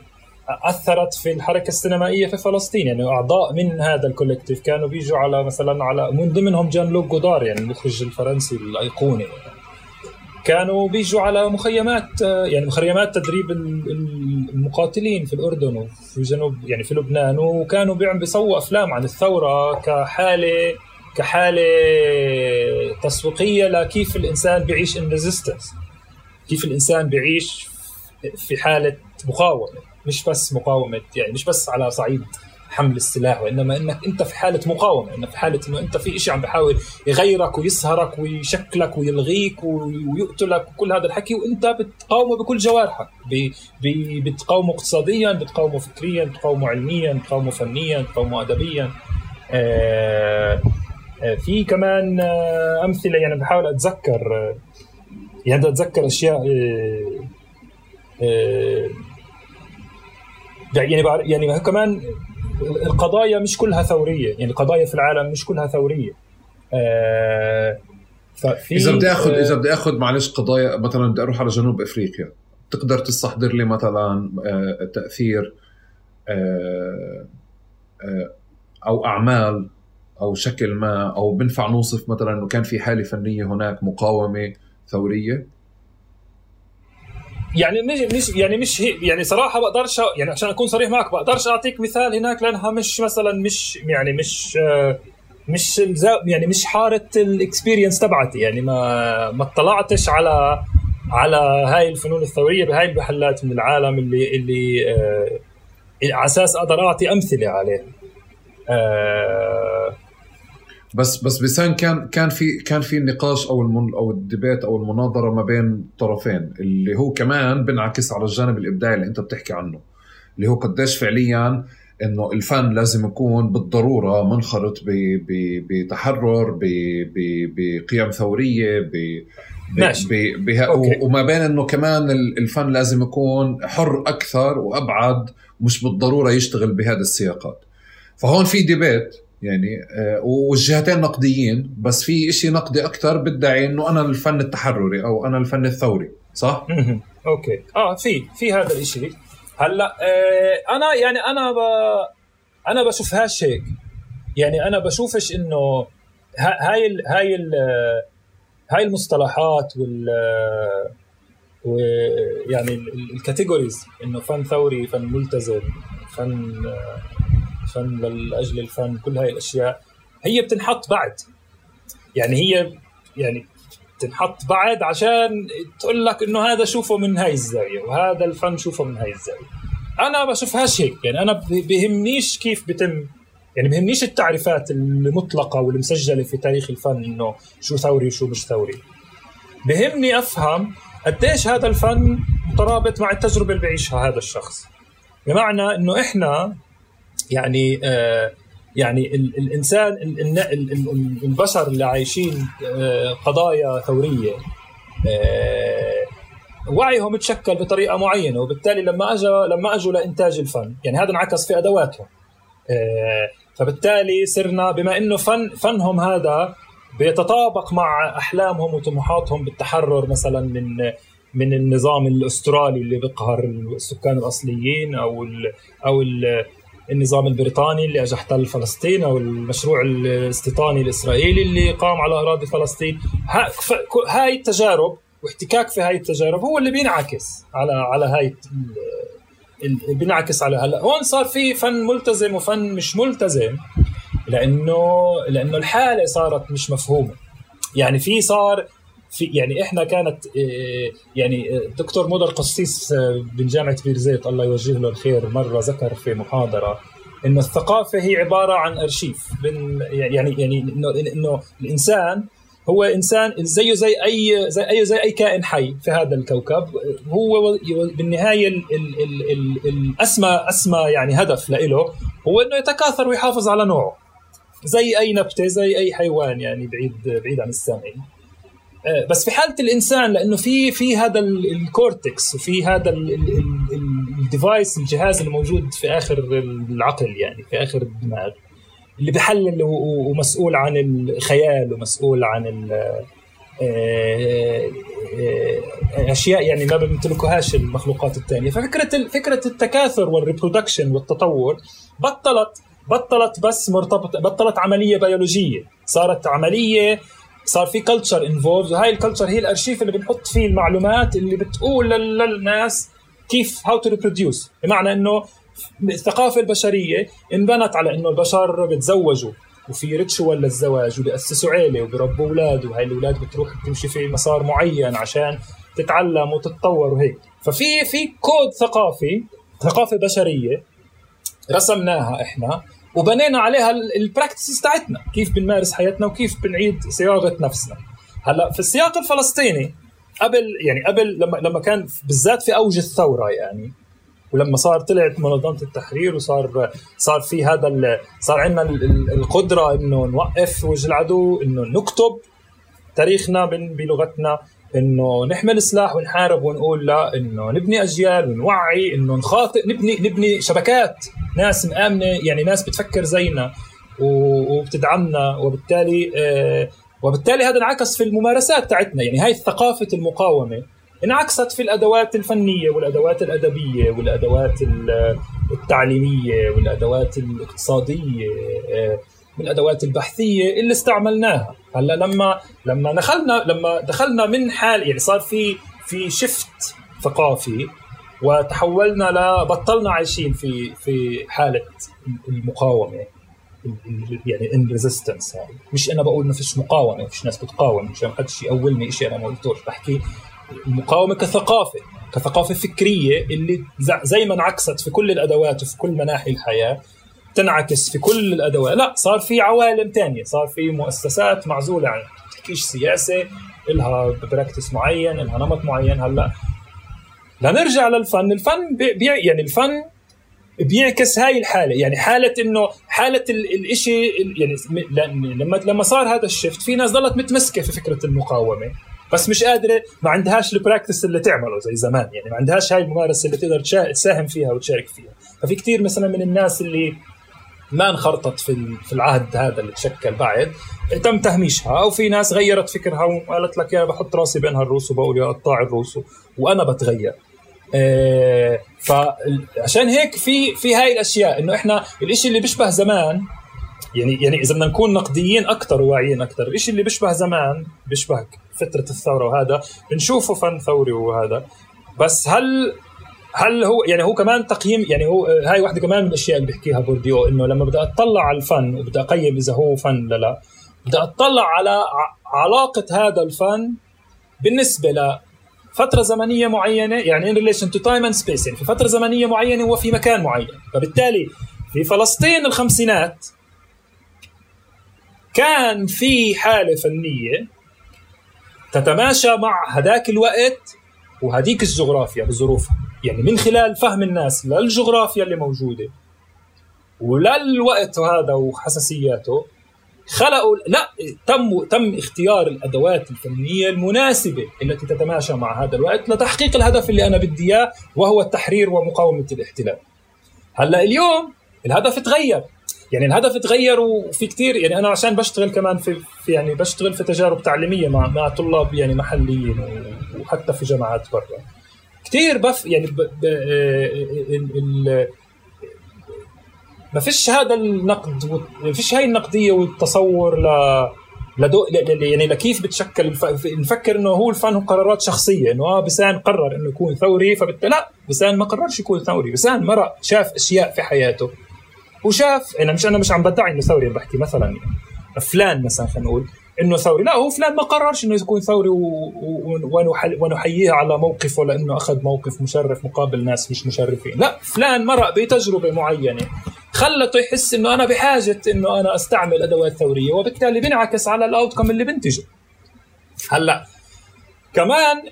أثرت في الحركة السينمائية في فلسطين. يعني أعضاء من هذا ال collective كانوا بيجوا على مثلا على من ضمنهم جان لوك جودار يعني المخرج الفرنسي الأيقوني. كانوا بيجوا على مخيمات يعني مخيمات تدريب المقاتلين في الأردن وفي جنوب يعني في لبنان. وكانوا بيسووا أفلام عن الثورة كحالة كحالة تسويقية لكيف الإنسان بيعيش in resistance كيف الإنسان بيعيش في حالة مقاومة. مش بس مقاومة يعني مش بس على صعيد حمل السلاح وإنما إنك أنت في حالة مقاومة إنك في حالة إنه أنت في شيء عم بحاول يغيرك ويسهرك ويشكلك ويلغيك ويقتلك وكل هذا الحكي وأنت بتقاومه بكل جوارحك. بتقاومه اقتصاديا بتقاومه فكريا بتقاومه علميا بتقاومه فنيا بتقاومه ادبيا. آه في كمان آه، أمثلة يعني بحاول أتذكر آه، يعني أتذكر أشياء يعني يعني كمان القضايا مش كلها ثورية يعني القضايا في العالم مش كلها ثورية. ففي إذا بدي اخذ إذا بدي آخذ معلش قضايا مثلا بدي أروح على جنوب إفريقيا. تقدر تستحضر لي مثلا تأثير أو أعمال أو شكل ما أو بنفع نوصف مثلا إنه كان في حالة فنية هناك مقاومة ثورية؟ يعني مش مش يعني مش هي يعني صراحة بقدرش يعني عشان أكون صريح معك بقدرش أعطيك مثال هناك لأنها مش مثلا مش يعني مش مش يعني مش حارة الإكسبيرينس تبعتي. يعني ما ما اطلعتش على على هاي الفنون الثورية بهاي المحلات من العالم اللي اللي آه على أساس أقدر أعطي أمثلة عليه آه بس بس بسان كان كان في كان في النقاش أو المن أو الديبيت أو المناظرة ما بين طرفين اللي هو كمان بنعكس على الجانب الإبداعي اللي أنت بتحكي عنه اللي هو قديش فعليا إنه الفن لازم يكون بالضرورة منخرط بتحرر بقيم ثورية ماشي. بها وما بين إنه كمان الفن لازم يكون حر أكثر وأبعد مش بالضرورة يشتغل بهذه السياقات. فهون في debate يعني آه، والجهتين نقديين بس في إشي نقدي أكثر بدعي إنه أنا الفن التحرري أو أنا الفن الثوري صح؟ okay. آه في في هذا الإشي. هلأ آه أنا يعني أنا ب... أنا بشوفهاش هيك. يعني أنا بشوفش إنه هاي ال... هاي ال... هاي المصطلحات وال ويعني ال categories إنه فن ثوري فن ملتزم فن فن لأجل الفن كل هاي الأشياء هي بتنحط بعد. يعني هي يعني تنحط بعد عشان تقول لك إنه هذا شوفه من هاي الزاوية وهذا الفن شوفه من هاي الزاوية. أنا بشوفهاش هيك يعني أنا بهمنيش كيف بتم يعني بهمنيش التعريفات المطلقة والمسجلة في تاريخ الفن إنه شو ثوري وشو مش ثوري. بهمني أفهم قديش هذا الفن مترابط مع التجربة اللي بيعيشها هذا الشخص. بمعنى إنه إحنا يعني آه يعني الإنسان البشر اللي عايشين آه، قضايا ثورية آه، وعيهم تشكل بطريقة معينة وبالتالي لما اجوا لما أجوا لإنتاج الفن يعني هذا انعكس في أدواتهم فبالتالي صرنا بما إنه فن فنهم هذا بيتطابق مع أحلامهم وطموحاتهم بالتحرر مثلا من من النظام الأسترالي اللي بيقهر السكان الأصليين أو ال أو ال النظام البريطاني اللي اجى احتل فلسطين أو المشروع الاستيطاني الإسرائيلي اللي قام على أراضي فلسطين. هاي التجارب واحتكاك في هاي التجارب هو اللي بينعكس على على هاي بينعكس على هلا. هون صار في فن ملتزم وفن مش ملتزم لأنه لأنه الحالة صارت مش مفهومة. يعني في صار في يعني إحنا كانت آه، يعني آه، دكتور مودر قصيص آه، من جامعة بير زيت الله يوجه له الخير مرة ذكر في محاضرة إنه الثقافة هي عبارة عن أرشيف. يعني يعني إنه إنه الإنسان هو إنسان زيه زي أي زي أي زي أي كائن حي في هذا الكوكب. هو بالنهاية ال ال ال ال الأسمى أسمى يعني هدف له هو إنه يتكاثر ويحافظ على نوعه. زي أي نبتة زي أي حيوان يعني بعيد بعيد عن السامعين آه، بس في حالة الإنسان لأنه في في هذا ال cortex وفي هذا ال device الجهاز الموجود في آخر العقل يعني في آخر الدماغ اللي بحلل ومسؤول عن الخيال ومسؤول عن آه، آه، أشياء يعني ما بيمتلكوهاش المخلوقات الثانية ففكرة فكرة التكاثر وال reproduction والتطور بطلت بطلت بس مرتبطة بطلت عملية بيولوجية صارت عملية صار في culture involved وهاي ال culture هي الأرشيف اللي بنحط فيه المعلومات اللي بتقول للناس كيف how to reproduce بمعنى إنه الثقافة البشرية انبنت على إنه البشر بتزوجوا وفي ritual للزواج وبيأسسوا عيلة وبربوا أولاد وهي الأولاد بتروح تمشي في مسار معين عشان تتعلم وتتطور وهيك. ففي في كود ثقافي ثقافة بشرية رسمناها إحنا وبنينا عليها البراكتسز تاعتنا. كيف بنمارس حياتنا وكيف بنعيد صياغة نفسنا. هلا في السياق الفلسطيني قبل يعني قبل لما لما كان بالذات في أوج الثورة يعني ولما صار طلعت منظمة التحرير وصار صار في هذا صار عندنا القدرة إنه نوقف وجه العدو إنه نكتب تاريخنا بلغتنا. إنه نحمل سلاح ونحارب ونقول لا إنه نبني أجيال ونوعي إنه نخاطئ نبني نبني شبكات ناس مآمنه يعني ناس بتفكر زينا وبتدعمنا وبالتالي آه وبالتالي هذا انعكس في الممارسات تاعتنا. يعني هاي ثقافه المقاومة انعكست في الأدوات الفنية والأدوات الأدبية والأدوات التعليمية والأدوات الاقتصادية آه الادوات البحثية اللي استعملناها. هلا لما لما دخلنا لما دخلنا من حال يعني صار في في shift ثقافي وتحولنا ل بطلنا عايشين في في حالة المقاومة يعني in resistance هاي. مش أنا بقول ما فيش مقاومة فيش ناس بتقاوم مش ما حدش يقولني شيء أنا ما قلتوش بحكي المقاومة كثقافة كثقافة فكرية اللي زي ما انعكست في كل الأدوات وفي كل مناحي الحياة تنعكس في كل الأدوات. لا صار في عوالم تانية. صار في مؤسسات معزولة عن تحكيش سياسة لها practice معين لها نمط معين. هلأ لنرجع للفن. الفن بي يعني الفن بيعكس هاي الحالة. يعني حالة إنه حالة الشيء يعني لما لما صار هذا ال shift في ناس ضلت متمسكة في فكرة المقاومة. بس مش قادرة ما عندهاش ال practice اللي تعمله زي زمان. يعني ما عندهاش هاي الممارسة اللي تقدر تساهم فيها وتشارك فيها. ففي كثير مثلا من الناس اللي ما انخرطت في في العهد هذا اللي تشكل بعد. تم تهميشها أو في ناس غيرت فكرها وقالت لك يا بحط راسي بين هالروس وبقول يا قطاع الروس وأنا بتغير. آه فعشان هيك في في هاي الأشياء إنه إحنا الشيء اللي بيشبه زمان يعني يعني إذا بدنا نكون نقديين أكثر وواعيين أكثر الشيء اللي بيشبه زمان بيشبه فتره الثورة وهذا بنشوفه فن ثوري وهذا. بس هل هل هو يعني هو كمان تقييم يعني هو هاي واحدة كمان من الأشياء اللي بيحكيها بورديو إنه لما بدي أطلع على الفن وبدي أقيم إذا هو فن ولا لا بدي أطلع على علاقة هذا الفن بالنسبة لفترة زمنية معينة يعني in relation to time and space يعني في فترة زمنية معينة وفي مكان معين. فبالتالي في فلسطين الخمسينات كان في حالة فنية تتماشى مع هذاك الوقت وهذيك الجغرافيا بظروفها يعني من خلال فهم الناس للجغرافيا اللي موجودة وللوقت هذا وحساسياته خلقوا لا تم تم اختيار الأدوات الفنية المناسبة التي تتماشى مع هذا الوقت لتحقيق الهدف اللي أنا بدي إياه وهو التحرير ومقاومة الاحتلال. هلأ اليوم الهدف تغير يعني الهدف تغير وفي كثير يعني أنا عشان بشتغل كمان في, في يعني بشتغل في تجارب تعليمية مع مع طلاب يعني محليين وحتى في جامعات برا كثير بف يعني ب ب ال ال ما فيش هذا النقد ما فيش هاي النقدية والتصور ل لدو يعني لكيف بتشكل. نفكر إنه هو الفن هو قرارات شخصية إنه آه بسان قرر إنه يكون ثوري فبالتالي لا بسان ما قررش يكون ثوري بسان مرق شاف أشياء في حياته وشاف أنا مش أنا مش عم بدعي إنه ثوري بحكي مثلا يعني فلان مثلا خلينا نقول إنه ثوري. لا هو فلان ما قررش إنه يكون ثوري ونحييه على موقفه لأنه أخذ موقف مشرف مقابل ناس مش مشرفين. لا فلان مرق بتجربة معينة خلته يحس إنه أنا بحاجة إنه أنا أستعمل أدوات ثورية وبالتالي بينعكس على الاوتكم اللي بنتجه. هلأ كمان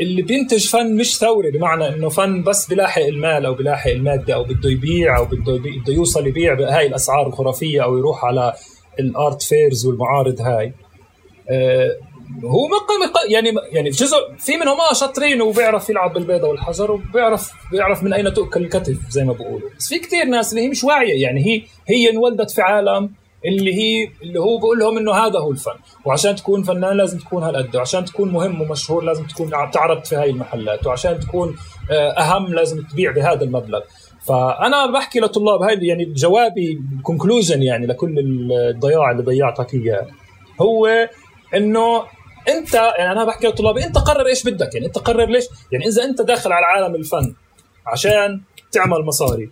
اللي بينتج فن مش ثوري بمعنى إنه فن بس بلاحق المال أو بلاحق المادة أو بده يبيع أو بده بده يوصل يبيع بهاي الأسعار الخرافية أو يروح على الآرت فيرز والمعارض هاي. آه هو مق يعني يعني جزء في منهم آه شاطرين وبيعرف يلعب بالبيضة والحجر وبيعرف بيعرف من أين تؤكل الكتف زي ما بقولوا بس في كثير ناس اللي هي مش واعية يعني هي هي انولدت في عالم اللي هي اللي هو بقول لهم إنه هذا هو الفن. وعشان تكون فنان لازم تكون هالقد. وعشان تكون مهم ومشهور لازم تكون تعرض في هاي المحلات. وعشان تكون آه، أهم لازم تبيع بهذا المبلغ. فأنا بحكي لطلاب هاي يعني جوابي كونكلوجن يعني لكل الضياع اللي ضيعتك اياه هو إنه أنت يعني أنا بحكي لطلابي أنت قرر إيش بدك؟ يعني أنت قرر ليش؟ يعني إذا أنت داخل على عالم الفن عشان تعمل مصاري.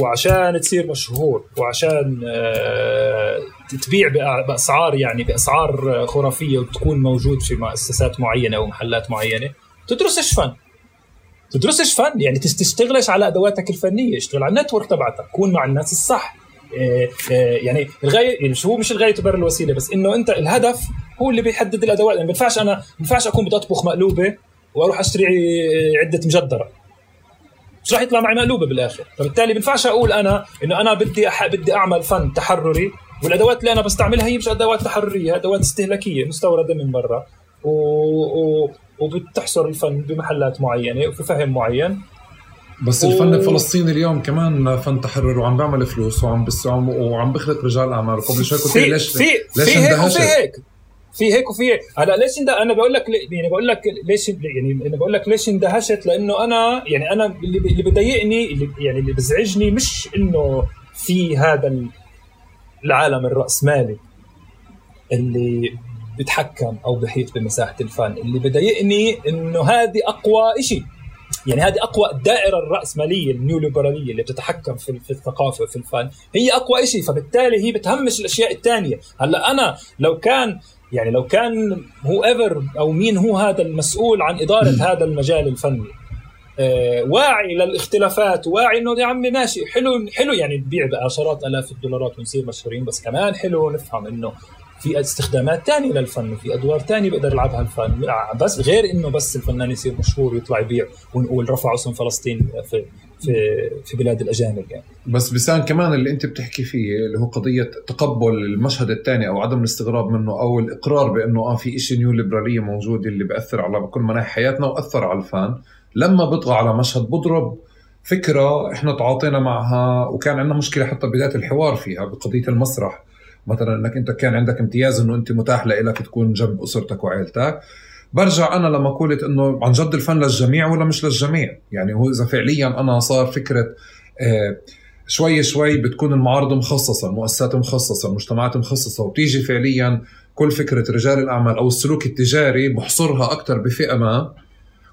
وعشان تصير مشهور وعشان آه، تبيع بأسعار يعني بأسعار خرافية وتكون موجود في مؤسسات معينة أو محلات معينة تدرسش فن؟ تدرسش فن؟ يعني تشتغلش على أدواتك الفنية اشتغل على النتورك تبعتك كون مع الناس الصح. آه، آه، يعني الغايه يعني هو مش الغاية تبرر الوسيلة بس إنه أنت الهدف هو اللي بيحدد الأدوات. يعني ما بينفعش أنا ما بينفعش أكون بدي اطبخ مقلوبة وأروح أشتري عدة مجدرة. مش راح يطلع معي مقلوبة بالآخر. فبالتالي بينفعش أقول أنا إنه أنا بدي أح... بدي أعمل فن تحرري والأدوات اللي أنا بستعملها هي مش أدوات تحررية أدوات استهلاكية مستوردة من برا. و... و... وبتحصر الفن بمحلات معينة وفي فهم معين. بس و... الفن الفلسطيني اليوم كمان فن تحرر وعم بيعمل فلوس وعم بس وعم بيخلق رجال اعمال قبل شوي قلت ليش في ليش في هيك وفي هيك. في هيك وفي هلا ليش أنا بقول لك يعني بقول لك ليش يعني أنا بقول لك ليش اندهشت؟ لأنه أنا يعني أنا اللي اللي بضايقني اللي يعني اللي بزعجني مش إنه في هذا العالم الرأسمالي اللي بيتحكم أو بحيط بمساحة الفن. اللي بضايقني إنه هذه أقوى شيء يعني هذه أقوى الدائرة الرأسمالية النيوليبرالية اللي بتتحكم في, في الثقافة وفي الفن. هي أقوى شيء فبالتالي هي بتهمش الأشياء الثانية هلا أنا لو كان يعني لو كان هو ايفر أو مين هو هذا المسؤول عن إدارة هذا المجال الفني. آه، واعي للاختلافات واعي إنه يا عمي ماشي حلو حلو يعني نبيع بعشرات آلاف الدولارات ونصير مشهورين بس كمان حلو نفهم إنه في استخدامات تانية للفن وفي أدوار تانية بيقدر يلعبها الفن. بس غير إنه بس الفنان يصير مشهور ويطلع يبيع ونقول رفعوا اسم فلسطين في في في بلاد الأجانب يعني. بس بسان كمان اللي أنت بتحكي فيه اللي هو قضية تقبل المشهد الثاني أو عدم الاستغراب منه أو الإقرار بأنه آه في شيء نيو ليبراليه موجوده اللي بأثر على كل مناحي حياتنا وأثر على الفن لما بطغى على مشهد بضرب فكرة إحنا تعاطينا معها وكان عندنا مشكلة حتى بداية الحوار فيها بقضية المسرح. مثلا إنك أنت كان عندك امتياز إنه أنت متاح لك تكون جنب أسرتك وعائلتك برجع أنا لمقوله إنه عن جد الفن للجميع ولا مش للجميع؟ يعني هو إذا فعليا أنا صار فكرة آه شوي شوي بتكون المعارض مخصصة المؤسسات مخصصة المجتمعات مخصصة وبتيجي فعليا كل فكرة رجال الأعمال أو السلوك التجاري بحصرها أكثر بفئة ما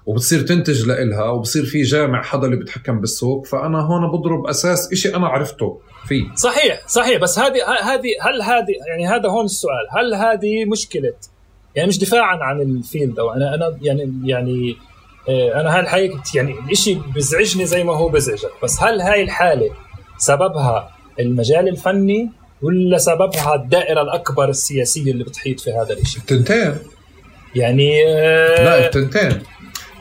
وبتصير تنتج لإلها وبصير في جامع حدا اللي بيتحكم بالسوق. فأنا هون بضرب أساس إشي أنا عرفته فيه. صحيح صحيح. بس هذه هذه هل هذه يعني هذا هون السؤال. هل هذه مشكلة يعني مش دفاعا عن الفيلد أو أنا أنا يعني يعني آه، أنا هاي الحقيقة يعني الشيء بزعجني زي ما هو بزعجك. بس هل هاي الحالة سببها المجال الفني ولا سببها الدائرة الأكبر السياسية اللي بتحيط في هذا الشيء؟ التنتين يعني آه لا التنتين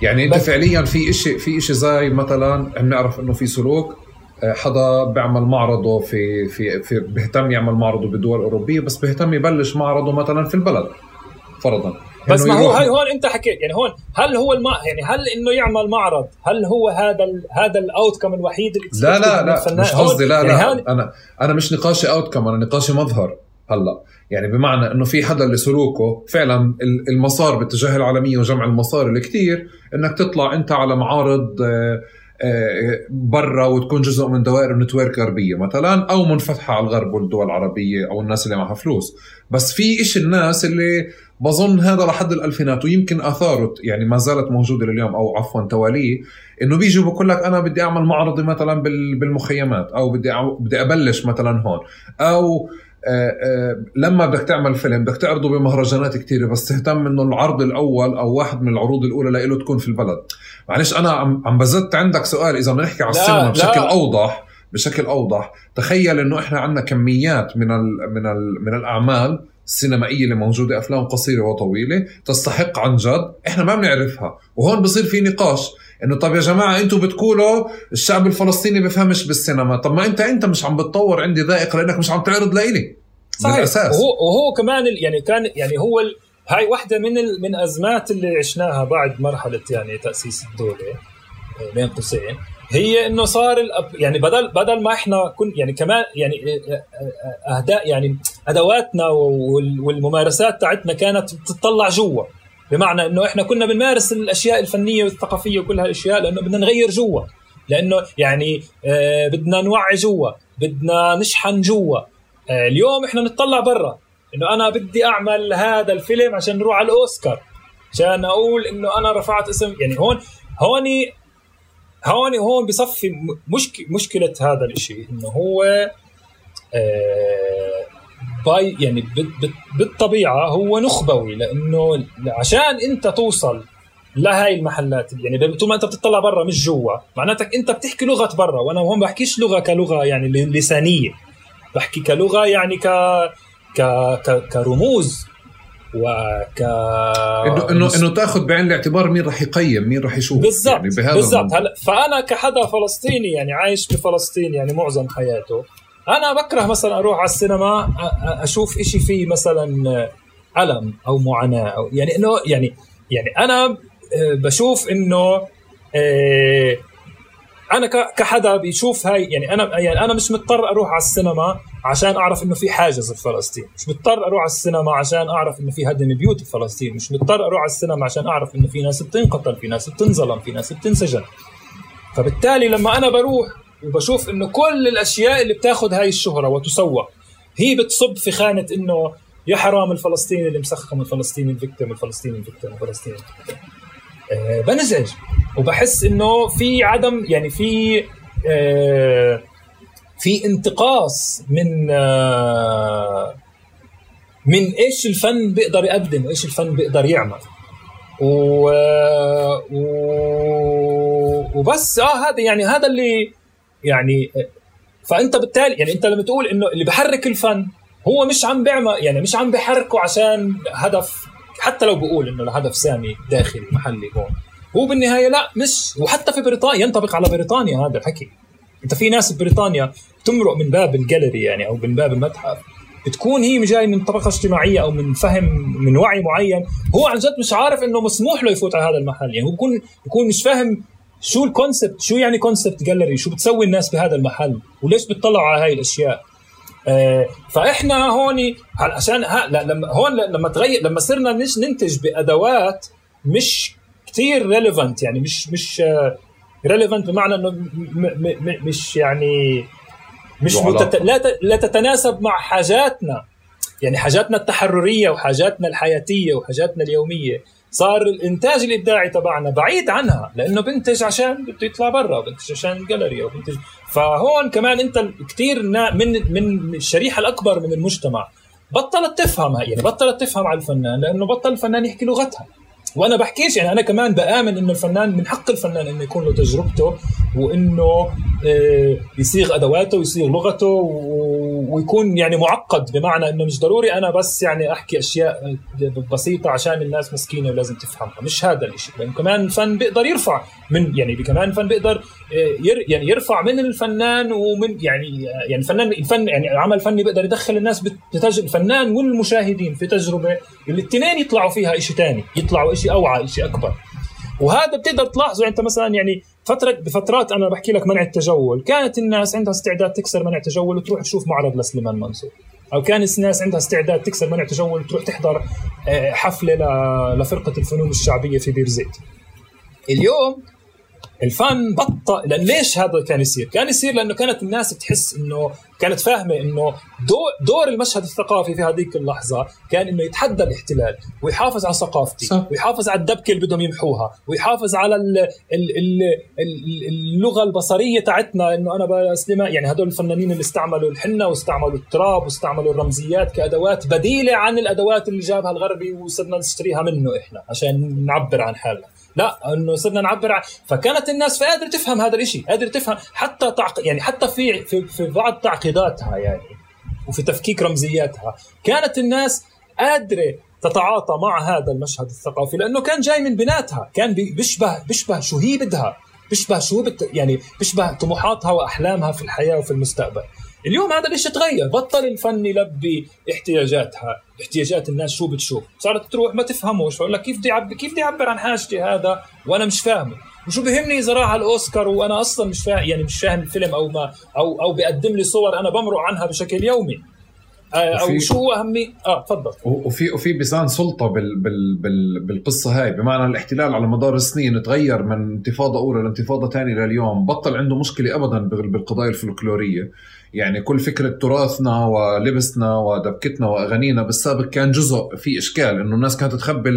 يعني أنت فعليا في شيء في شيء زي مثلا بنعرف إنه في سلوك آه، حدا بيعمل معرضه في في في بيهتم يعمل معرضه بدول اوروبيه بس بيهتم يبلش معرضه مثلا في البلد. فرضا. بس ما هو هاي هون انت حكيت يعني هون هل هو الم... يعني هل إنه يعمل معرض؟ هل هو هذا ال... هذا ال outcome الوحيد لا لا لا مش قصدي لا يعني لا. هون... أنا أنا مش نقاشي outcome أنا نقاشي مظهر هلأ. يعني بمعنى إنه في حدا اللي سلوكه فعلا المسار باتجاه العالمية وجمع المصاري الكثير إنك تطلع أنت على معارض آه، برا وتكون جزء من دوائر نتورك غربيه مثلا أو منفتحة على الغرب والدول العربية أو الناس اللي معها فلوس. بس في إيش الناس اللي بظن هذا لحد الألفينات ويمكن آثاره يعني ما زالت موجودة لليوم أو عفوا تواليه إنه بيجوا بقول لك أنا بدي أعمل معرضي مثلا بالمخيمات أو بدي بدي أبلش مثلا هون أو آه، آه، لما بدك تعمل فيلم بدك تعرضه بمهرجانات كثيرة بس تهتم إنه العرض الأول أو واحد من العروض الأولى له تكون في البلد. معلش أنا عم بزت عندك سؤال. إذا بدنا نحكي على السينما بشكل لا. أوضح بشكل أوضح تخيل إنه إحنا عندنا كميات من ال من ال من الأعمال السينمائية اللي موجودة أفلام قصيرة وطويلة تستحق عن جد. إحنا ما بنعرفها. وهون بصير في نقاش. إنه طب يا جماعة أنتم بتقولوا الشعب الفلسطيني بفهمش بالسينما. طب ما انت أنت مش عم بتطور عندي ذائقة لأنك مش عم تعرض لإلي. صحيح. بالأساس. وهو وهو كمان يعني كان يعني هو ال... هاي واحدة من ال... من أزمات اللي عشناها بعد مرحلة يعني تأسيس الدولة آه، بين قوسين. هي إنه صار الأب يعني بدل بدل ما إحنا كن يعني كمان يعني آه، آه، أهداء يعني أدواتنا والممارسات تاعتنا كانت تطلع جوا. بمعنى إنه إحنا كنا بنمارس الأشياء الفنية والثقافية وكل هالاشياء لأنه بدنا نغير جوا لأنه يعني آه بدنا نوعي جوا بدنا نشحن جوا آه اليوم إحنا نطلع برا إنه أنا بدي أعمل هذا الفيلم عشان نروح على الأوسكار عشان أقول إنه أنا رفعت اسم يعني هون هوني هون هون بصفي مشك مشكلة هذا الشيء إنه هو آه باي يعني بالطبيعة هو نخبوي لأنه عشان أنت توصل لهاي المحلات يعني طول ما أنت بتطلع برا مش جوا. معناتك أنت بتحكي لغة برا وأنا هون بحكيش لغة كلغة يعني لسانية. بحكي كلغة يعني ك ك, ك... كرموز وك انه انه إنه تأخذ بعين الاعتبار مين راح يقيم مين راح يشوف. بالضبط يعني بهذا بالضبط. هلا فأنا كحدا فلسطيني يعني عايش بفلسطين يعني معظم حياته. أنا بكره مثلا أروح على السينما أشوف إشي فيه مثلا ألم أو معاناة أو يعني إنه يعني يعني أنا آه، بشوف إنه آه، أنا كحدا بيشوف هاي يعني أنا يعني أنا مش مضطر أروح على السينما عشان أعرف إنه في حاجز بفلسطين. مش مضطر أروح على السينما عشان أعرف إنه في هدم بيوت بفلسطين. مش مضطر أروح على السينما عشان أعرف إنه في ناس بتنقتل في ناس بتنظلم في ناس بتنسجن. فبالتالي لما أنا بروح وبشوف إنه كل الأشياء اللي بتاخذ هاي الشهرة وتسوق هي بتصب في خانة إنه يا حرام الفلسطيني اللي مسخم الفلسطيني ال victim الفلسطيني ال victim الفلسطيني أه بنزعج وبحس إنه في عدم يعني في أه في انتقاص من أه من إيش الفن بيقدر يقدم وإيش الفن بيقدر يعمل. و... و... وبس. آه هذا يعني هذا اللي يعني فأنت بالتالي يعني أنت لما تقول إنه اللي بحرك الفن هو مش عم بيعمل يعني مش عم بحركه عشان هدف حتى لو بقول إنه الهدف سامي داخلي محلي هون هو بالنهاية لا مش وحتى في بريطانيا ينطبق على بريطانيا هذا الحكي. أنت في ناس ببريطانيا تمرق من باب الجاليري يعني أو من باب المتحف بتكون هي جاي من طبقة اجتماعية أو من فهم من وعي معين هو عن جد مش عارف إنه مسموح له يفوت على هذا المحل يعني هو بيكون بيكون مش فاهم شو ال concept شو يعني concept gallery شو بتسوي الناس بهذا المحل؟ وليش بتطلعوا على هاي الأشياء؟ آه فإحنا هون عشان ها لما هون لما تغير لما صرنا ننتج بأدوات مش كثير relevant يعني مش مش relevant بمعنى إنه مش يعني مش متت... لا ت... لا تتناسب مع حاجاتنا. يعني حاجاتنا التحررية وحاجاتنا الحياتية وحاجاتنا اليومية. صار الإنتاج الإبداعي تبعنا بعيد عنها لأنه بنتج عشان بده يطلع برا بنتج عشان الجاليري أو بنتج فهون كمان أنت كثير من من الشريحة الأكبر من المجتمع بطلت تفهم يعني بطلت تفهم على الفنان لأنه بطل الفنان يحكي لغتها. وأنا بحكيش يعني أنا كمان بآمن إنه الفنان من حق الفنان إنه يكون له تجربته وإنه آه، يصيغ أدواته ويصيغ لغته ويكون يعني معقد بمعنى إنه مش ضروري أنا بس يعني أحكي أشياء بسيطة عشان الناس مسكينة ولازم تفهمها مش هذا الشيء لأنه كمان الفن بيقدر يرفع من يعني كمان الفن بيقدر آه، يعني يرفع من الفنان ومن يعني يعني الفنان الفن يعني العمل الفني بيقدر يدخل الناس بتجربه الفنان والمشاهدين في تجربة الاثنين يطلعوا فيها شيء ثاني يطلعوا شيء أوعى شيء أكبر. وهذا بتقدر تلاحظه أنت مثلا يعني فترة بفترات أنا بحكي لك منع التجول كانت الناس عندها استعداد تكسر منع التجول وتروح تشوف معرض لسليمان منصور. أو كان الناس عندها استعداد تكسر منع التجول وتروح تحضر آه، حفلة لفرقة الفنون الشعبية في بير زيت. اليوم الفن بطل لأن ليش هذا كان يصير؟ كان يصير لأنه كانت الناس تحس إنه كانت فاهمة إنه دور, دور المشهد الثقافي في هذيك اللحظة كان إنه يتحدى الاحتلال ويحافظ على ثقافتي صح. ويحافظ على الدبكة اللي بدهم يمحوها ويحافظ على ال ال ال اللغة البصرية تاعتنا إنه أنا بسلمها يعني هدول الفنانين اللي استعملوا الحنة واستعملوا التراب واستعملوا الرمزيات كأدوات بديلة عن الأدوات اللي جابها الغربي وصرنا نشتريها منه إحنا عشان نعبر عن حالنا لا إنه صرنا نعبر عن فكانت الناس قادرة تفهم هذا الشيء قادرة تفهم حتى تعق... يعني حتى في في, في بعض تعقيداتها يعني وفي تفكيك رمزياتها. كانت الناس قادرة تتعاطى مع هذا المشهد الثقافي لأنه كان جاي من بناتها كان بيشبه بيشبه شو هي بدها بيشبه شو بت يعني بيشبه طموحاتها وأحلامها في الحياة وفي المستقبل. اليوم هذا الشيء تغير؟ بطل الفن يلبي احتياجاتها. احتياجات الناس شو بتشوف. صارت تروح ما تفهموش. فاقول لك كيف بدي يعبر كيف بدي يعبر عن حاجتي هذا وأنا مش فاهمه وشو بهمني إذا راح الأوسكار وأنا أصلا مش فاهم يعني مش فاهم الفيلم أو ما أو أو بيقدم لي صور أنا بمرق عنها بشكل يومي. آه، أو شو هو اهميه آه تفضل. وفي وفي بيزان سلطة بال بال بال بالقصة هاي. بمعنى الاحتلال على مدار السنين تغير من انتفاضة أولى لانتفاضة ثانية لليوم. بطل عنده مشكلة ابدا بالقضايا الفلكلورية. يعني كل فكرة تراثنا ولبسنا ودبكتنا وأغانينا بالسابق كان جزء في إشكال إنه الناس كانت تخبي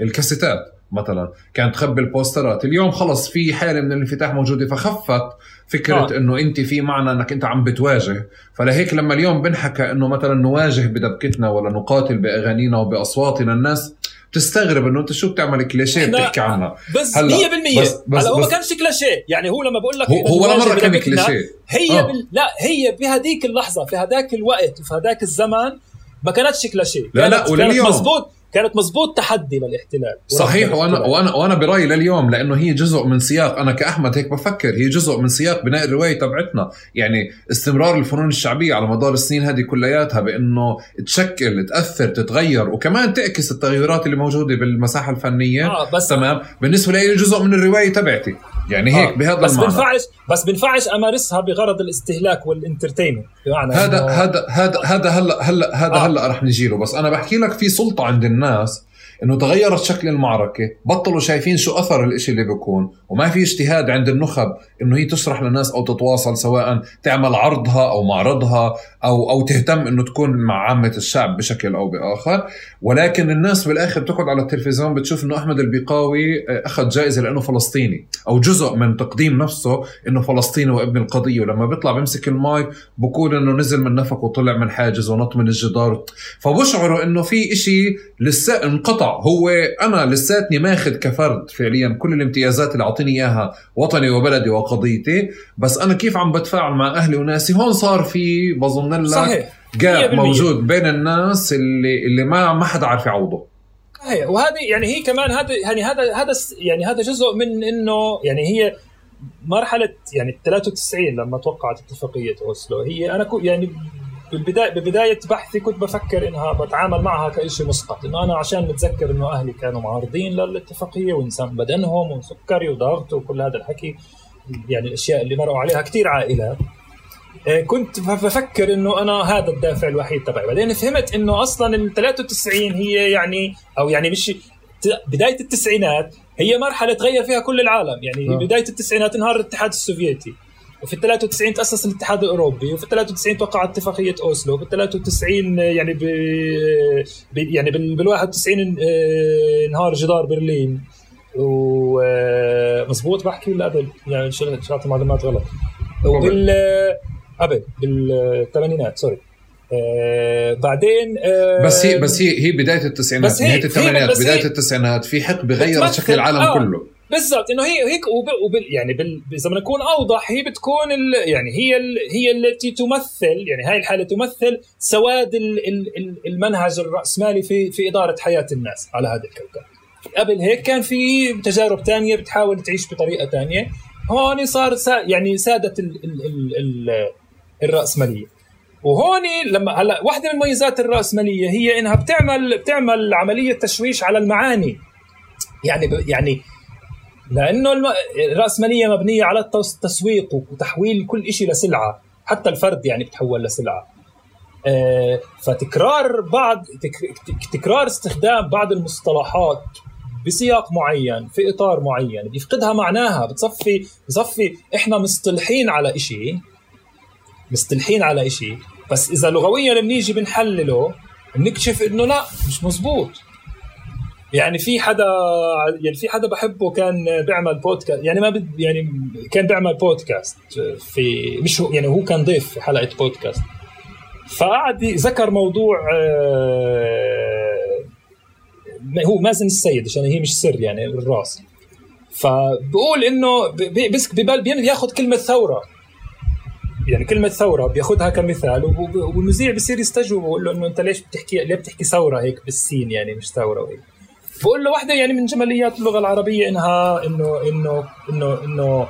الكاسيتات مثلا كانت تخبي البوسترات اليوم خلص في حالة من الانفتاح موجودة فخفت فكرة آه. إنه أنت في معنى إنك أنت عم بتواجه فلهيك لما اليوم بنحكى إنه مثلا نواجه بدبكتنا ولا نقاتل بأغانينا وبأصواتنا الناس بتستغرب انه انت شو بتعمل كليشيه بتحكي عنها. بس هلا 100% بس بس هلا هو ما كانش كليشيه. يعني هو لما بقول لك هو, هو ولا مرة كان كليشيه هي آه. بال... لا هي بهذيك اللحظة في هذاك الوقت وفي هذاك الزمان ما كانتش كليشيه. لا لا ولليوم. مزبوط كانت مزبوط تحدي للاحتلال. صحيح وأنا وأنا وأنا برأيي لليوم لأنه هي جزء من سياق أنا كأحمد هيك بفكر هي جزء من سياق بناء الرواية تبعتنا. يعني استمرار الفنون الشعبية على مدار السنين هذه كلياتها بأنه تشكل تأثر تتغير وكمان تعكس التغيرات اللي موجودة بالمساحة الفنية. آه بس تمام؟ بالنسبة لي جزء من الرواية تبعتي. يعني هيك آه. بهذا بس المعنى بنفعش بس بنفعش أمارسها بغرض الاستهلاك والانترتينمنت بمعنى هذا هذا هذا هذا هلا هلا هذا آه. هلا رح نجي له بس أنا بحكي لك في سلطة عند الناس إنه تغيرت شكل المعركة بطلوا شايفين شو أثر الإشي اللي بيكون وما في اجتهاد عند النخب إنه هي تشرح للناس أو تتواصل سواء تعمل عرضها أو معرضها أو أو تهتم إنه تكون مع عامة الشعب بشكل أو بآخر. ولكن الناس بالآخر بتقعد على التلفزيون بتشوف إنه أحمد البيقاوي آه، أخذ جائزة لأنه فلسطيني أو جزء من تقديم نفسه إنه فلسطيني وابن القضية. ولما بيطلع بيمسك الماي بقول إنه نزل من نفق وطلع من حاجز ونط من الجدار. فبشعروا إنه في إشي لسه انقطع. هو أنا لساتني ماخذ كفرد فعليا كل الامتيازات اللي أعطيني إياها وطني وبلدي وقضيتي بس أنا كيف عم بتفاعل مع أهلي وناسي؟ هون صار في بظن لك صحيح. جاب موجود بين الناس اللي اللي ما ما حدا عارف يعوضه. صحيح. وهذه يعني هي كمان هذا يعني هذا هذا يعني هذا جزء من إنه يعني هي مرحلة يعني 93 لما توقعت اتفاقية أوسلو. هي أنا يعني بالبداية ببداية بحثي كنت بفكر إنها بتعامل معها كشيء مسقط. إنه أنا عشان متذكر إنه أهلي كانوا معارضين للاتفاقية وإنسان بدنهم وسكري وضغط وكل هذا الحكي. يعني الأشياء اللي مروا عليها كثير عائلات آه، كنت بفكر إنه أنا هذا الدافع الوحيد تبعي. بعدين فهمت إنه أصلا ال 93 هي يعني أو يعني مش بداية التسعينات هي مرحلة تغير فيها كل العالم. يعني آه. بداية التسعينات انهار الاتحاد السوفيتي وفي ال 93 تأسس الاتحاد الأوروبي وفي ال 93 توقع اتفاقية أوسلو وفي ال 93 يعني ب... ب... يعني بال 91 آه، انهار جدار برلين. ومظبوط بحكي ولا قبل؟ يعني شرحت معلومات غلط. وبال قبل بالثمانينات سوري. آه بعدين آه بس هي بس هي هي بداية التسعينات بس هي نهاية الثمانينات بداية التسعينات في حقبه غيرت شكل العالم آه كله. بالضبط إنه هي هيك وبال يعني بال إذا بدنا نكون أوضح هي بتكون ال يعني هي ال هي التي تمثل يعني هاي الحالة تمثل سواد ال ال المنهج الرأسمالي في في إدارة حياة الناس على هذا الكوكب. قبل هيك كان في تجارب تانية بتحاول تعيش بطريقة تانية. هون صار سا يعني سادت ال ال ال ال الرأسمالية. وهون لما هلا واحدة من مميزات الرأسمالية هي إنها بتعمل بتعمل عملية تشويش على المعاني. يعني يعني لأنه الرأسمالية مبنية على التسويق وتحويل كل شيء لسلعة. حتى الفرد يعني بتحول لسلعة. آه، فتكرار بعض تكرار استخدام بعض المصطلحات بسياق معين في إطار معين بيفقدها معناها بتصفي بصفي إحنا مصطلحين على شيء مصطلحين على شيء بس إذا لغويا بنيجي بنحلله بنكتشف إنه لا مش مزبوط. يعني في حدا يعني في حدا بحبه كان بيعمل بودكاست يعني ما بد يعني كان بيعمل بودكاست في مش هو يعني هو كان ضيف في حلقة بودكاست فقعد ذكر موضوع آه، هو مازن السيد عشان هي مش سر يعني الراس. فبقول إنه بس بياخذ كلمة ثورة. يعني كلمة ثورة بياخذها كمثال والمذيع بصير يستجوب ويقول له إنه أنت ليش بتحكي ليه بتحكي ثورة هيك بالسين يعني مش ثورة وهيك؟ بقول له واحدة يعني من جماليات اللغة العربية إنها انه انه انه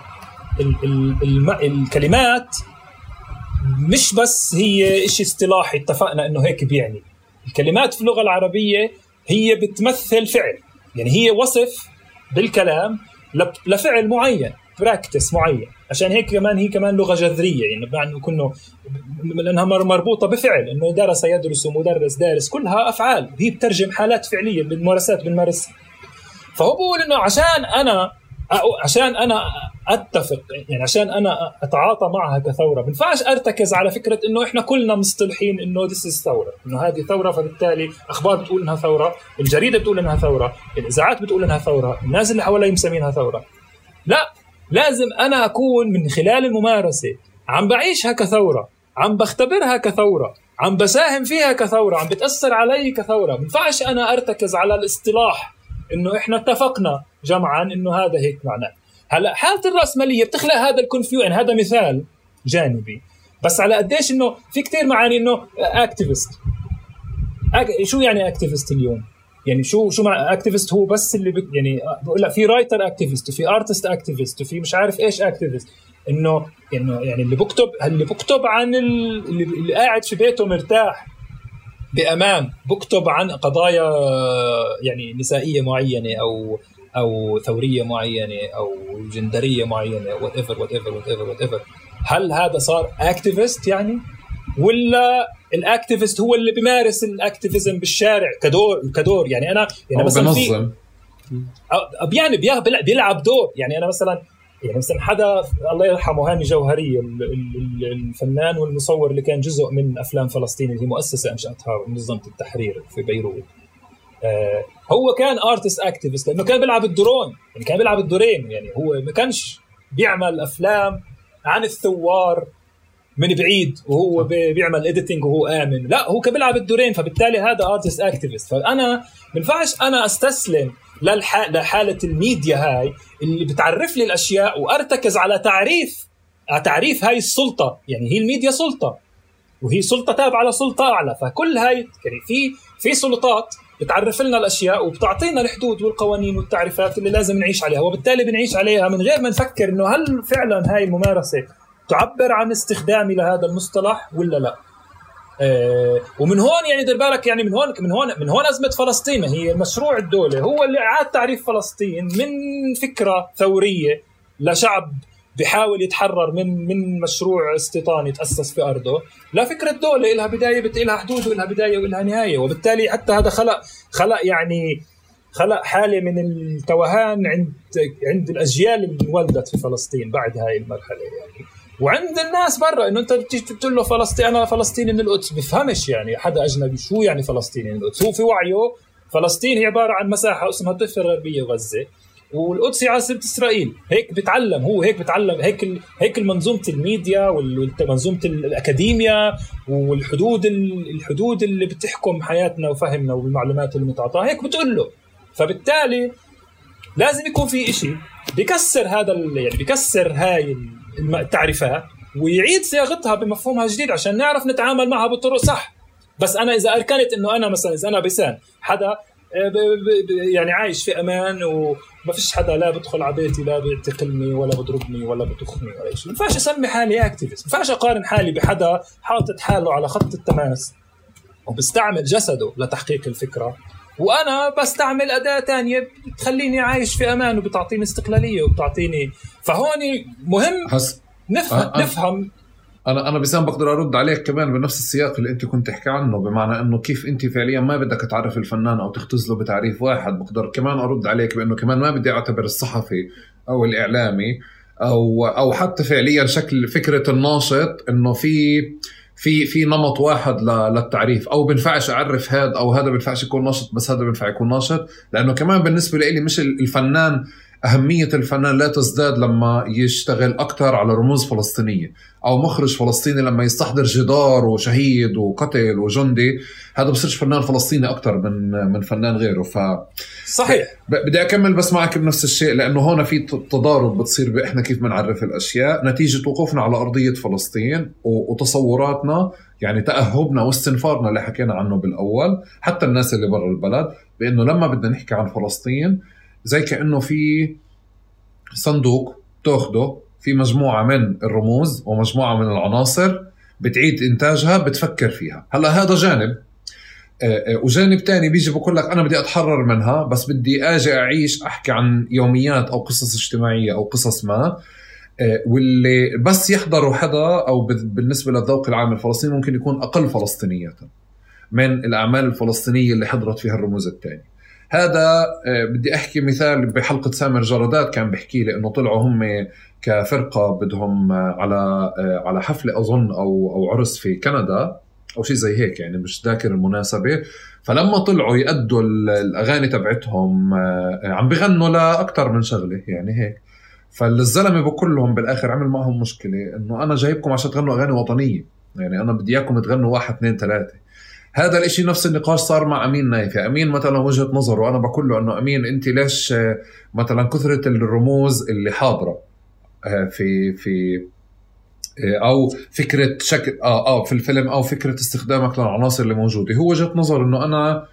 إنه الكلمات مش بس هي شيء اصطلاحي اتفقنا إنه هيك بيعني. الكلمات في اللغة العربية هي بتمثل فعل. يعني هي وصف بالكلام لفعل معين practice معين. عشان هيك كمان هي كمان لغة جذرية. يعني بمعنى كنا لأنها مربوطة بفعل. إنه درس يدرس ومدرس دارس كلها أفعال. هي بترجم حالات فعلية بالممارسات بنمارسها فهو بقول إنه عشان أنا عشان أنا أتفق يعني عشان أنا أتعاطى معها كثورة. ما بنفعش أرتكز على فكرة إنه إحنا كلنا مصطلحين إنه this is ثورة. إنه هذه ثورة فبالتالي أخبار بتقول إنها ثورة الجريدة بتقول إنها ثورة الإذاعات بتقول إنها ثورة الناس اللي حوالي مسمينها ثورة. لا لازم أنا أكون من خلال الممارسة عم بعيشها كثورة عم بختبرها كثورة عم بساهم فيها كثورة عم بتأثر علي كثورة. ما ينفعش أنا أرتكز على الاصطلاح إنه إحنا اتفقنا جمعا إنه هذا هيك معناه. هلأ حالة الرأسمالية بتخلق هذا ال confu يعني هذا مثال جانبي. بس على قديش إنه في كثير معاني إنه activist شو يعني activist اليوم؟ يعني شو شو مع activist هو بس اللي بك يعني بقول لك في writer activist وفي artist activist وفي مش عارف إيش activist انه إنه يعني اللي بكتب اللي بكتب عن اللي, اللي قاعد في بيته مرتاح بأمان بكتب عن قضايا يعني نسائية معينة أو أو ثورية معينة أو جندرية معينة وات ايفر وات ايفر وات ايفر وات ايفر هل هذا صار activist يعني؟ ولا ال activist هو اللي بيمارس ال activism بالشارع كدور كدور؟ يعني أنا يعني مثلا في يعني بيلعب دور. يعني أنا مثلا يعني مثلا حدا الله يرحمه هاني جوهري الفنان والمصور اللي كان جزء من أفلام فلسطين اللي هي مؤسسة أنشأتها منظمة التحرير في بيروت. هو كان artist activist لأنه كان بيلعب الدورين يعني كان بيلعب الدورين يعني هو ما كانش بيعمل أفلام عن الثوار من بعيد وهو بيعمل editing وهو آمن. لا هو كان بيلعب الدورين فبالتالي هذا artist activist فأنا ما ينفعش أنا أستسلم للح... لحالة الميديا هاي اللي بتعرف لي الأشياء وأرتكز على تعريف على تعريف هاي السلطة. يعني هي الميديا سلطة وهي سلطة تابعة لسلطة أعلى. فكل هاي يعني في في سلطات بتعرف لنا الأشياء وبتعطينا الحدود والقوانين والتعريفات اللي لازم نعيش عليها وبالتالي بنعيش عليها من غير ما نفكر إنه هل فعلا هاي الممارسة تعبر عن استخدامي لهذا المصطلح ولا لا. آه ومن هون يعني دير بالك يعني من هون من هون من هون أزمة فلسطين. هي مشروع الدولة هو اللي اعاد تعريف فلسطين من فكرة ثورية لشعب بحاول يتحرر من من مشروع استيطاني تأسس في أرضه. لفكره دولة لها بداية لها حدود ولها بداية ولها نهاية. وبالتالي حتى هذا خلق خلق يعني خلق حالة من التوهان عند عند الأجيال اللي انولدت في فلسطين بعد هاي المرحلة يعني. وعند الناس برا إنه أنت بتقول له فلسطين أنا فلسطيني من القدس. بفهمش يعني حدا أجنبي شو يعني فلسطيني من القدس؟ هو في وعيه فلسطين هي عبارة عن مساحة اسمها الضفه الغربيه غزة. والقدس هي عاصمه إسرائيل هيك بتعلم هو هيك بتعلم هيك. هيك منظومة الميديا ومنظومه الأكاديميا والحدود الحدود اللي بتحكم حياتنا وفهمنا والمعلومات اللي متعطاها هيك بتقول له فبالتالي لازم يكون في إشي بكسر هذا يعني بكسر هاي التعريفات ويعيد صياغتها بمفهومها الجديد عشان نعرف نتعامل معها بطرق صح بس أنا إذا أركنت إنه أنا مثلا إذا أنا بسان حدا يعني عايش في أمان وما فيش حدا لا بدخل على بيتي لا بيعتقلني ولا بضربني ولا بتخني ولا شيء. ما ينفعش أسمي حالي اكتيفيست ما ينفعش أقارن حالي بحدا حاطط حاله على خط التماس وبستعمل جسده لتحقيق الفكرة. وأنا بستعمل أداة تانية بتخليني عايش في أمان وبتعطيني استقلالية وبتعطيني فهون مهم حس... نفهم أه نفهم أنا أنا بسام بقدر أرد عليك كمان بنفس السياق اللي أنت كنت تحكي عنه بمعنى إنه كيف أنت فعليا ما بدك تعرف الفنان أو تختزله بتعريف واحد. بقدر كمان أرد عليك بأنه كمان ما بدي أعتبر الصحفي أو الإعلامي أو أو حتى فعليا شكل فكرة الناشط إنه في في في نمط واحد للتعريف. أو بنفعش أعرف هذا أو هذا بنفعش يكون ناشط بس هذا بنفع يكون ناشط. لأنه كمان بالنسبة لي مش الفنان أهمية الفنان لا تزداد لما يشتغل أكثر على رموز فلسطينية أو مخرج فلسطيني لما يستحضر جدار وشهيد وقتل وجندي. هذا بصيرش فنان فلسطيني أكثر من من فنان غيره. ف صحيح. بدي أكمل بس معك بنفس الشيء لأنه هون في تضارب بتصير بإحنا كيف بنعرف الأشياء. نتيجة وقوفنا على أرضية فلسطين وتصوراتنا يعني تأهبنا واستنفارنا اللي حكينا عنه بالأول حتى الناس اللي برا البلد بأنه لما بدنا نحكي عن فلسطين زي كأنه في صندوق تأخده. في مجموعة من الرموز ومجموعة من العناصر بتعيد إنتاجها بتفكر فيها. هلأ هذا جانب. آه، آه، وجانب تاني بيجي بقول لك أنا بدي أتحرر منها بس بدي آجي أعيش أحكي عن يوميات أو قصص اجتماعية أو قصص ما. آه، واللي بس يحضروا حدا أو بالنسبة للذوق العام الفلسطيني ممكن يكون أقل فلسطينية. من الأعمال الفلسطينية اللي حضرت فيها الرموز الثانية هذا آه، بدي أحكي مثال بحلقة سامر جرادات كان بيحكي لي إنه طلعوا هم كفرقة بدهم آه، على آه، على حفلة أظن أو أو عرس في كندا أو شيء زي هيك يعني مش ذاكر المناسبة. فلما طلعوا يأدوا الأغاني تبعتهم عم بغنوا لاكثر من شغلة يعني هيك. فالزلمة بقول لهم بالآخر عمل معهم مشكلة إنه أنا جايبكم عشان تغنوا أغاني وطنية يعني أنا بدي إياكم تغنوا واحد اثنين ثلاثة. هذا الإشي نفس النقاش صار مع أمين نايفي أمين مثلا وجهة نظره وأنا بقول له إنه أمين أنت ليش آه، مثلا كثرة الرموز اللي حاضرة آه، في في آه، أو فكرة شكل آه آه في الفيلم أو فكرة استخدامك للعناصر اللي موجودة. هو وجهة نظر إنه أنا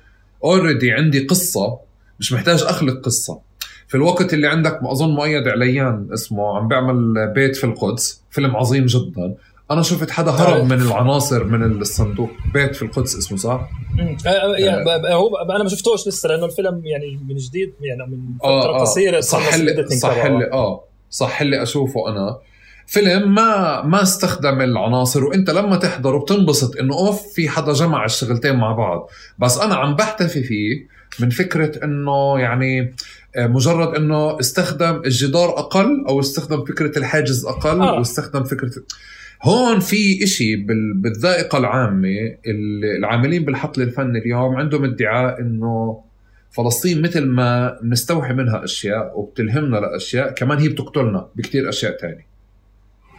already عندي قصة مش محتاج أخلق قصة. في الوقت اللي عندك أظن مؤيد عليان اسمه عم بيعمل بيت في القدس فيلم عظيم جدا. أنا شفت حدا هرب طيب. من العناصر من الصندوق بيت في القدس اسمه صح؟ آه، آه، يعني آه. هو أنا ما شفتوش لسه لأنه الفيلم يعني من جديد يعني من فترة آه قصيرة صح لي صح لي آه صح لي أشوفه أنا فيلم ما ما استخدم العناصر وإنت لما تحضره بتنبسط إنه أوف في حدا جمع الشغلتين مع بعض بس أنا عم بحتفي فيه من فكرة إنه يعني مجرد إنه استخدم الجدار أقل أو استخدم فكرة الحاجز أقل آه. واستخدم فكرة هون في إشي بالذائقة العامة العاملين بالحقل الفني اليوم عندهم ادعاء إنه فلسطين مثل ما بنستوحي منها أشياء وبتلهمنا لأشياء كمان هي بتقتلنا بكثير أشياء تانية.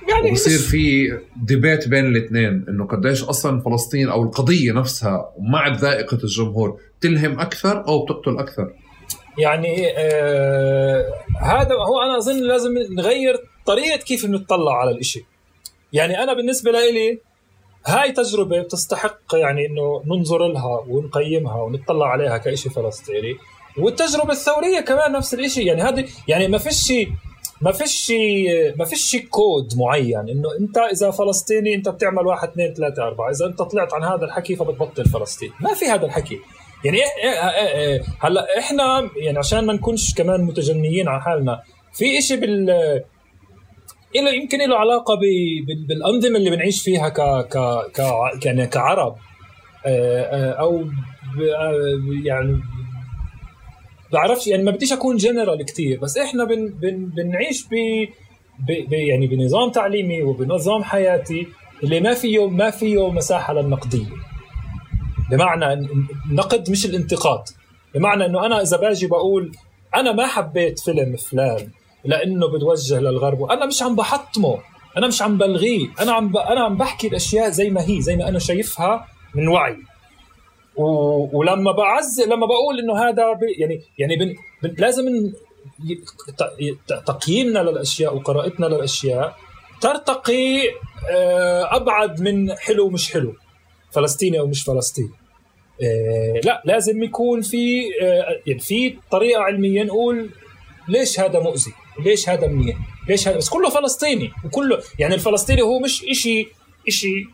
يعني وبصير في ديبيت بين الاثنين إنه قديش أصلا فلسطين أو القضية نفسها مع ذائقة الجمهور تلهم أكثر أو بتقتل أكثر؟ يعني آه هذا هو أنا أظن لازم نغير طريقة كيف بنطلع على الإشي. يعني أنا بالنسبة لي هاي تجربة بتستحق يعني إنه ننظر لها ونقيمها ونطلع عليها كشيء فلسطيني. والتجربة الثورية كمان نفس الشيء يعني هذه يعني ما فيش ما فيش ما فيش كود معين إنه أنت إذا فلسطيني أنت بتعمل واحد اثنين ثلاثة أربعة. إذا أنت طلعت عن هذا الحكي فبتبطل فلسطين. ما في هذا الحكي. يعني إيه، إيه، إيه، هلأ إحنا يعني عشان ما نكونش كمان متجنيين على حالنا في إشي بال له يمكن له علاقة بالأنظمة اللي بنعيش فيها ك ك ك يعني كعرب. آه، آه، أو آه، يعني بعرفش يعني ما بديش أكون جنرال كثير بس إحنا بن بن بنعيش ب يعني بنظام تعليمي وبنظام حياتي اللي ما فيه ما فيه مساحة للنقدية. بمعنى النقد مش الانتقاد. بمعنى إنه أنا إذا باجي بقول أنا ما حبيت فيلم فلان لأنه بتوجه للغرب. وأنا مش عم بحطمه. أنا مش عم بلغيه. أنا عم ب... أنا عم بحكي الأشياء زي ما هي زي ما أنا شايفها من وعي. و... ولما بعز لما بقول إنه هذا ب... يعني يعني بن... بن... لازم. تقييمنا للأشياء وقراءتنا للأشياء ترتقي آه، أبعد من حلو مش حلو. فلسطيني أو مش فلسطيني. آه، لا لازم يكون في آه، يعني في طريقة علمية نقول ليش هذا مؤذي. ليش هذا منيح؟ ليش هذا؟ بس كله فلسطيني وكله يعني الفلسطيني هو مش إشي إشي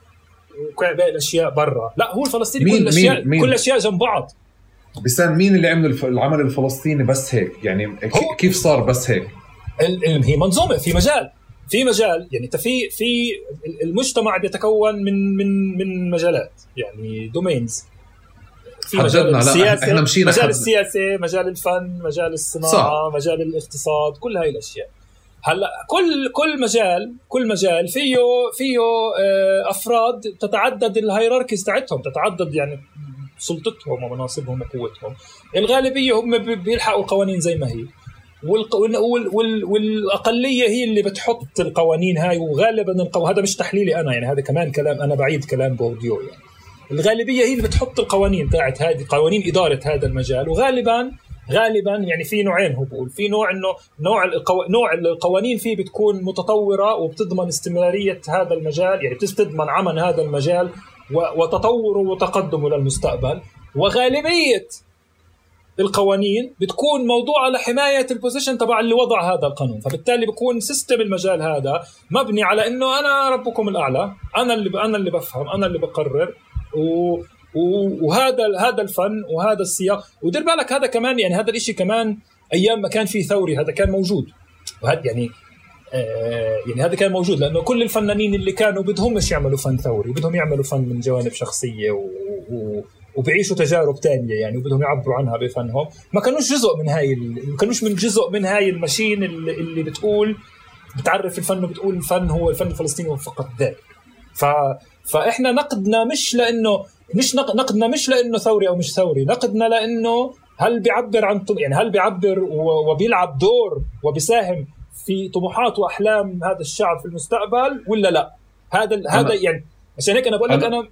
باقي الأشياء برا. لا هو الفلسطيني مين كل الاشياء مين؟ كل الأشياء جنب بعض. بسان مين اللي عمل العمل الفلسطيني بس هيك؟ يعني كيف صار بس هيك؟ هي منظومة في مجال. في مجال يعني انت في في المجتمع بيتكون من من من مجالات يعني دومينز في مجال السياسة إحنا مشينا مجال السياسة مجال الفن مجال الصناعة صح. مجال الاقتصاد كل هاي الأشياء. هلأ كل كل مجال كل مجال فيه فيه آه، أفراد تتعدد الهيراركيز تاعتهم تتعدد يعني سلطتهم ومناصبهم وقوتهم. الغالبية هم بيلحقوا القوانين زي ما هي. والأقلية هي اللي بتحط القوانين هاي وغالبا القو... هذا مش تحليلي أنا يعني هذا كمان كلام أنا بعيد كلام بورديو يعني. الغالبية هي اللي بتحط القوانين تاعت هذه قوانين إدارة هذا المجال. وغالبا غالبا يعني في نوعين هو بقول. في نوع إنه نوع القو... نوع القوانين فيه بتكون متطورة وبتضمن استمرارية هذا المجال يعني بتضمن عمل هذا المجال و... وتطوره وتقدمه للمستقبل. وغالبية القوانين بتكون موضوعة لحماية ال position تبع اللي وضع هذا القانون. فبالتالي بيكون system المجال هذا مبني على إنه أنا ربكم الأعلى. أنا اللي أنا اللي بفهم أنا اللي بقرر. و وهذا هذا الفن وهذا السياق. ودير بالك هذا كمان يعني هذا الشيء كمان أيام ما كان في ثوري هذا كان موجود. وهذا يعني آه يعني هذا كان موجود لأنه كل الفنانين اللي كانوا بدهمش يعملوا فن ثوري بدهم يعملوا فن من جوانب شخصية و, و وبيعيشوا تجارب تانية يعني وبدهم يعبروا عنها بفنهم. ما كانوش جزء من هاي ما كانوش من جزء من هاي الماشين اللي, اللي بتقول بتعرف الفن وبتقول الفن هو الفن الفلسطيني وفقط ذلك ف فإحنا نقدنا مش لأنه مش نقدنا مش لأنه ثوري أو مش ثوري نقدنا لأنه هل بيعبر عن يعني هل بيعبر وبيلعب دور وبيساهم في طموحات وأحلام هذا الشعب في المستقبل ولا لا؟ هذا هذا يعني عشان هيك أنا بقول لك أنا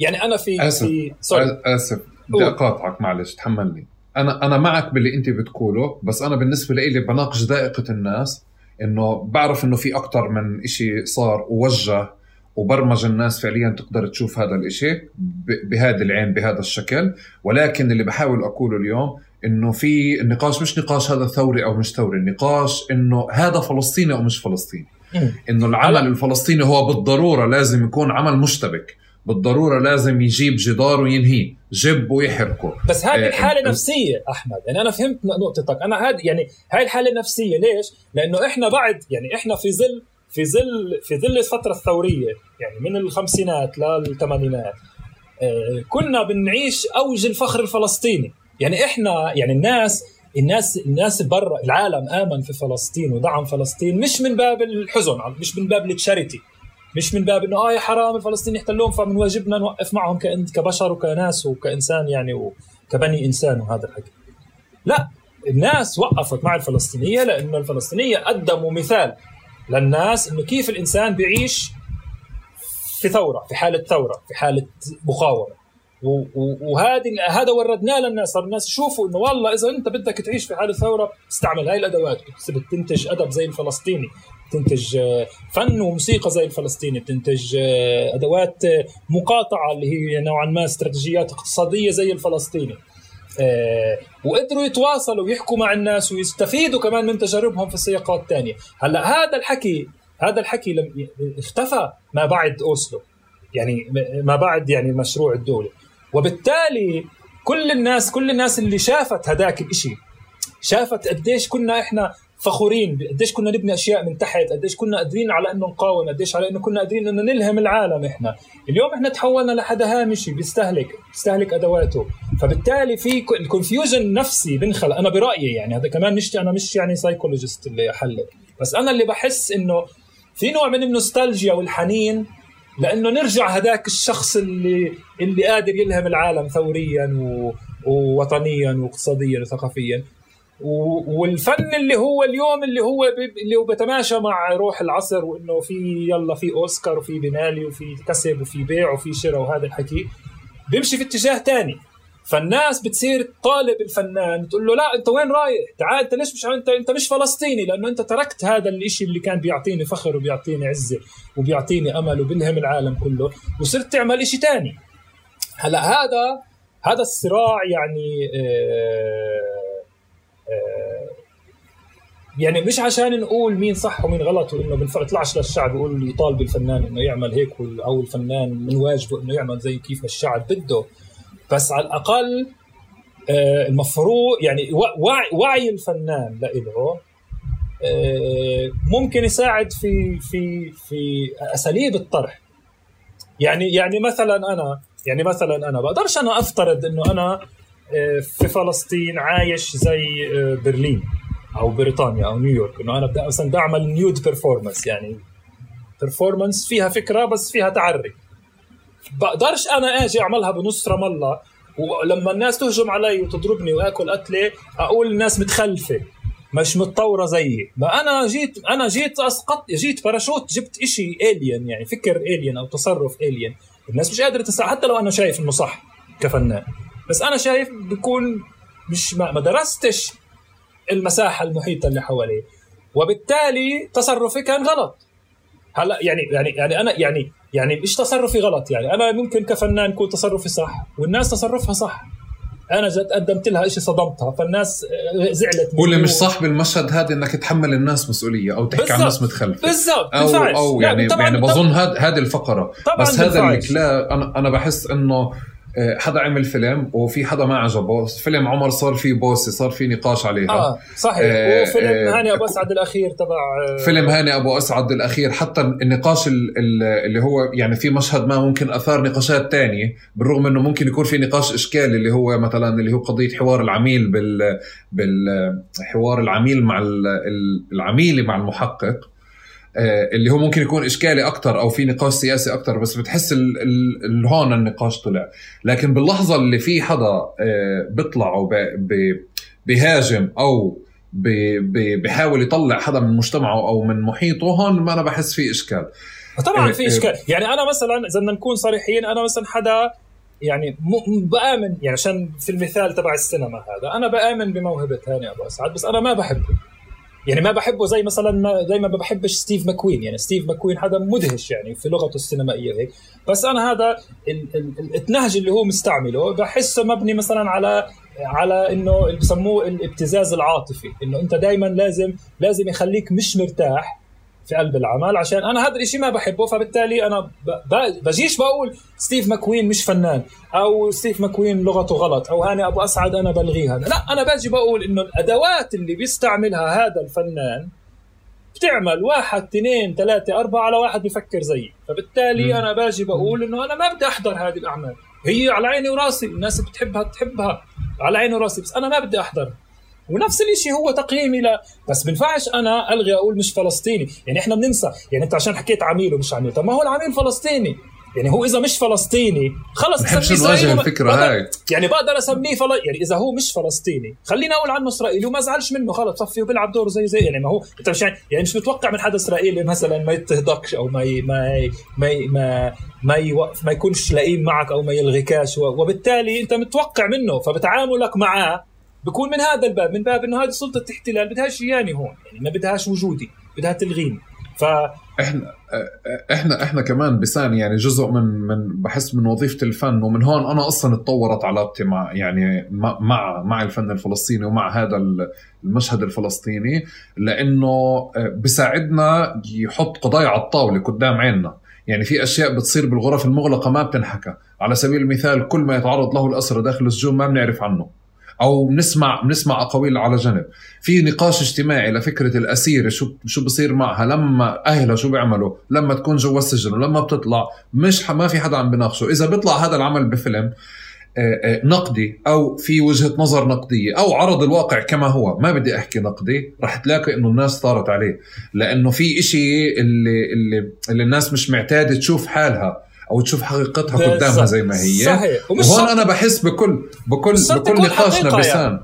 يعني أنا في آسف. في سوري آسف. بدي أقاطعك معلش تحملني. أنا أنا معك باللي أنت بتقوله بس أنا بالنسبة لي بناقش ذائقة الناس إنه بعرف إنه في أكثر من شيء صار ووجه وبرمج الناس فعليا تقدر تشوف هذا الإشي بهذا العين بهذا الشكل. ولكن اللي بحاول أقوله اليوم إنه في النقاش مش نقاش هذا ثوري أو مش ثوري النقاش إنه هذا فلسطيني أو مش فلسطيني. إنه العمل الفلسطيني هو بالضرورة لازم يكون عمل مشتبك. بالضرورة لازم يجيب جدار وينهيه جب ويحركه. بس هذه الحالة نفسية أحمد. يعني أنا فهمت نقطتك. أنا هذه يعني هاي الحالة النفسيه ليش؟ لأنه إحنا بعد يعني إحنا في ظل في ظل في ظل الفترة الثورية يعني من الخمسينات للثمانينات آه، كنا بنعيش أوج الفخر الفلسطيني. يعني إحنا يعني الناس الناس الناس برا العالم آمن في فلسطين ودعم فلسطين مش من باب الحزن مش من باب التشاريتي مش من باب إنه آه يا حرام الفلسطينيين يحتلون فمن واجبنا نوقف معهم كبشر وكناس وكإنسان يعني وكبني إنسان وهذا الحكي. لا الناس وقفت مع الفلسطينية لأنه الفلسطينية قدموا مثال. للناس إنه كيف الإنسان بيعيش في ثورة في حالة ثورة في حالة مقاومه وهذه هذا وردناه للناس صار الناس يشوفوا إنه والله إذا أنت بدك تعيش في حالة ثورة استعمل هاي الأدوات بتنتج أدب زي الفلسطيني بتنتج آه، فن وموسيقى زي الفلسطيني بتنتج آه، أدوات آه، مقاطعة اللي هي نوعا ما استراتيجيات اقتصادية زي الفلسطيني. وقدروا يتواصلوا ويحكوا مع الناس ويستفيدوا كمان من تجاربهم في السياقات الثانية هلا هذا الحكي هذا الحكي لم اختفى ما بعد أوسلو. يعني ما بعد يعني المشروع الدولي وبالتالي كل الناس كل الناس اللي شافت هذاك الإشي شافت قديش كنا إحنا فخورين قديش كنا نبني أشياء من تحت قديش كنا قادرين على إنه نقاوم قديش على إنه كنا قادرين إنه نلهم العالم إحنا. اليوم إحنا تحولنا لحدا هامشي بيستهلك بيستهلك أدواته. فبالتالي في ال confusion نفسي بنخلق. أنا برأيي يعني هذا كمان مش أنا مش يعني psychologist اللي أحلل. بس أنا اللي بحس إنه في نوع من النوستالجيا والحنين لإنه نرجع هذاك الشخص اللي اللي قادر يلهم العالم ثوريا و ووطنيا واقتصاديا وثقافيا. والفن اللي هو اليوم اللي هو اللي بتماشى مع روح العصر وإنه في يلا في أوسكار وفي بنالي وفي كسب وفي بيع وفي شراء وهذا الحكي بيمشي في اتجاه تاني. فالناس بتصير طالب الفنان تقول له لا أنت وين رايح؟ تعال أنت ليش مش انت أنت مش فلسطيني؟ لأنه أنت تركت هذا الشيء اللي كان بيعطيني فخر وبيعطيني عزة وبيعطيني أمل وبيلهم العالم كله وصرت تعمل شيء ثاني هلا هذا هذا الصراع يعني آه يعني مش عشان نقول مين صح ومين غلط وإنه بنطلعش للشعب يقول يطالب الفنان إنه يعمل هيك أو الفنان من واجبه إنه يعمل زي كيف الشعب بده. بس على الأقل آه، المفروض يعني وعي, وعي الفنان له آه، ممكن يساعد في في في أساليب الطرح. يعني يعني مثلا أنا يعني مثلا أنا بقدرش أنا أفترض إنه أنا آه، في فلسطين عايش زي برلين أو بريطانيا أو نيويورك. إنه أنا مثلا بدي اعمل nude performance يعني performance فيها فكرة بس فيها تعري. بقدرش أنا أجي أعملها بنص رام الله ولما الناس تهجم علي وتضربني وأكل قتلة أقول الناس متخلفة مش متطورة زيي. ما أنا جيت أنا جيت اسقط جيت باراشوت جبت إشي الين يعني فكر الين أو تصرف الين الناس مش قادرة تسع حتى لو أنا شايف إنه صح كفنان. بس أنا شايف بكون مش ما درستش المساحة المحيطة اللي حواليه. وبالتالي تصرفي كان غلط. هلا يعني يعني يعني أنا يعني يعني مش تصرفي غلط يعني. أنا ممكن كفنان يكون تصرفي صح والناس تصرفها صح. أنا جد قدمت لها شيء صدمتها. فالناس زعلت واللي مش صح بالمشهد هذا إنك تحمل الناس مسؤولية أو تحكي عن الناس متخلفة. بالضبط. أو أو يعني يعني بظن هذه الفقرة. بس هذا الكلام أنا أنا بحس إنه حدا عمل فيلم وفي حدا ما عجبه. فيلم عمر صار فيه بوسة صار فيه نقاش عليها. آه صحيح. آه وفيلم آه هاني أبو أسعد الأخير تبع آه فيلم هاني أبو أسعد الأخير. حتى النقاش اللي هو يعني في مشهد ما ممكن أثار نقاشات تانية بالرغم إنه ممكن يكون في نقاش اشكالي اللي هو مثلا اللي هو قضية حوار العميل بال بالحوار العميل مع العميله مع المحقق. آه، اللي هو ممكن يكون إشكالي أكثر أو في نقاش سياسي أكثر بس بتحس ال هون النقاش طلع. لكن باللحظة اللي في حدا آه، بيطلع وبيهاجم أو بيحاول يطلع حدا من مجتمعه أو من محيطه هون ما أنا بحس في إشكال. طبعا في آه، إشكال. يعني أنا مثلا إذا بدنا نكون صريحين أنا مثلا حدا يعني بآمن يعني عشان في المثال تبع السينما هذا أنا بآمن بموهبة هاني أبو أسعد بس أنا ما بحبه. يعني ما بحبه زي مثلا ما زي ما بحبش ستيف ماكوين. يعني ستيف ماكوين هذا مدهش يعني في لغته السينمائية هيك. بس أنا هذا النهج اللي هو مستعمله بحسه مبني مثلا على على إنه بسموه الابتزاز العاطفي. إنه أنت دائما لازم لازم يخليك مش مرتاح في قلب العمل عشان أنا هذا الشيء ما بحبه فبالتالي أنا بجيش بقول ستيف ماكوين مش فنان أو ستيف ماكوين لغته غلط أو هاني أبو أسعد أنا بلغيها. لا أنا باجي بقول إنه الأدوات اللي بيستعملها هذا الفنان بتعمل واحد اثنين ثلاثة أربعة على واحد بفكر زيي. فبالتالي م. أنا باجي بقول إنه أنا ما بدي أحضر هذه الأعمال. هي على عيني وراسي الناس بتحبها بتحبها على عيني وراسي بس أنا ما بدي أحضر ونفس الشيء هو تقييمي لا. بس بنفعش أنا ألغي أقول مش فلسطيني. يعني إحنا بننسى. يعني أنت عشان حكيت عميل ومش عميل. طب ما هو العميل فلسطيني. يعني هو إذا مش فلسطيني خلص بحبش نواجه الفكرة هاي. يعني بقدر أسميه فل... يعني إذا هو مش فلسطيني خليني أقول عنه إسرائيلي وما أزعلش منه. خلص صفي وبيلعب دور زي زي يعني ما هو أنت مش يعني, يعني مش متوقع من حدا إسرائيلي مثلا ما يتهدكش أو ما ي... ما ي... ما ي... ما ما, يوقف ما يكونش لئيم معك أو ما يلغيكاش. وبالتالي أنت متوقع منه فبتعاملك معاه بكون من هذا الباب من باب إنه هذه سلطه احتلال بدهاش اياني هون؟ يعني ما بدهاش وجودي بدها تلغيني. ف إحنا إحنا إحنا كمان بسان يعني جزء من من بحس من وظيفة الفن ومن هون أنا أصلا اتطورت علاقتي مع يعني مع مع الفن الفلسطيني ومع هذا المشهد الفلسطيني لأنه بساعدنا يحط قضايا على الطاولة قدام عيننا. يعني في أشياء بتصير بالغرف المغلقة ما بتنحكى. على سبيل المثال كل ما يتعرض له الاسرى داخل السجون ما بنعرف عنه. أو بنسمع بنسمع أقاويل على جنب. في نقاش اجتماعي لفكرة الأسيرة شو شو بصير معها لما أهلها شو بيعملوا؟ لما تكون جوا السجن ولما بتطلع مش ما في حدا عم بناقشه. إذا بيطلع هذا العمل بفيلم آه، آه، نقدي أو في وجهة نظر نقدية أو عرض الواقع كما هو ما بدي أحكي نقدي رح تلاقي إنه الناس طارت عليه. لأنه في إشي اللي اللي اللي الناس مش معتادة تشوف حالها. أو تشوف حقيقتها قدامها زي ما هي. صحيح. وهون أنا بحس بكل بكل بكل نقاشنا. بسان. يعني.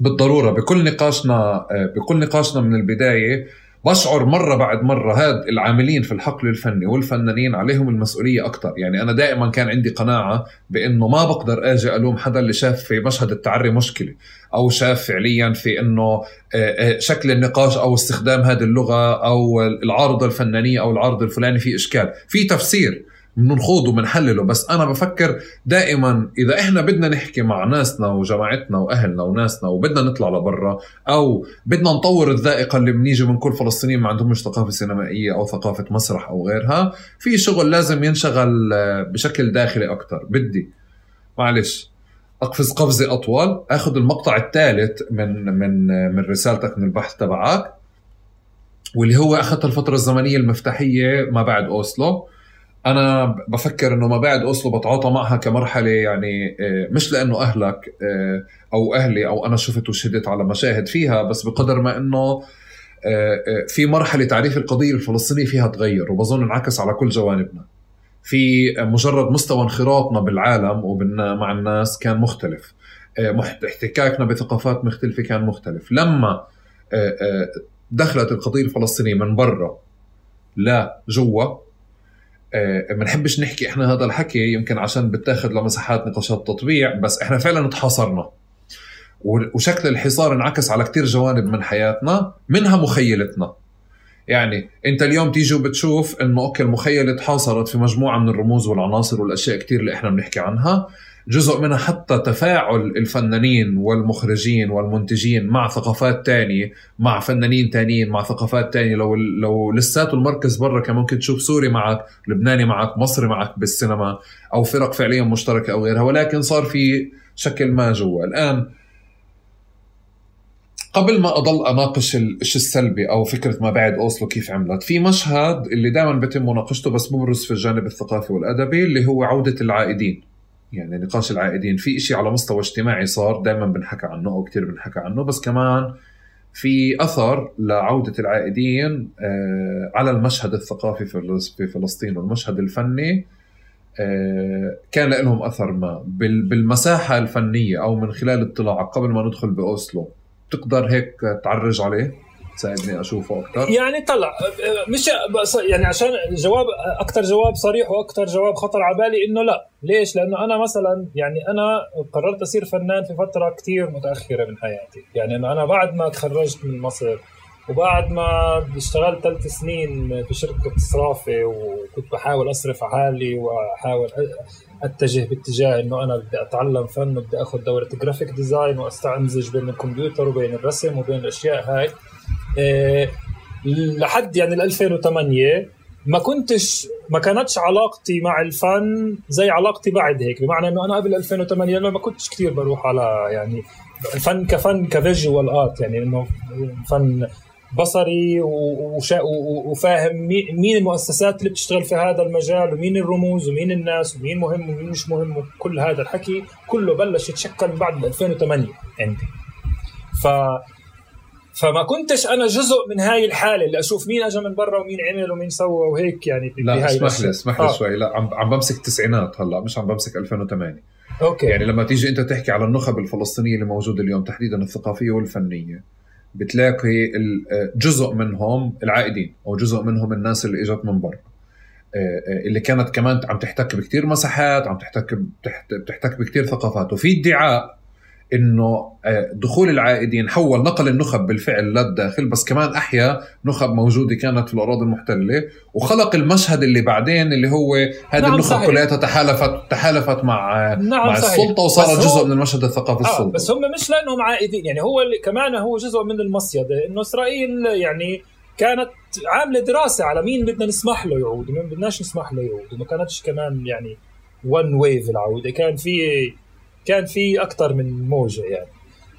بالضرورة بكل نقاشنا آه، بكل نقاشنا من البداية بشعر مرة بعد مرة هاد العاملين في الحقل الفني والفنانين عليهم المسؤولية أكثر يعني أنا دائما كان عندي قناعة بأنه ما بقدر أجي ألوم حدا اللي شاف في مشهد التعري مشكلة أو شاف فعليا في أنه آه، آه، شكل النقاش أو استخدام هذه اللغة أو العارضة الفنانية أو العرض الفلاني في إشكال. في تفسير. بنخوض وبنحلله. بس أنا بفكر دائما إذا إحنا بدنا نحكي مع ناسنا وجماعتنا وأهلنا وناسنا وبدنا نطلع لبرا أو بدنا نطور الذائقة اللي بنيجي من كل فلسطينيين ما عندهمش ثقافة سينمائية أو ثقافة مسرح أو غيرها في شغل لازم ينشغل بشكل داخلي أكثر بدي معلش أقفز قفزه أطول آخذ المقطع الثالث من من من رسالتك من البحث تبعك واللي هو أخذت الفترة الزمنية المفتاحية ما بعد أوسلو. أنا بفكر إنه ما بعد أوسلو بتعاطى معها كمرحلة يعني آه، مش لأنه أهلك آه، أو أهلي أو أنا شفت وشهدت على مشاهد فيها بس بقدر ما إنه آه، في مرحلة تعريف القضية الفلسطينيه فيها تغير وبظن انعكس على كل جوانبنا. في مجرد مستوى انخراطنا بالعالم ومع الناس كان مختلف. احتكاكنا بثقافات مختلفة كان مختلف. لما دخلت القضية الفلسطينية من برا لا جوا ما نحبش نحكي إحنا هذا الحكي يمكن عشان بتاخذ لمساحات نقاشات تطبيع بس إحنا فعلا تحاصرنا. وشكل الحصار انعكس على كتير جوانب من حياتنا منها مخيلتنا. يعني أنت اليوم تيجي وبتشوف إنه okay المخيلة تحاصرت في مجموعة من الرموز والعناصر والأشياء كتير اللي إحنا بنحكي عنها. جزء منها حتى تفاعل الفنانين والمخرجين والمنتجين مع ثقافات تانية مع فنانين تانيين مع ثقافات تانية. لو لو لساته المركز برا كان ممكن تشوف سوري معك لبناني معك مصري معك بالسينما أو فرق فعليا مشتركة أو غيرها. ولكن صار في شكل ما جوا. الآن قبل ما أضل أناقش الشيء السلبي أو فكرة ما بعد أوسلو كيف عملت في مشهد اللي دائما بتم مناقشته بس ببرز في الجانب الثقافي والأدبي اللي هو عودة العائدين. يعني نقاش العائدين. في إشي على مستوى اجتماعي صار دائما بنحكى عنه أو كثير بنحكى عنه بس كمان في أثر لعودة العائدين آه، على المشهد الثقافي في فلسطين والمشهد الفني آه، كان لهم أثر ما. بالمساحة الفنية أو من خلال اطلاعك قبل ما ندخل بأوسلو تقدر هيك تعرج عليه؟ تساعدني أشوفه أكثر يعني طلع مش يعني عشان جواب أكثر جواب صريح وأكثر جواب خطر على بالي إنه لا. ليش؟ لأنه أنا مثلا يعني أنا قررت أصير فنان في فترة كثير متأخرة من حياتي. يعني إنه أنا بعد ما تخرجت من مصر وبعد ما اشتغلت ثلاث سنين في شركة صرافة وكنت بحاول أصرف حالي وأحاول أتجه باتجاه إنه أنا بدي أتعلم فن وبدي أخذ دورة graphic design وأستمزج بين الكمبيوتر وبين الرسم وبين الأشياء هاي. لحد يعني 2008 ما كنتش ما كانتش علاقتي مع الفن زي علاقتي بعد هيك. بمعنى إنه أنا قبل 2008 ما كنتش كثير بروح على يعني فن كفن كفيجوال ارت يعني إنه فن بصري وفاهم مين المؤسسات اللي بتشتغل في هذا المجال ومين الرموز ومين الناس ومين مهم ومين مش مهم وكل هذا الحكي كله بلش يتشكل بعد 2008 عندي. ف فما كنتش أنا جزء من هاي الحالة اللي أشوف مين اجى من برا ومين عمل ومين سوى وهيك يعني لا اسمح لي اسمح لي آه. شوي. لا عم عم بمسك التسعينات هلا مش عم بمسك 2008 أوكي. يعني لما تيجي أنت تحكي على النخب الفلسطينية اللي موجودة اليوم تحديدا الثقافية والفنية بتلاقي جزء منهم العائدين أو جزء منهم الناس اللي إجت من برا. آه، آه، اللي كانت كمان عم تحتك بكثير مساحات عم تحتك بتحتك بكثير ثقافات. وفي ادعاء إنه آه، دخول العائدين حول نقل النخب بالفعل للداخل بس كمان أحيا نخب موجودة كانت في الأراضي المحتلة وخلق المشهد اللي بعدين اللي هو هذه نعم النخب كلها تحالفت تحالفت مع نعم مع صحيح. السلطة وصارت جزء من المشهد الثقافي آه السلطة بس هم مش لأنهم عائدين يعني هو كمان هو جزء من المصيده إنه إسرائيل يعني كانت عاملة دراسة على مين بدنا نسمح له يعود ومين بدناش نسمح له يعود وما كانتش كمان يعني ون ويف العودة كان في كان في أكثر من موجة يعني.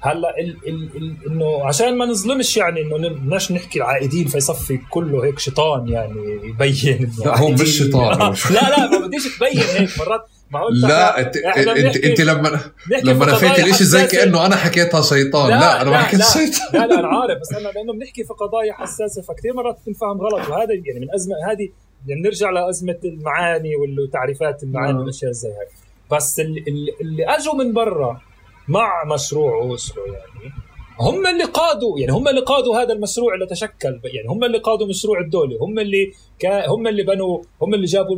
هلأ ال ال ال إنه عشان ما نظلمش يعني إنه بدناش نحكي العائدين فيصفي كله هيك شيطان يعني يبين لا هو مش شيطان لا لا ما بديش تبين هيك مرات. لا انت انت, إنت لما لما نفيت الإشي زي كأنه أنا حكيتها شيطان. لا, لا أنا ما حكيت شيطان. لا لا أنا عارف بس أنا لأنه بنحكي في قضايا حساسة. فكثير مرات بتنفهم غلط. وهذا يعني من ازمه هذه يعني نرجع لأزمة المعاني وتعريفات المعاني والأشياء زي هاي بس اللي, اللي أجوا من برا مع مشروع أوسلو يعني هم اللي قادوا يعني هم اللي قادوا هذا المشروع اللي تشكل يعني هم اللي قادوا مشروع الدولة هم اللي كا هم اللي بنوا هم اللي جابوا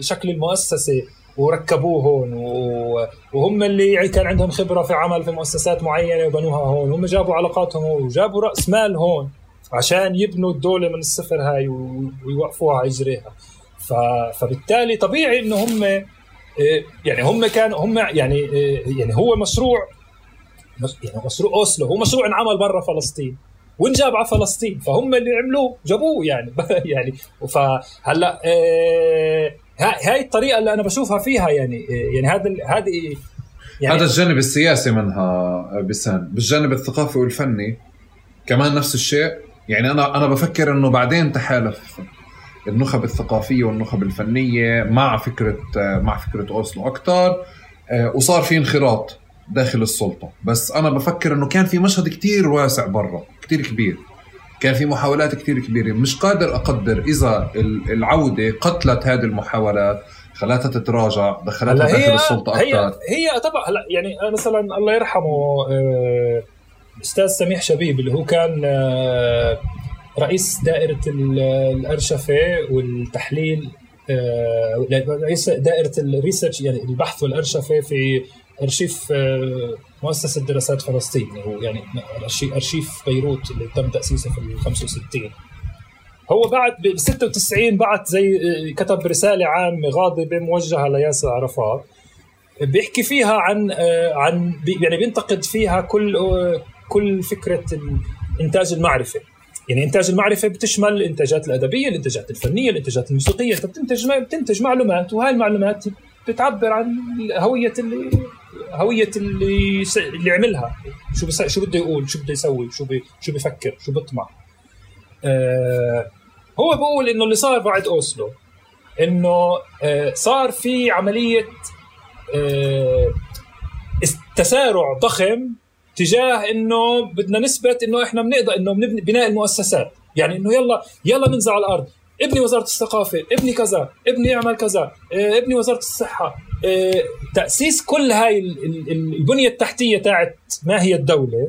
شكل المؤسسة وركبوه هون وهم اللي كان عندهم خبرة في عمل في مؤسسات معينة وبنوها هون هم جابوا علاقاتهم هون وجابوا رأس مال هون عشان يبنوا الدولة من الصفر هاي ويوقفوها على اجريها فبالتالي طبيعي إنه هم يعني هم كانوا هم يعني إيه، يعني هو مشروع يعني مشروع أوسلو هو مشروع انعمل برا فلسطين. وانجاب على فلسطين؟ فهم اللي عملوه جابوه يعني. يعني فهلا إيه هاي الطريقة اللي أنا بشوفها فيها يعني إيه يعني هذا هذه يعني هذا الجانب السياسي منها بسان بالجانب الثقافي والفني كمان نفس الشيء. يعني أنا أنا بفكر إنه بعدين تحالف النخب الثقافية والنخب الفنية مع فكرة مع فكرة أوسلو أكثر آه، وصار في انخراط داخل السلطة. بس أنا بفكر إنه كان في مشهد كتير واسع برا كتير كبير. كان في محاولات كتير كبيرة. مش قادر أقدر إذا العودة قتلت هذه المحاولات خلاتها تتراجع دخلتها داخل السلطة أكثر هي هي طبعا هلا يعني مثلا الله يرحمه آه، أستاذ سميح شبيب اللي هو كان آه، رئيس دائرة الأرشفة والتحليل آه، رئيس دائرة الريسيرش يعني البحث والأرشفة في أرشيف آه، مؤسسة دراسات فلسطين هو يعني أرشيف بيروت اللي تم تأسيسه في ال 65 هو بعد ب 96 بعت زي آه، كتب رسالة عامة غاضبة موجهة لياسر عرفات بيحكي فيها عن عن يعني بينتقد فيها كل كل فكرة إنتاج المعرفة. يعني إنتاج المعرفة بتشمل الإنتاجات الأدبية، الإنتاجات الفنية، الإنتاجات الموسيقية، انت بتنتج بتنتج معلومات وهاي المعلومات بتعبر عن هويه اللي هوية اللي اللي عملها شو بس شو بده يقول شو بده يسوي شو بي شو بفكر شو بيطمع. آه هو بقول إنه اللي صار بعد أوسلو إنه آه صار في عملية آه تسارع ضخم تجاه إنه بدنا نثبت إنه إحنا بنقدر إنه بنبني بناء المؤسسات. يعني إنه يلا يلا ننزل على الأرض. ابني وزارة الثقافة ابني كذا ابني اعمل كذا آه، ابني وزارة الصحة. آه، تأسيس كل هاي البنية التحتية تاعت ما هي الدولة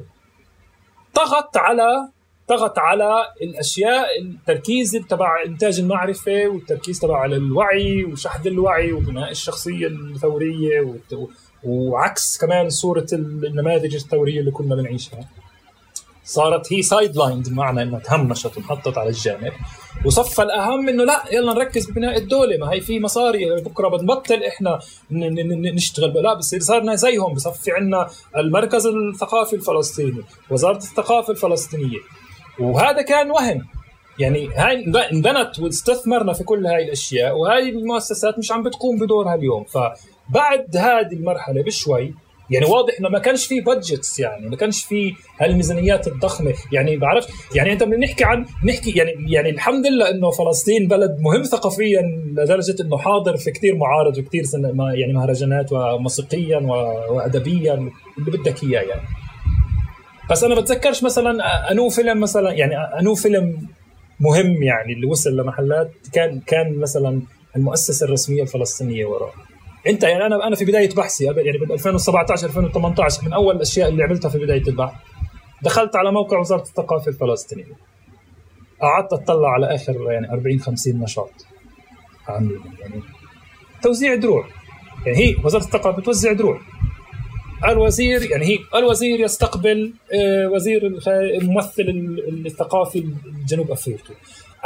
طغت على طغت على الأشياء التركيز تبع إنتاج المعرفة والتركيز تبع على الوعي وشحذ الوعي وبناء الشخصية الثوريه وعكس كمان صورة النماذج الثورية اللي كنا بنعيشها. صارت هي sidelined بمعنى إنها تهمشت وانحطت على الجانب. وصفى الأهم إنه لا يلا نركز ببناء الدولة. ما هي في مصاري بكرة بنبطل إحنا نشتغل. لا بصير صارنا زيهم. بصفي عندنا المركز الثقافي الفلسطيني وزارة الثقافة الفلسطينية. وهذا كان وهم. يعني هاي انبنت واستثمرنا في كل هاي الأشياء. وهاي المؤسسات مش عم بتقوم بدورها اليوم. فبعد هذه المرحلة بشوي يعني واضح إنه ما كانش في بادجتس يعني ما كانش في هالميزانيات الضخمة. يعني بعرفت؟ يعني أنت بنحكي عن نحكي يعني يعني الحمد لله إنه فلسطين بلد مهم ثقافيا لدرجة إنه حاضر في كثير معارض وكثير يعني مهرجانات وموسيقيا وادبيا اللي بدك إياه يعني. بس أنا بتذكرش مثلا أنو فيلم مثلا يعني أنو فيلم مهم يعني اللي وصل لمحلات؟ كان كان مثلا المؤسسة الرسمية الفلسطينية وراه انت يعني أنا أنا في بداية بحثي يعني بال 2017 2018 من أول الأشياء اللي عملتها في بداية البحث دخلت على موقع وزارة الثقافة الفلسطينية. قعدت اطلع على آخر يعني 40 50 نشاط. عاملين يعني توزيع دروع. يعني هي وزارة الثقافة بتوزع دروع. الوزير يعني هي الوزير يستقبل آه، وزير الممثل الثقافي الجنوب افريقي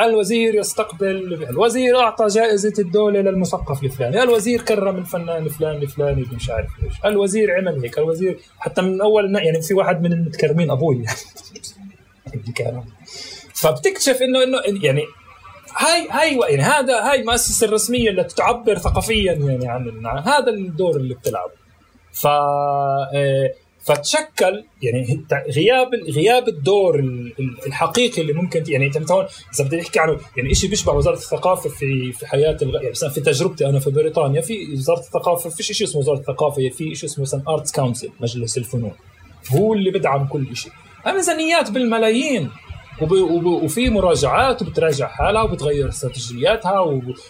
الوزير يستقبل الوزير أعطى جائزة الدولة للمثقف الفلاني. الوزير كرم الفنان الفلاني الفلاني مش عارف إيش الوزير عمل هيك. الوزير حتى من أول يعني في واحد من المتكرمين أبوي. يعني فبتكتشف إنه إنه يعني هاي هاي يعني هذا هاي المؤسسه الرسميه اللي تعبر ثقافيا يعني عن هذا الدور اللي بتلعبه. ف آه، فتشكل يعني غياب غياب الدور الحقيقي اللي ممكن يعني انت هون إذا بدنا نحكي عنه يعني شيء بيشبه وزارة الثقافة في في حياة الغ... يعني مثلا في تجربتي أنا في بريطانيا في وزارة الثقافة فيش شيء اسمه وزارة الثقافة في شيء اسمه مثلا Arts Council مجلس الفنون. هو اللي بدعم كل شيء ميزانيات بالملايين. وفي مراجعات وبتراجع حالها وبتغير استراتيجياتها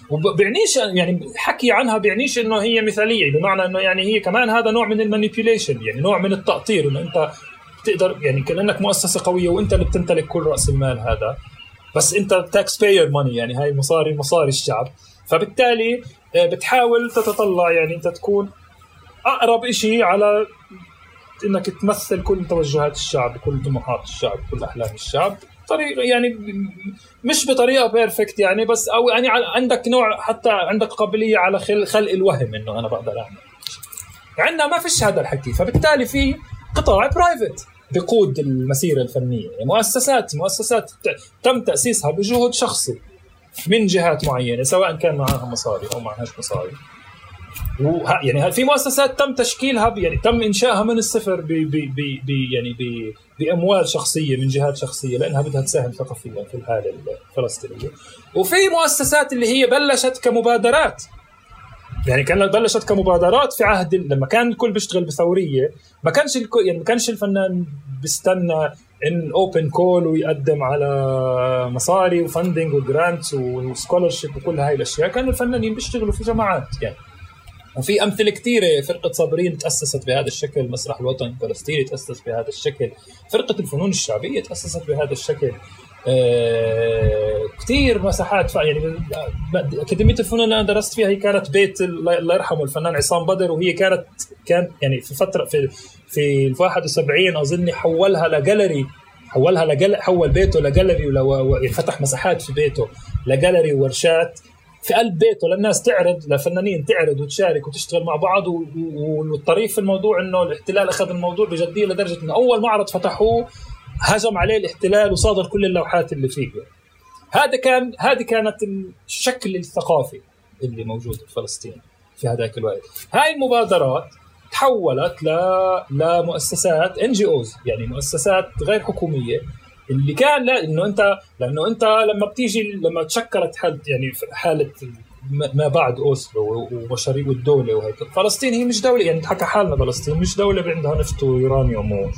وبعنيش يعني حكي عنها بعنيش إنه هي مثالية بمعنى إنه يعني هي كمان هذا نوع من ال manipulation يعني نوع من التأطير إنه أنت بتقدر يعني كأنك مؤسسة قوية وأنت اللي بتمتلك كل رأس المال هذا بس أنت taxpayer money يعني هاي مصاري مصاري الشعب. فبالتالي آه، بتحاول تتطلع يعني أنت تكون أقرب شيء على إنك تمثل كل توجهات الشعب كل طموحات الشعب كل أحلام الشعب. طريقه يعني مش بطريقة perfect يعني بس أو يعني عندك نوع حتى عندك قابلية على خلق الوهم إنه أنا بقدر أعمل. عندنا ما فيش هذا الحكي. فبالتالي في قطاع برايفت بقود المسيرة الفنية. يعني مؤسسات مؤسسات تم تأسيسها بجهد شخصي من جهات معينة سواء كان معها مصاري أو معهاش مصاري. يعني في مؤسسات تم تشكيلها يعني تم إنشائها من الصفر ب ب ب يعني ب بأموال شخصية من جهات شخصية لأنها بدها تساهم ثقافيا في الحالة الفلسطينية. وفي مؤسسات اللي هي بلشت كمبادرات. يعني كانت بلشت كمبادرات في عهد لما كان الكل بيشتغل بثورية ما كانش الكل يعني ما كانش الفنان بيستنى إن open call ويقدم على مصاري و funding و grants و scholarship وكل هاي الأشياء. كانوا الفنانين بيشتغلوا في جماعات يعني. وفي أمثلة كثيرة فرقة صابرين تأسست بهذا الشكل المسرح الوطني الفلسطيني تأسس بهذا الشكل فرقة الفنون الشعبية تأسست بهذا الشكل. آه كثير مساحات يعني أكاديمية الفنون اللي أنا درست فيها هي كانت بيت الله يرحمه الفنان عصام بدر وهي كانت كان يعني في فتره في في ال 71 اظني حولها لجاليري حولها لجل حول بيته لجاليري يعني فتح مساحات في بيته لجاليري وورشات. في قلب بيته للناس تعرض لفنانين تعرض وتشارك وتشتغل مع بعض والطريف في الموضوع إنه الاحتلال أخذ الموضوع بجدية لدرجة إنه أول معرض فتحوه هجم عليه الاحتلال وصادر كل اللوحات اللي فيه. هذا كان هذه كانت الشكل الثقافي اللي موجود في فلسطين في هذاك الوقت. هاي المبادرات تحولت ل... لمؤسسات ان جي اوز يعني مؤسسات غير حكومية اللي كان لا إنه أنت لأنه أنت لما بتيجي لما تشكلت حد يعني حالة ما بعد أوسلو ومشاريع الدولة وهيك فلسطين هي مش دولة يعني حكى حالنا فلسطين مش دولة عندها نفط ويورانيوم و...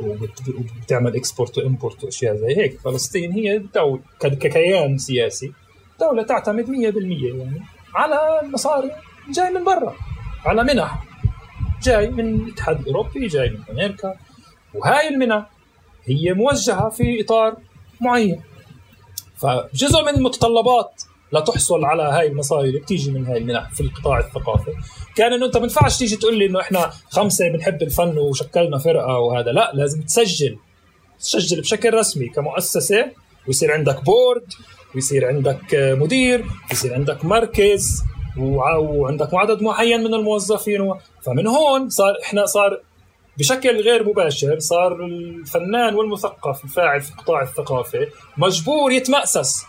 وبتعمل export و import وأشياء زي هيك. فلسطين هي دولة ككيان سياسي دولة تعتمد 100% يعني على مصاري جاي من برا على منح جاي من الاتحاد الأوروبي جاي من أمريكا وهاي المنح هي موجهة في إطار معين. فجزء من المتطلبات لتحصل على هاي المصاري اللي بتيجي من هاي المنح في القطاع الثقافي. كان إنه أنت ما ينفعش تيجي تقول لي إنه إحنا خمسة بنحب الفن وشكلنا فرقة وهذا لا لازم تسجل. تسجل بشكل رسمي كمؤسسة ويصير عندك بورد ويصير عندك مدير ويصير عندك مركز وعندك عدد معين من الموظفين فمن هون صار إحنا صار بشكل غير مباشر صار الفنان والمثقف الفاعل في قطاع الثقافه مجبور يتمأسس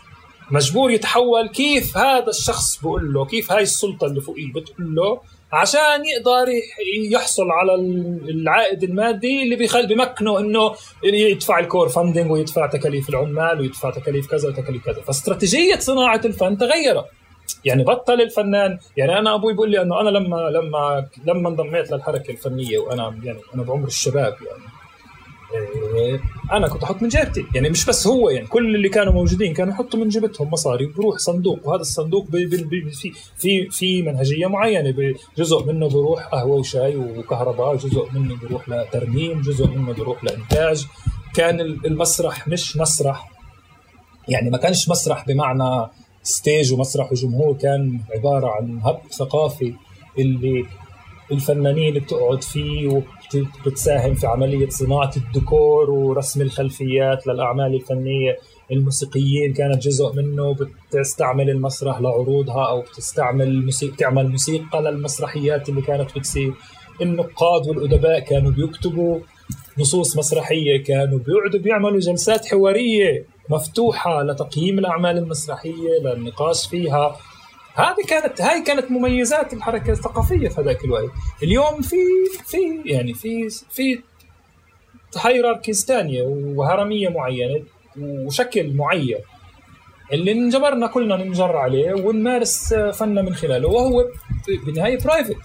مجبور يتحول كيف هذا الشخص بقول له كيف هاي السلطة اللي فوقيه بتقول له عشان يقدر يحصل على العائد المادي اللي بيخل بمكنه إنه يدفع ال core funding ويدفع تكاليف العمال ويدفع تكاليف كذا وتكاليف كذا. فاستراتيجية صناعة الفن تغيرت. يعني بطل الفنان. يعني أنا أبوي بيقول لي إنه أنا لما لما لما انضميت للحركة الفنية وأنا يعني أنا بعمر الشباب يعني إيه، أنا كنت أحط من جيبتي. يعني مش بس هو يعني كل اللي كانوا موجودين كانوا يحطوا من جيبتهم مصاري بروح صندوق. وهذا الصندوق بي بي بي في في في منهجية معينة. جزء منه بروح قهوة وشاي وكهرباء جزء منه بروح لترميم جزء منه بروح لإنتاج. كان المسرح مش مسرح. يعني ما كانش مسرح بمعنى stage ومسرح وجمهور كان عبارة عن hub ثقافي اللي الفنانين بتقعد فيه وبتساهم في عملية صناعة الديكور ورسم الخلفيات للأعمال الفنية. الموسيقيين كانت جزء منه بتستعمل المسرح لعروضها أو بتستعمل موسيقى تعمل موسيقى للمسرحيات اللي كانت بتصير النقاد والأدباء كانوا بيكتبوا نصوص مسرحية كانوا بيقعدوا بيعملوا جلسات حوارية. مفتوحة لتقييم الأعمال المسرحية للنقاش فيها. هذه كانت هاي كانت مميزات الحركه الثقافيه في هذاك الوقت. اليوم في في يعني في في hierarchies ثانية وهرمية معينة وشكل معين اللي انجبرنا كلنا ننجر عليه ونمارس فننا من خلاله وهو بالنهايه private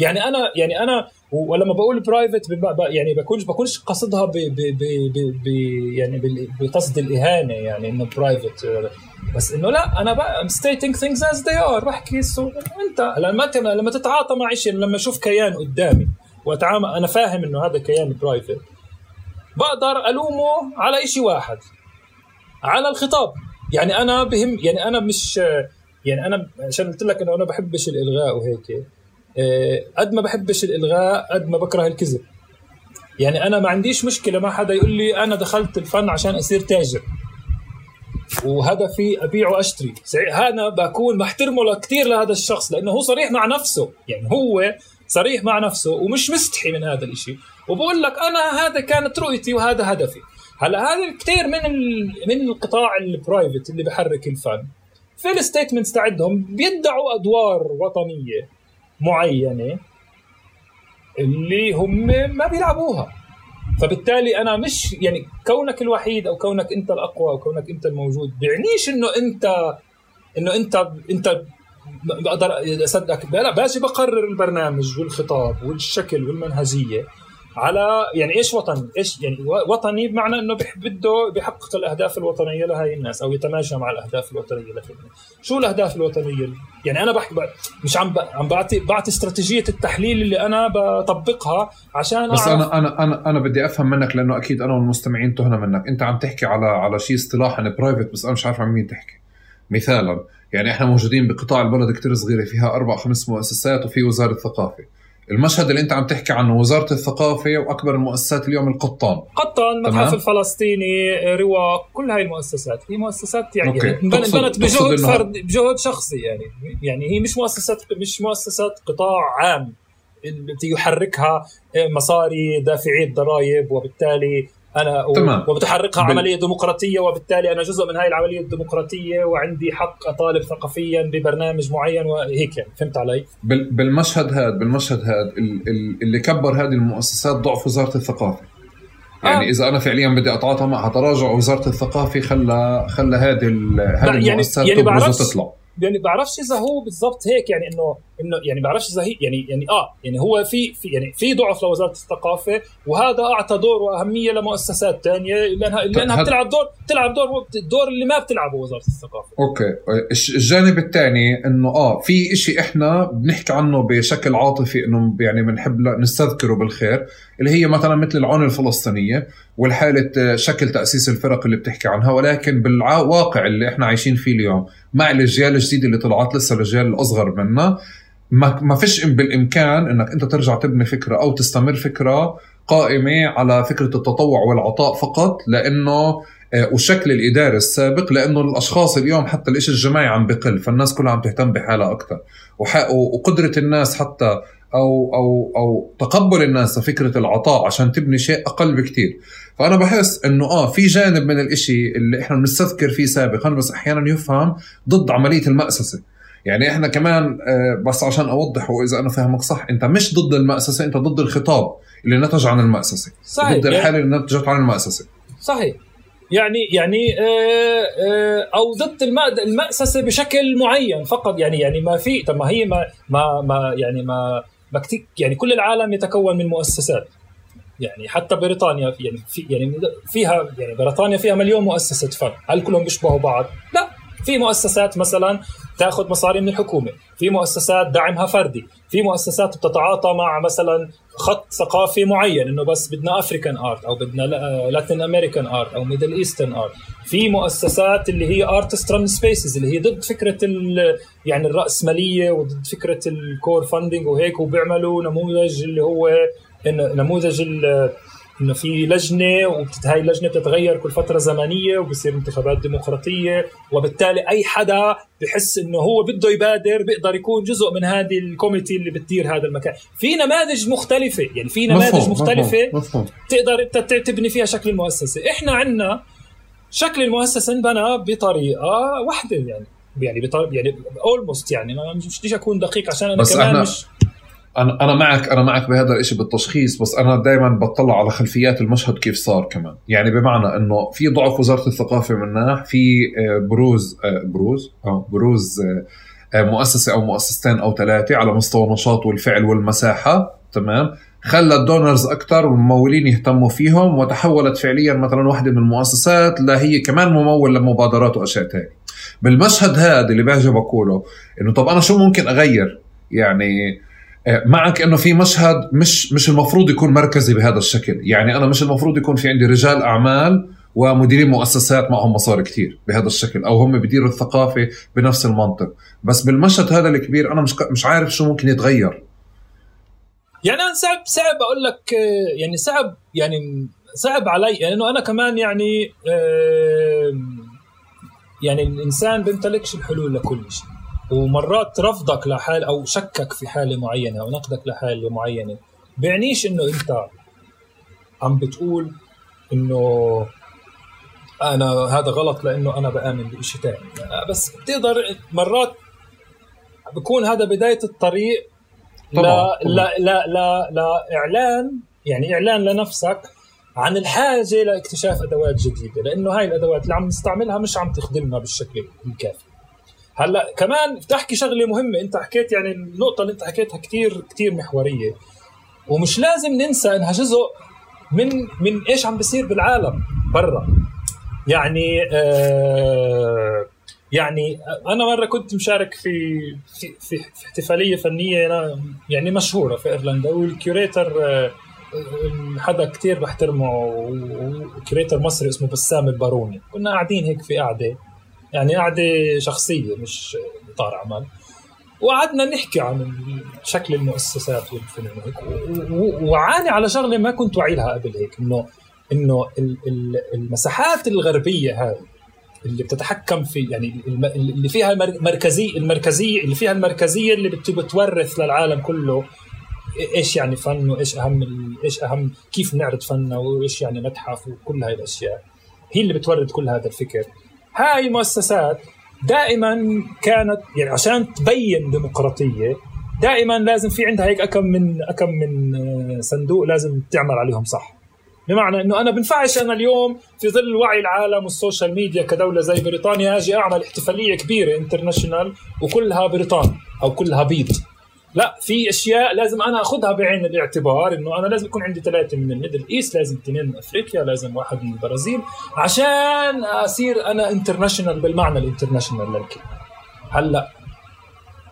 يعني أنا يعني أنا ولما بقول private يعني بكونش بكونش قصدها ب ب ب ب يعني بقصد الإهانة يعني إنه private بس إنه لا أنا بقى I'm stating things as they are بحكي أنت لما لما تتعاطى مع شيء لما أشوف كيان قدامي واتعامل أنا فاهم إنه هذا كيان برايفت بقدر ألومه على شيء واحد على الخطاب. يعني أنا بهم يعني أنا مش يعني أنا عشان قلت لك إنه أنا بحبش الإلغاء وهيك. قد ما بحبش الإلغاء قد ما بكره الكذب. يعني أنا ما عنديش مشكلة ما حدا يقول لي أنا دخلت الفن عشان أصير تاجر. وهدفي ابيع واشتري أنا بكون محترمه كثير لهذا الشخص لأنه هو صريح مع نفسه. يعني هو صريح مع نفسه ومش مستحي من هذا الشيء وبقول لك أنا هذا كانت رؤيتي وهذا هدفي. هلأ هذا كثير من من القطاع ال private اللي بحرك الفن. في ال statements تاعتهم بيدعوا أدوار وطنية. معينة اللي هم ما بيلعبوها. فبالتالي أنا مش يعني كونك الوحيد أو كونك أنت الأقوى أو كونك أنت الموجود بيعنيش إنه أنت إنه أنت أنت بقدر اصدقك لا باجي بقرر البرنامج والخطاب والشكل والمنهجية. على يعني إيش وطني؟ إيش يعني وطني بمعنى إنه بده بيحقق الأهداف الوطنية لهي الناس أو يتماشى مع الأهداف الوطنية لهي شو الأهداف الوطنية؟ يعني أنا بحكي مش عم عم بعطي بعطي استراتيجية التحليل اللي أنا بطبقها عشان بس أنا أنا أنا أنا بدي أفهم منك لأنه أكيد أنا والمستمعين تهنا منك، أنت عم تحكي على على شيء اصطلاحا برايفت بس أنا مش عارف عن مين تحكي. مثالا يعني إحنا موجودين بقطاع البلد كتير صغيرة فيها أربع خمس مؤسسات وفي وزارة ثقافة المشهد اللي انت عم تحكي عنه وزارة الثقافة وأكبر المؤسسات اليوم القطان. قطان المتحف الفلسطيني رواق كل هاي المؤسسات. هي مؤسسات يعني انبنت بجهد فرد بجهد شخصي يعني. يعني هي مش مؤسسات مش مؤسسات قطاع عام. التي يحركها مصاري دافعي الضرائب وبالتالي أنا تمام. وبتحركها بال... عملية ديمقراطية وبالتالي أنا جزء من هاي العملية الديمقراطية وعندي حق أطالب ثقافيا ببرنامج معين وهيك يعني فهمت علي؟ بال... بالمشهد هذا بالمشهد هذا اللي كبر هذه المؤسسات ضعف وزارة الثقافة يعني آه. إذا أنا فعليا بدي أتعاطى معها تراجع وزارة الثقافة خلى خلى هذه هذه يعني المؤسسات يعني تبرز وتطلع يعني بعرفش إذا هو بالضبط هيك يعني إنه إنه يعني بعرفش إذا هي يعني يعني آه يعني هو في في يعني في ضعف لوزارة الثقافة وهذا أعطى دور وأهمية لمؤسسات ثانية لانها لأنها بتلعب دور بتلعب دور الدور اللي ما بتلعبه وزارة الثقافة. أوكي. الجانب الثاني إنه آه في شيء إحنا بنحكي عنه بشكل عاطفي إنه يعني بنحب نستذكره بالخير اللي هي مثلا مثل العون الفلسطينية والحالة شكل تأسيس الفرق اللي بتحكي عنها ولكن بالواقع اللي إحنا عايشين فيه اليوم مع الأجيال الجديدة اللي طلعت لسه الأجيال الأصغر منا ما ما فيش بالإمكان إنك أنت ترجع تبني فكرة أو تستمر فكرة قائمة على فكرة التطوع والعطاء فقط لأنه آه، والشكل الاداري السابق لأنه الأشخاص اليوم حتى الإشي الجماعي عم بقل فالناس كلها عم تهتم بحالها أكثر وقدرة الناس حتى أو أو أو تقبل الناس لفكرة العطاء عشان تبني شيء أقل بكتير. فأنا بحس إنه آه في جانب من الإشي اللي إحنا بنستذكر فيه سابقا بس أحيانا يفهم ضد عملية المأسسة. يعني إحنا كمان آه، بس عشان أوضح وإذا أنا فاهمك صح أنت مش ضد المأسسه أنت ضد الخطاب اللي نتج عن المأسسه صحيح ضد يعني الحالة اللي نتجت عن المأسسه صحيح. يعني يعني آه، آه، أو ضد المأسسه بشكل معين فقط. يعني يعني ما في طب ما هي ما ما, ما يعني ما ما كتير يعني كل العالم يتكون من مؤسسات. يعني حتى بريطانيا يعني في يعني فيها يعني بريطانيا فيها مليون مؤسسة فن هل كلهم بيشبهوا بعض؟ لا. في مؤسسات مثلا تأخذ مصاري من الحكومة في مؤسسات دعمها فردي في مؤسسات بتتعاطى مع مثلا خط ثقافي معين إنه بس بدنا African art أو بدنا Latin American art أو Middle Eastern art في مؤسسات اللي هي artist-run spaces اللي هي ضد فكرة يعني الرأسمالية وضد فكرة ال core funding وهيك وبيعملوا نموذج اللي هو نموذج إنه في لجنة وهي اللجنة بتتغير كل فترة زمنية وبصير انتخابات ديمقراطية. وبالتالي أي حدا بحس إنه هو بده يبادر بيقدر يكون جزء من هذه الكوميتي اللي بتدير هذا المكان. في نماذج مختلفة يعني في نماذج مفهوم مختلفة مفهوم. تقدر تبني فيها شكل المؤسسة. إحنا عندنا شكل المؤسسة انبنى بطريقة واحدة يعني يعني بطريقه يعني اولموست يعني ما مش بديش أكون دقيق عشان أنا كمان إحنا مش أنا أنا معك أنا معك بهذا الشيء بالتشخيص بس أنا دائما بطلع على خلفيات المشهد كيف صار كمان. يعني بمعنى إنه في ضعف وزارة الثقافة من ناحية في آه، بروز آه، بروز آه بروز آه، مؤسسة أو مؤسستين أو ثلاثة على مستوى النشاط والفعل والمساحة. تمام؟ خلى الدونرز أكثر والممولين يهتموا فيهم وتحولت فعليا مثلا واحدة من المؤسسات لا هي كمان ممول لمبادرات وأشياء ثانية بالمشهد هذا اللي بعجب أقوله إنه طب أنا شو ممكن أغير؟ يعني آه، معك إنه في مشهد مش مش المفروض يكون مركزي بهذا الشكل. يعني أنا مش المفروض يكون في عندي رجال أعمال ومديرين مؤسسات معهم مصاري كثير بهذا الشكل أو هم بيديروا الثقافة بنفس المنطق. بس بالمشهد هذا الكبير أنا مش مش عارف شو ممكن يتغير. يعني أنا صعب صعب أقول لك آه، يعني صعب يعني صعب علي. يعني إنه أنا كمان يعني يعني الإنسان بيمتلكش الحلول لكل شيء. ومرات رفضك لحال أو شكك في حالة معينة أو نقدك لحاله معينة بيعنيش إنه أنت عم بتقول إنه أنا هذا غلط لإنه أنا بآمن بشيء ثاني بس بتقدر مرات بكون هذا بداية الطريق طبعا. لا لا لا لا لاعلان يعني إعلان لنفسك عن الحاجة لإكتشاف أدوات جديدة لإنه هاي الأدوات اللي عم نستعملها مش عم تخدمنا بالشكل الكافي هلا كمان بتحكي شغلة مهمة. انت حكيت يعني النقطة اللي انت حكيتها كثير كثير محورية. ومش لازم ننسى انها جزء من من إيش عم بيصير بالعالم برا. يعني آه يعني أنا مرة كنت مشارك في في في, في احتفالية فنية يعني مشهورة في إيرلندا وال curator آه حدا كتير بحترمه و curator مصري اسمه بسام الباروني. كنا قاعدين هيك في قعدة. يعني قعده شخصية مش إطار عمل وقعدنا نحكي عن شكل المؤسسات والفنون وعاني على شغلة ما كنت واعي لها قبل هيك انه إنه المساحات الغربية هاي اللي بتتحكم في يعني اللي فيها مركزي المركزيه اللي فيها المركزية اللي بتورث للعالم كله إيش يعني فن وإيش أهم إيش أهم كيف نعرض فننا وإيش يعني متحف وكل هاي الأشياء. هي اللي بتورد كل هذا الفكر. هاي المؤسسات دائما كانت يعني عشان تبين ديمقراطية دائما لازم في عندها هيك أكم من أكم من آه، صندوق لازم تعمل عليهم صح؟ بمعنى إنه أنا بنفعش أنا اليوم في ظل وعي العالم وال social media كدولة زي بريطانيا أجي أعمل احتفالية كبيرة international وكلها بريطان أو كلها بيض. لا في أشياء لازم أنا أخذها بعين الاعتبار إنه أنا لازم يكون عندي ثلاثة من ال Middle East لازم اثنين من أفريقيا لازم واحد من البرازيل عشان أصير أنا international بالمعنى ال international للكلمة. هلأ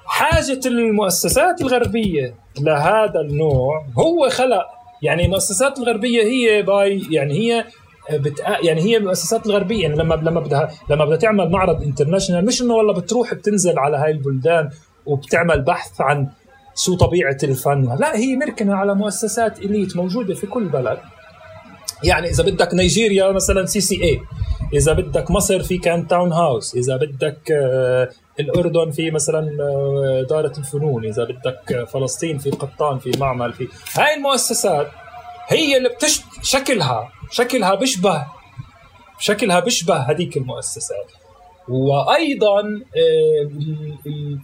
حاجة المؤسسات الغربية لهذا النوع هو خلق يعني المؤسسات الغربية هي باي يعني هي بت... يعني هي المؤسسات الغربية يعني لما لما بدها لما بدها تعمل معرض international مش إنه والله بتروح بتنزل على هاي البلدان وبتعمل بحث عن شو طبيعة الفن. لا هي مركنه على مؤسسات elite موجودة في كل بلد. يعني إذا بدك نيجيريا مثلا CCA إذا بدك مصر في كان Townhouse إذا بدك آه، الأردن في مثلا آه، داره الفنون. إذا بدك فلسطين في قطان في معمل في هاي المؤسسات هي اللي بتش شكلها شكلها بيشبه شكلها بيشبه هذيك المؤسسات. وأيضا آه،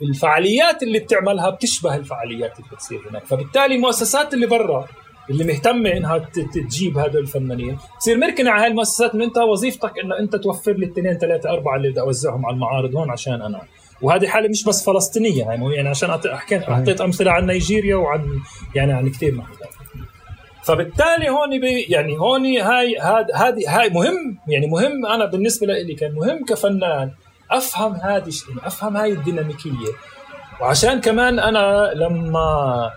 الفعاليات اللي بتعملها بتشبه الفعاليات اللي بتصير هناك. فبالتالي المؤسسات اللي برا اللي مهتمة إنها تجيب هدول الفنانين تصير مركنه على هاي المؤسسات إنه أنت وظيفتك إنه أنت توفر لي اثنين ثلاثة أربعة اللي بدي أوزعهم على المعارض هون عشان أنا. وهذه حالة مش بس فلسطينية يعني يعني عشان احكي أعطيت أمثلة عن نيجيريا وعن يعني عن كثير محلات فبالتالي هون بي يعني هون هاي هذه هاي مهم. يعني مهم. أنا بالنسبة لي كان مهم كفنان أفهم هذه أفهم هاي الديناميكية. وعشان كمان أنا لما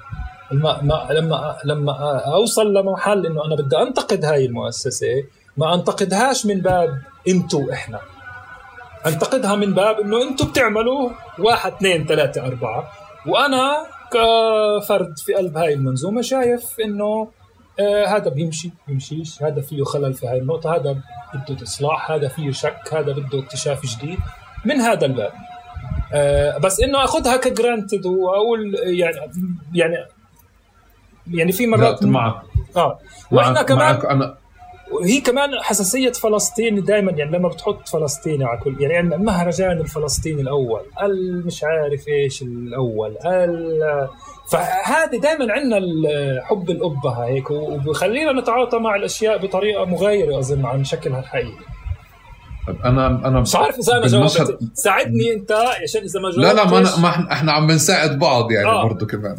لما لما لما أوصل لمحل إنه أنا بدي أنتقد هاي المؤسسة ما أنتقدهاش من باب انتو إحنا. أنتقدها من باب إنه انتو بتعملوا واحد اثنين ثلاثة أربعة. وأنا كفرد في قلب هاي المنظومة شايف إنه آه هذا بيمشي بيمشيش هذا فيه خلل في هاي النقطة هذا بده إصلاح هذا فيه شك هذا بده اكتشاف جديد من هذا الباب. آه بس إنه أخذها كجرانتد وأقول يعني يعني يعني في مرات معك. آه وإحنا كمان معك. أنا وهي كمان حساسية فلسطين دائما يعني لما بتحط فلسطيني على كل يعني المهرجان الفلسطيني الأول مش عارف إيش الأول فهذه دائما عندنا حب الأبة هيك وبخلينا نتعاطى مع الأشياء بطريقة مغايرة أظن عن شكلها الحقيقي. طيب أنا أنا مش عارف إذا أنا جاوبت. ساعدني أنت عشان إذا ما جاوبتش لا لا ما, ما إحنا عم بنساعد بعض يعني آه. برضه كمان.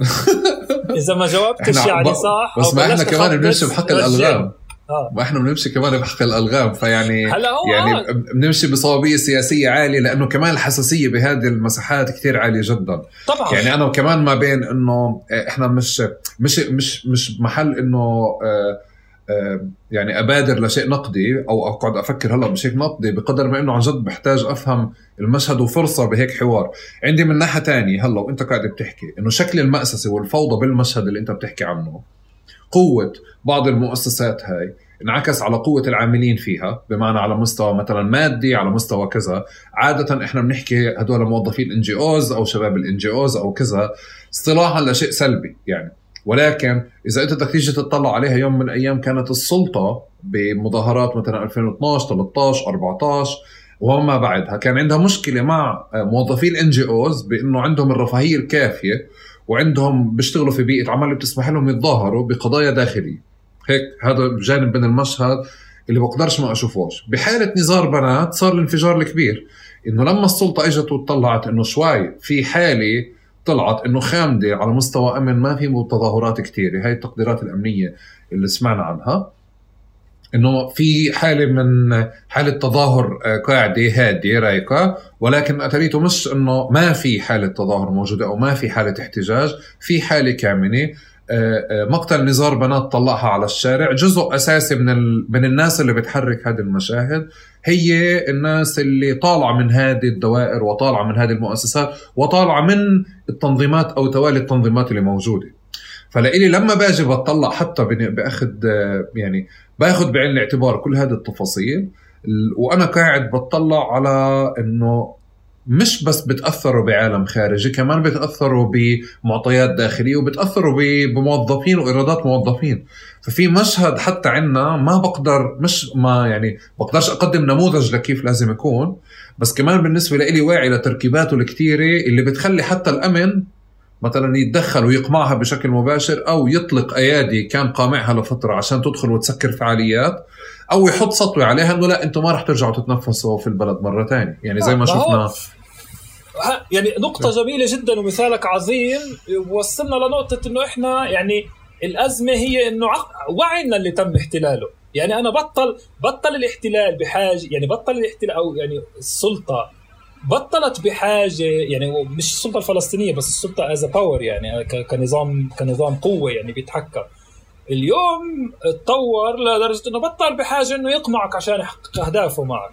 إذا ما جاوبتش يعني صح بس ما إحنا كمان بنمشي بحق الألغام. آه. ما إحنا بنمشي كمان بحق الألغام فيعني هلا هو يعني آه. بنمشي بصوابية سياسية عالية لأنه كمان الحساسية بهذه المساحات كثير عالية جدا طبعا يعني أنا كمان ما بين إنه إحنا مش مش مش مش محل إنه آه يعني أبادر لشيء نقدي أو أقعد أفكر هلأ بشيء نقدي بقدر ما إنه عن جد بحتاج أفهم المشهد وفرصة بهيك حوار عندي من ناحية تانية هلأ وأنت قاعد بتحكي إنه شكل المأسسه والفوضى بالمشهد اللي أنت بتحكي عنه قوة بعض المؤسسات هاي انعكس على قوة العاملين فيها بمعنى على مستوى مثلا مادي على مستوى كذا. عادة إحنا بنحكي هدول موظفين NGOs أو شباب ال NGOs أو كذا اصطلاحا لشيء سلبي يعني. ولكن إذا أنت بدك تيجي تطلع عليها يوم من الأيام كانت السلطة بمظاهرات مثلا 2012 13 14 وما بعدها كان عندها مشكلة مع موظفي الان جي أوز بأنه عندهم الرفاهية الكافية وعندهم بيشتغلوا في بيئة عمل بتسمح لهم يتظاهروا بقضايا داخلية. هيك هذا جانب من المشهد اللي بقدرش ما أشوفوش. بحالة نزار بنات صار الانفجار الكبير. إنه لما السلطة إجت وطلعت إنه شوي في حالة طلعت إنه خامدة على مستوى أمن ما في تظاهرات كثيره هاي التقديرات الأمنية اللي سمعنا عنها. إنه في حالة من حالة تظاهر آه، قاعدة هاديه رايقة. ولكن اتريته مش إنه ما في حالة تظاهر موجودة أو ما في حالة احتجاج. في حالة كامنة آه، آه، مقتل نزار بنات طلعها على الشارع. جزء أساسي من ال... من الناس اللي بتحرك هذه المشاهد هي الناس اللي طالعة من هذه الدوائر وطالعة من هذه المؤسسات وطالعة من التنظيمات أو توالي التنظيمات اللي موجودة. فلإلي لما باجي بطلع حتى بأخذ يعني باخذ بعين الاعتبار كل هذه التفاصيل وأنا قاعد بطلع على إنه مش بس بتأثروا بعالم خارجي كمان بتأثروا بمعطيات داخلية وبتأثروا بموظفين وإيرادات موظفين. ففي مشهد حتى عندنا ما بقدر مش ما يعني بقدرش أقدم نموذج لكيف لازم يكون بس كمان بالنسبة لي واعي لتركيباته الكثيره اللي بتخلي حتى الأمن مثلا يتدخل ويقمعها بشكل مباشر أو يطلق أيادي كان قامعها لفترة عشان تدخل وتسكر فعاليات أو يحط سطوة عليها إنه لا أنتم ما راح ترجعوا تتنفسوا في البلد مرة ثانية يعني زي ما شفنا. يعني نقطة جميلة جدا ومثالك عظيم. وصلنا لنقطة إنه إحنا يعني الأزمة هي إنه وعينا اللي تم احتلاله. يعني أنا بطل بطل الاحتلال بحاجة يعني بطل الاحتلال أو يعني السلطة بطلت بحاجة يعني مش السلطة الفلسطينية بس السلطة as power يعني كنظام كنظام قوة يعني بيتحكم. اليوم تطور لدرجة إنه بطل بحاجة إنه يقمعك عشان يحقق أهدافه معك.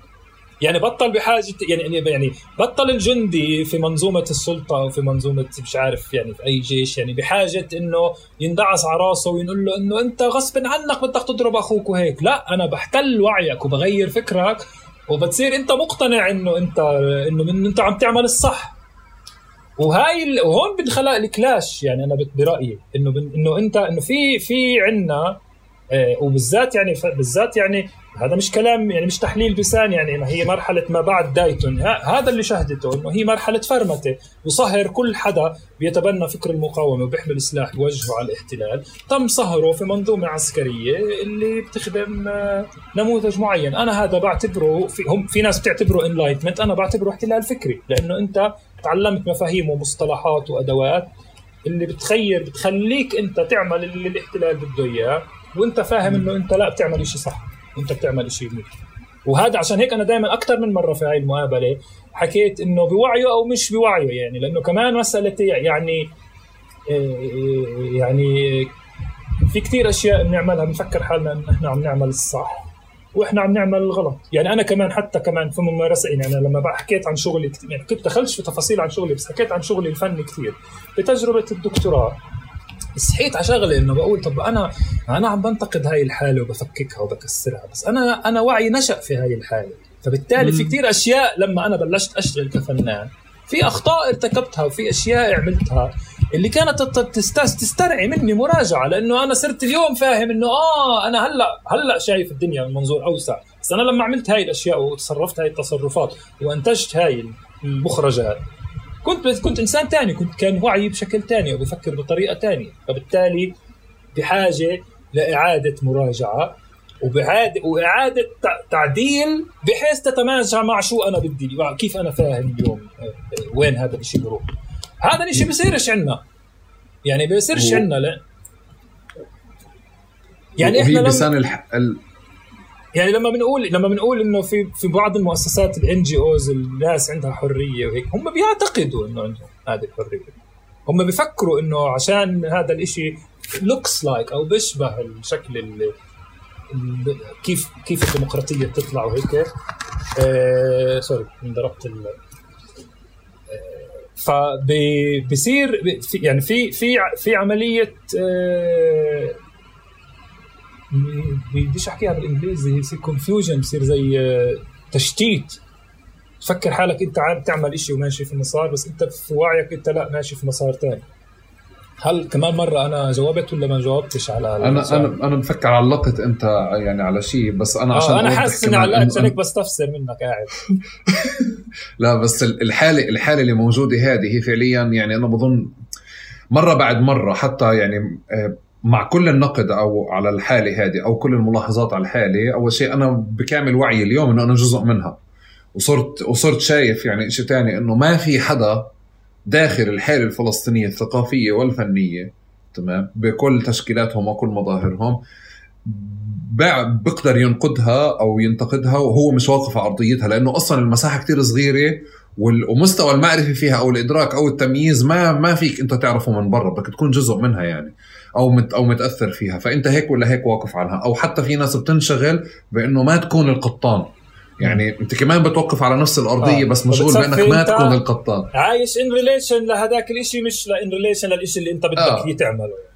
يعني بطل بحاجة يعني يعني بطل الجندي في منظومة السلطة أو في منظومة مش عارف يعني في أي جيش يعني بحاجة إنه يندعس على راسه وينقول له إنه أنت غصب عنك بدك تضرب أخوك وهيك. لا أنا بحتل وعيك وبغير فكرك وبتصير انت مقتنع انه انت انه من انت عم تعمل الصح وهاي ال... وهون بنخلق الكلاش يعني أنا برأيي إنه. إنه انت إنه في في عندنا آه وبالذات يعني. بالذات يعني هذا مش كلام يعني مش تحليل بسان يعني ما هي مرحلة ما بعد دايتون. هذا اللي شهدته إنه هي مرحلة فرمتة. وصهر كل حدا بيتبنى فكر المقاومة وبيحمل سلاح بوجهه على الاحتلال. تم صهره في منظومة عسكرية اللي بتخدم آه، نموذج معين. أنا هذا بعتبره في هم في ناس بتعتبره انلايتمنت أنا بعتبره احتلال فكري. لأنه أنت تعلمت مفاهيم ومصطلحات وأدوات اللي بتخير بتخليك أنت تعمل اللي الاحتلال بده إياه وأنت فاهم إنه أنت لا بتعمل شيء صح. وانت بتعمل شيء منيح وهذا عشان هيك أنا دائما أكثر من مرة في هاي المقابلة حكيت إنه بوعيه أو مش بوعيه يعني لأنه كمان مسألة يعني يعني في كثير أشياء بنعملها بنفكر حالنا انه إحنا عم نعمل الصح وإحنا عم نعمل الغلط يعني أنا كمان حتى كمان في ممارسه يعني أنا لما حكيت عن شغلي كتير يعني كنت دخلت في تفاصيل عن شغلي بس حكيت عن شغلي الفني كثير بتجربة الدكتوراه صحيت على شغله إنه بقول طب أنا أنا عم بنتقد هاي الحالة وبفككها وبكسرها بس أنا أنا وعي نشأ في هاي الحالة. فبالتالي في كثير أشياء لما أنا بلشت اشتغل كفنان في أخطاء ارتكبتها وفي أشياء عملتها اللي كانت تسترعي مني مراجعة لأنه أنا صرت اليوم فاهم إنه آه أنا هلأ هلأ شايف الدنيا من منظور أوسع. بس أنا لما عملت هاي الأشياء وتصرفت هاي التصرفات وأنتجت هاي المخرجات كنت كنت إنسان ثاني كنت كان وعي بشكل ثاني وبفكر بطريقة ثانية فبالتالي بحاجة لإعادة مراجعة وبعادة وإعادة تعديل بحيث تتماشى مع شو أنا بدي كيف أنا فاهم اليوم آه، وين هذا الشيء بيروح. هذا الشيء بيصيرش عندنا. يعني بيصيرش عندنا لا يعني إحنا لما الح... ال... يعني لما بنقول لما بنقول إنه في في بعض المؤسسات ال NGOs الناس عندها حرية وهيك هم بيعتقدوا إنه عندهم هذه الحرية. هم بيفكروا إنه عشان هذا الإشي looks like أو بيشبه الشكل اللي كيف كيف الديمقراطية بتطلع وهيك. آه sorry انضربت ال فبصير يعني في في في عملية آه بديش أحكيها بالإنجليزي بصير كونفيوجن بصير زي آه، تشتيت. تفكر حالك أنت عم تعمل شيء وماشي في مسار بس أنت في وعيك أنت لا ماشي في مسار ثاني هل كمان مرة أنا جاوبت ولا ما جاوبتش على أنا أنا أنا بفكر علقت أنت يعني على شيء بس أنا عشان آه أنا حاسس إني علقت عشان هيك بستفسر منك قاعد. لا بس الحاله الحالة اللي موجودة هذه هي فعليا يعني أنا بظن مرة بعد مرة حتى يعني آه، مع كل النقد أو على الحالة هذه أو كل الملاحظات على الحالة أول شيء أنا بكامل وعي اليوم إنه أنا جزء منها. وصرت وصرت شايف يعني شيء ثاني إنه ما في حدا داخل الحالة الفلسطينية الثقافية والفنية تمام بكل تشكيلاتهم وكل مظاهرهم بيقدر ينقدها أو ينتقدها وهو مش واقف على أرضيتها لأنه أصلا المساحة كتير صغيرة ومستوى المعرفة فيها أو الإدراك أو التمييز ما ما فيك أنت تعرفه من برا بدك تكون جزء منها يعني. أو مت أو متأثر فيها. فأنت هيك ولا هيك واقف عنها أو حتى في ناس بتنشغل بأنه ما تكون القطان. يعني أنت كمان بتوقف على نفس الأرضية آه. بس مشغول بأنك ما تكون القطان. عايش in relation لهذاك الشيء مش in relation للشيء اللي أنت بدك آه. تعمله.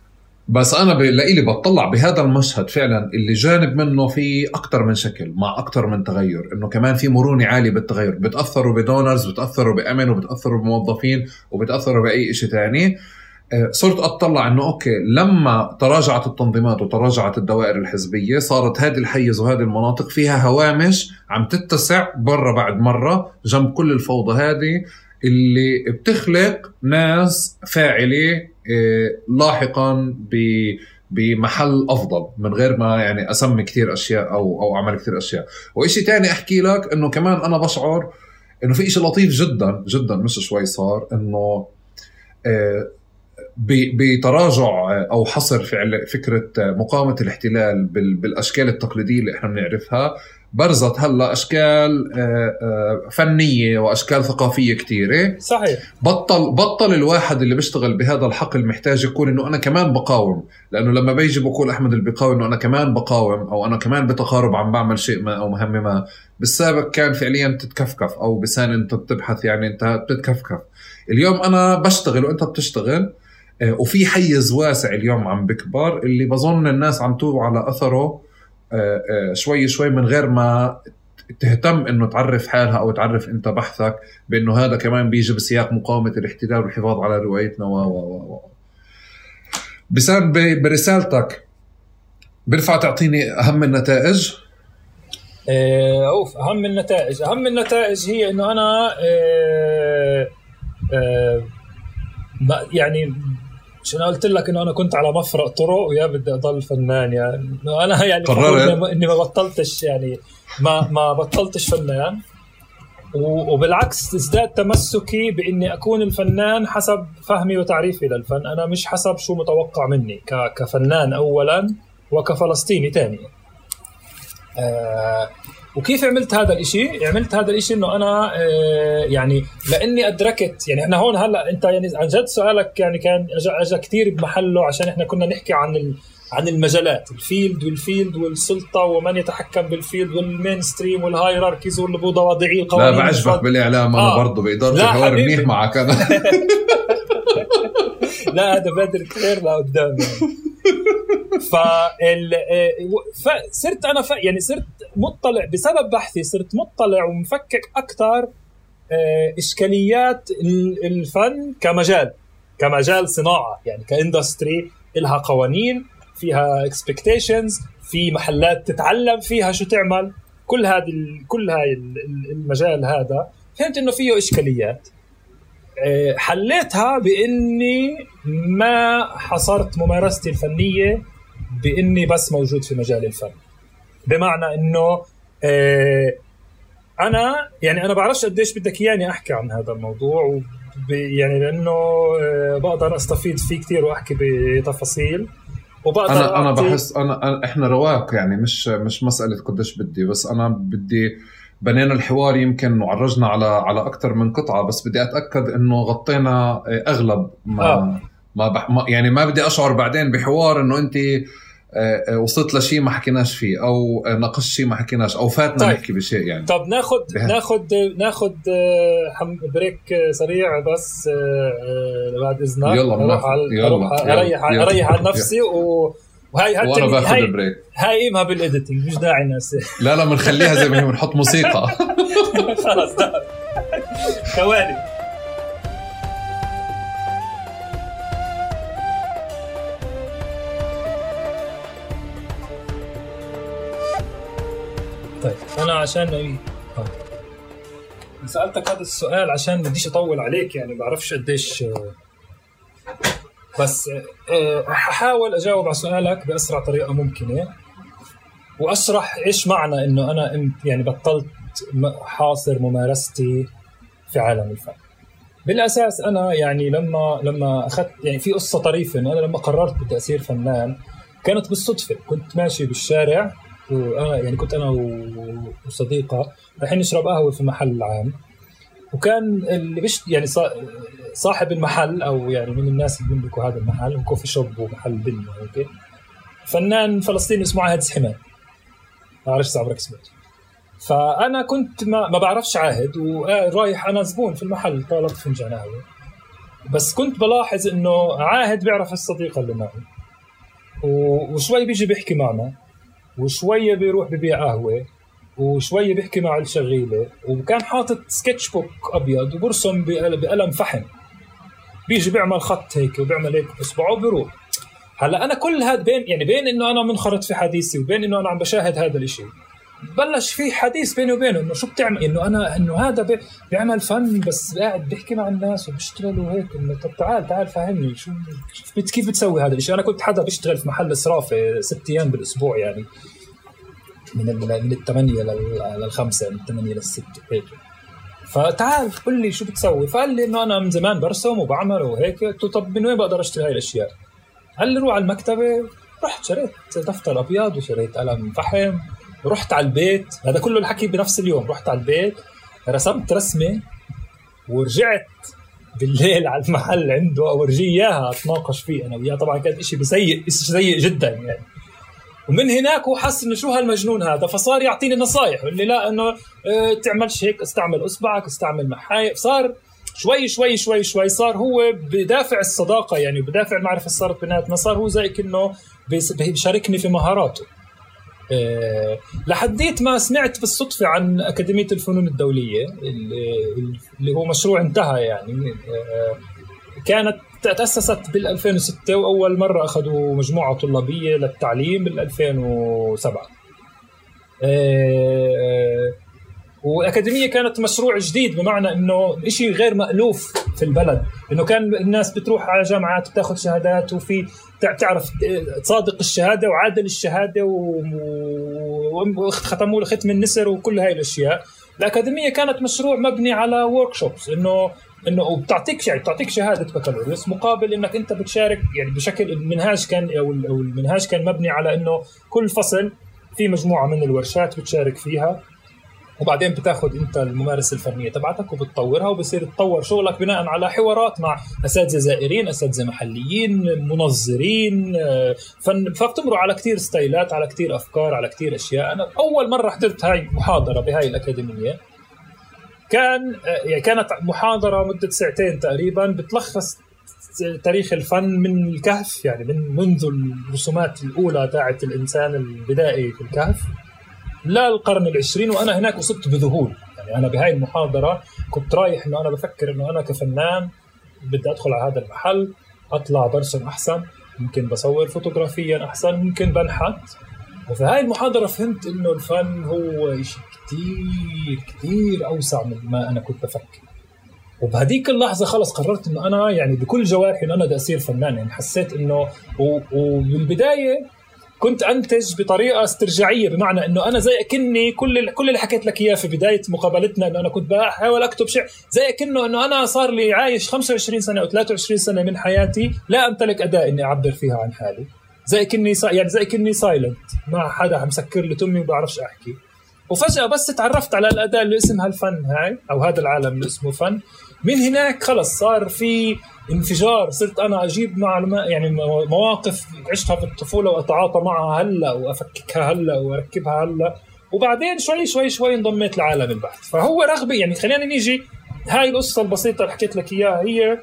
بس أنا لإلي بطلع بهذا المشهد فعلا اللي جانب منه في أكثر من شكل مع أكثر من تغير. إنه كمان في مرونة عالية بالتغير. بتأثروا ب donors بتأثروا بأمن وبتأثروا بموظفين وبتأثروا بأي شيء ثاني آه، صرت أطلع إنه أوكي لما تراجعت التنظيمات وتراجعت الدوائر الحزبية صارت هذه الحيز وهذه المناطق فيها هوامش عم تتسع برا بعد مرة جنب كل الفوضى هذه اللي بتخلق ناس فاعلة آه، لاحقا بمحل أفضل من غير ما يعني أسمي كثير أشياء أو أو أعمل كثير أشياء. وإشي تاني أحكي لك إنه كمان أنا بشعر إنه في إشي لطيف جدا جدا مش شوي صار إنه آه، بتراجع أو حصر فعل فكرة مقاومة الاحتلال بالأشكال التقليدية اللي إحنا بنعرفها. برزت هلأ أشكال آه، آه، فنية وأشكال ثقافية كثيره صحيح. بطل بطل الواحد اللي بيشتغل بهذا الحقل محتاج يكون إنه أنا كمان بقاوم. لأنه لما بيجي بقول أحمد البقاوي إنه أنا كمان بقاوم أو أنا كمان بتقارب عم بعمل شيء ما أو مهمة ما بالسابق كان فعليا تتكفكف أو بسان أنت بتبحث يعني أنت بتتكفكف. اليوم أنا بشتغل وأنت بتشتغل وفي حيز واسع اليوم عم بكبر اللي بظن الناس عم توعى على أثره آه، آه، شوي شوي من غير ما تهتم إنه تعرف حالها أو تعرف أنت بحثك بإنه هذا كمان بيجي بسياق مقاومة الاحتلال والحفاظ على روايتنا و و و برسالتك بينفع تعطيني أهم النتائج؟ آه، أوف أهم النتائج أهم النتائج هي إنه أنا آه، آه، يعني عشان قلت لك إنه أنا كنت على مفرق طرق ويا بدي أضل فنان يعني. أنا يعني قررت. إني ما بطلتش يعني ما ما بطلتش فنان. وبالعكس ازداد تمسكي بإني أكون الفنان حسب فهمي وتعريفي للفن. أنا مش حسب شو متوقع مني كفنان اولا وكفلسطيني ثانيا آه وكيف عملت هذا الإشي؟ عملت هذا الإشي إنه أنا آه يعني لأني أدركت يعني إحنا هون هلأ أنت يعني عن جد سؤالك يعني كان اجى كثير بمحله عشان إحنا كنا نحكي عن عن المجالات. ال field وال field والسلطة ومن يتحكم بال field وال mainstream وال hierarchies والمتواضعين القوانين لا بعجبك بالإعلام أنا آه. برضه بقدرش الحوار منيح معك أنا. لا هذا بدر كثير لقدام فال فصرت أنا ف... يعني صرت مطلع بسبب بحثي صرت مطلع ومفكك أكثر آه، إشكاليات الفن كمجال كمجال صناعة يعني ك industry لها قوانين. فيها expectations في محلات تتعلم فيها شو تعمل. كل هذه كل هاي المجال هذا فهمت إنه فيه إشكاليات. آه، حليتها بإني ما حصرت ممارستي الفنية بإني بس موجود في مجال الفن. بمعنى إنه آه، أنا يعني أنا بعرفش قديش بدك إياني أحكي عن هذا الموضوع يعني لأنه آه، بقدر أستفيد فيه كثير وأحكي بتفاصيل. وبقدر أنا أنا بحس انا إحنا رواق يعني مش مش مسألة قديش بدي بس أنا بدي بنينا الحوار يمكن وعرجنا على على أكثر من قطعة بس بدي أتأكد إنه غطينا أغلب ما آه. ما, بح ما يعني ما بدي أشعر بعدين بحوار إنه انت وصلت لشيء ما حكيناش فيه أو ناقشت شيء ما حكيناش أو فاتنا طيب. نحكي بشيء يعني. طب ناخذ ناخذ ناخذ break سريع بس بعد إذنك. يلا أروح على يلا أريح أريح على نفسي و وهي هاي وأنا باخذ هاي break. هاي قيمها بالايديتنج مش داعي الناس لا لا بنخليها زي ما هي بنحط موسيقى. خلص ثواني. طيب أنا عشان آه. سألتك هذا السؤال عشان ما بديش أطول عليك يعني بعرفش قديش بس أحاول آه، أجاوب على سؤالك بأسرع طريقة ممكنة وأشرح إيش معنى إنه أنا يعني بطلت حاصر ممارستي في عالم الفن بالأساس أنا يعني لما لما اخذت يعني في قصة طريفة إنه أنا لما قررت بتأثير فنان كانت بالصدفة كنت ماشي بالشارع وأنا يعني كنت أنا وصديقة رايحين نشرب قهوة في محل عام. وكان اللي بيشت يعني صاحب المحل أو يعني من الناس اللي بيملكوا هذا المحل كوفي شوب ومحل بن هيك فنان فلسطيني اسمه عاهد سحمان ما بعرفش عمرك سمعت فأنا كنت ما, ما بعرفش عاهد ورايح أنا زبون في المحل طالبت فنجان قهوة. بس كنت بلاحظ إنه عاهد بيعرف الصديقة اللي معي. وشوي بيجي بيحكي معنا. وشوية بيروح ببيع قهوة وشوية بيحكي مع الشغيلة وكان حاطط سكتش بوك أبيض وبرسم بقلم فحم. بيجي بيعمل خط هيك وبيعمل هيك باصبعه وبيروح. هلأ أنا كل هذا بين يعني بين إنه أنا منخرط في حديثي وبين إنه أنا عم بشاهد هذا الشيء بلش في حديث بيني وبينه إنه شو بتعمل؟ إنه أنا إنه هذا بيعمل فن بس قاعد بيحكي مع الناس وبيشتغل وهيك. إنه طب تعال تعال فهمني شو كيف بتسوي هذا الشيء أنا كنت حدا بيشتغل في محل صرافه ست أيام بالأسبوع يعني. من من الثمانية للخمسة من الثمانية للستة هيك. فتعال قل لي شو بتسوي. فقال لي إنه أنا من زمان برسم وبعمل وهيك. قلت له طب من وين بقدر أشتري هاي الأشياء؟ قال لي روح على المكتبة. رحت شريت دفتر أبيض وشريت قلم فحم. ورحت على البيت هذا كله الحكي بنفس اليوم رحت على البيت رسمت رسمة ورجعت بالليل على المحل عنده أورجيه إياها أتناقش فيه أنا وياه. طبعا كان شيء بسيء سيء جدا يعني. ومن هناك هو حس إنه شو هالمجنون هذا فصار يعطيني نصايح يقول لي لا إنه آه تعملش هيك استعمل أصبعك استعمل محاية. صار شوي شوي شوي شوي صار هو بدافع الصداقة يعني بدافع المعرفة اللي صارت بيناتنا صار هو زي كأنه بيشاركني في مهاراته. لحديت ما سمعت بالصدفة عن أكاديمية الفنون الدولية اللي هو مشروع انتهى يعني. أه كانت تأسست بال 2006 وأول مرة أخذوا مجموعة طلابية للتعليم بال 2007 أه والاكاديميه كانت مشروع جديد بمعنى إنه شيء غير مألوف في البلد. إنه كان الناس بتروح على جامعات بتاخذ شهادات وفي تعرف تصادق الشهادة وعادل الشهادة وختموا له ختم النسر وكل هاي الأشياء. الأكاديمية كانت مشروع مبني على ورك شوبس انه إنه وبتعطيك يعني بتعطيك شهادة بكالوريوس مقابل إنك أنت بتشارك يعني بشكل المنهاج كان أو المنهاج كان مبني على إنه كل فصل في مجموعة من الورشات بتشارك فيها. وبعدين بتاخذ انت الممارسة الفنية تبعتك وبتطورها وبصير تطور شغلك بناء على حوارات مع أساتذة زائرين أساتذة محليين منظرين آه، فن فبتمروا على كثير ستايلات على كثير أفكار على كثير أشياء. أنا أول مرة حضرت هاي محاضرة بهاي الأكاديمية. كان آه، يعني كانت محاضرة مدة ساعتين تقريبا بتلخص تاريخ الفن من الكهف يعني من منذ الرسومات الأولى تاعت الإنسان البدائي في الكهف. لا القرن العشرين وأنا هناك أصبت بذهول. يعني أنا بهاي المحاضرة كنت رايح إنه أنا بفكر إنه أنا كفنان بدي أدخل على هذا المحل أطلع برسم أحسن ممكن بصور فوتوغرافيا أحسن ممكن بنحت. وفي هاي المحاضرة فهمت إنه الفن هو شيء كثير كثير أوسع من ما أنا كنت بفكر. وبهديك اللحظة خلص قررت إنه أنا يعني بكل جوارحي إنه أنا بدي أصير فنان. يعني حسيت إنه وبالبداية كنت أنتج بطريقة استرجاعية بمعنى إنه أنا زي أكني كل كل اللي حكيت لك إياه في بداية مقابلتنا إنه أنا كنت بحاول أكتب شيء زي أكنه إنه أنا صار لي عايش 25 سنة أو 23 سنة من حياتي لا أمتلك اداه إني أعبر فيها عن حالي. زي كني يعني زي كني سايلنت ما حدا عم مسكر لي تمي وما بعرفش أحكي. وفجأة بس تعرفت على الاداه اللي اسمها الفن هاي أو هذا العالم اللي اسمه فن. من هناك خلص صار في انفجار صرت أنا أجيب معلومات يعني مواقف عشتها في الطفولة وأتعاطى معها هلأ وأفككها هلأ وأركبها هلأ. وبعدين شوي شوي شوي انضميت لعالم البحث. فهو رغبة يعني خلينا نيجي هاي القصة البسيطة اللي حكيت لك إياها هي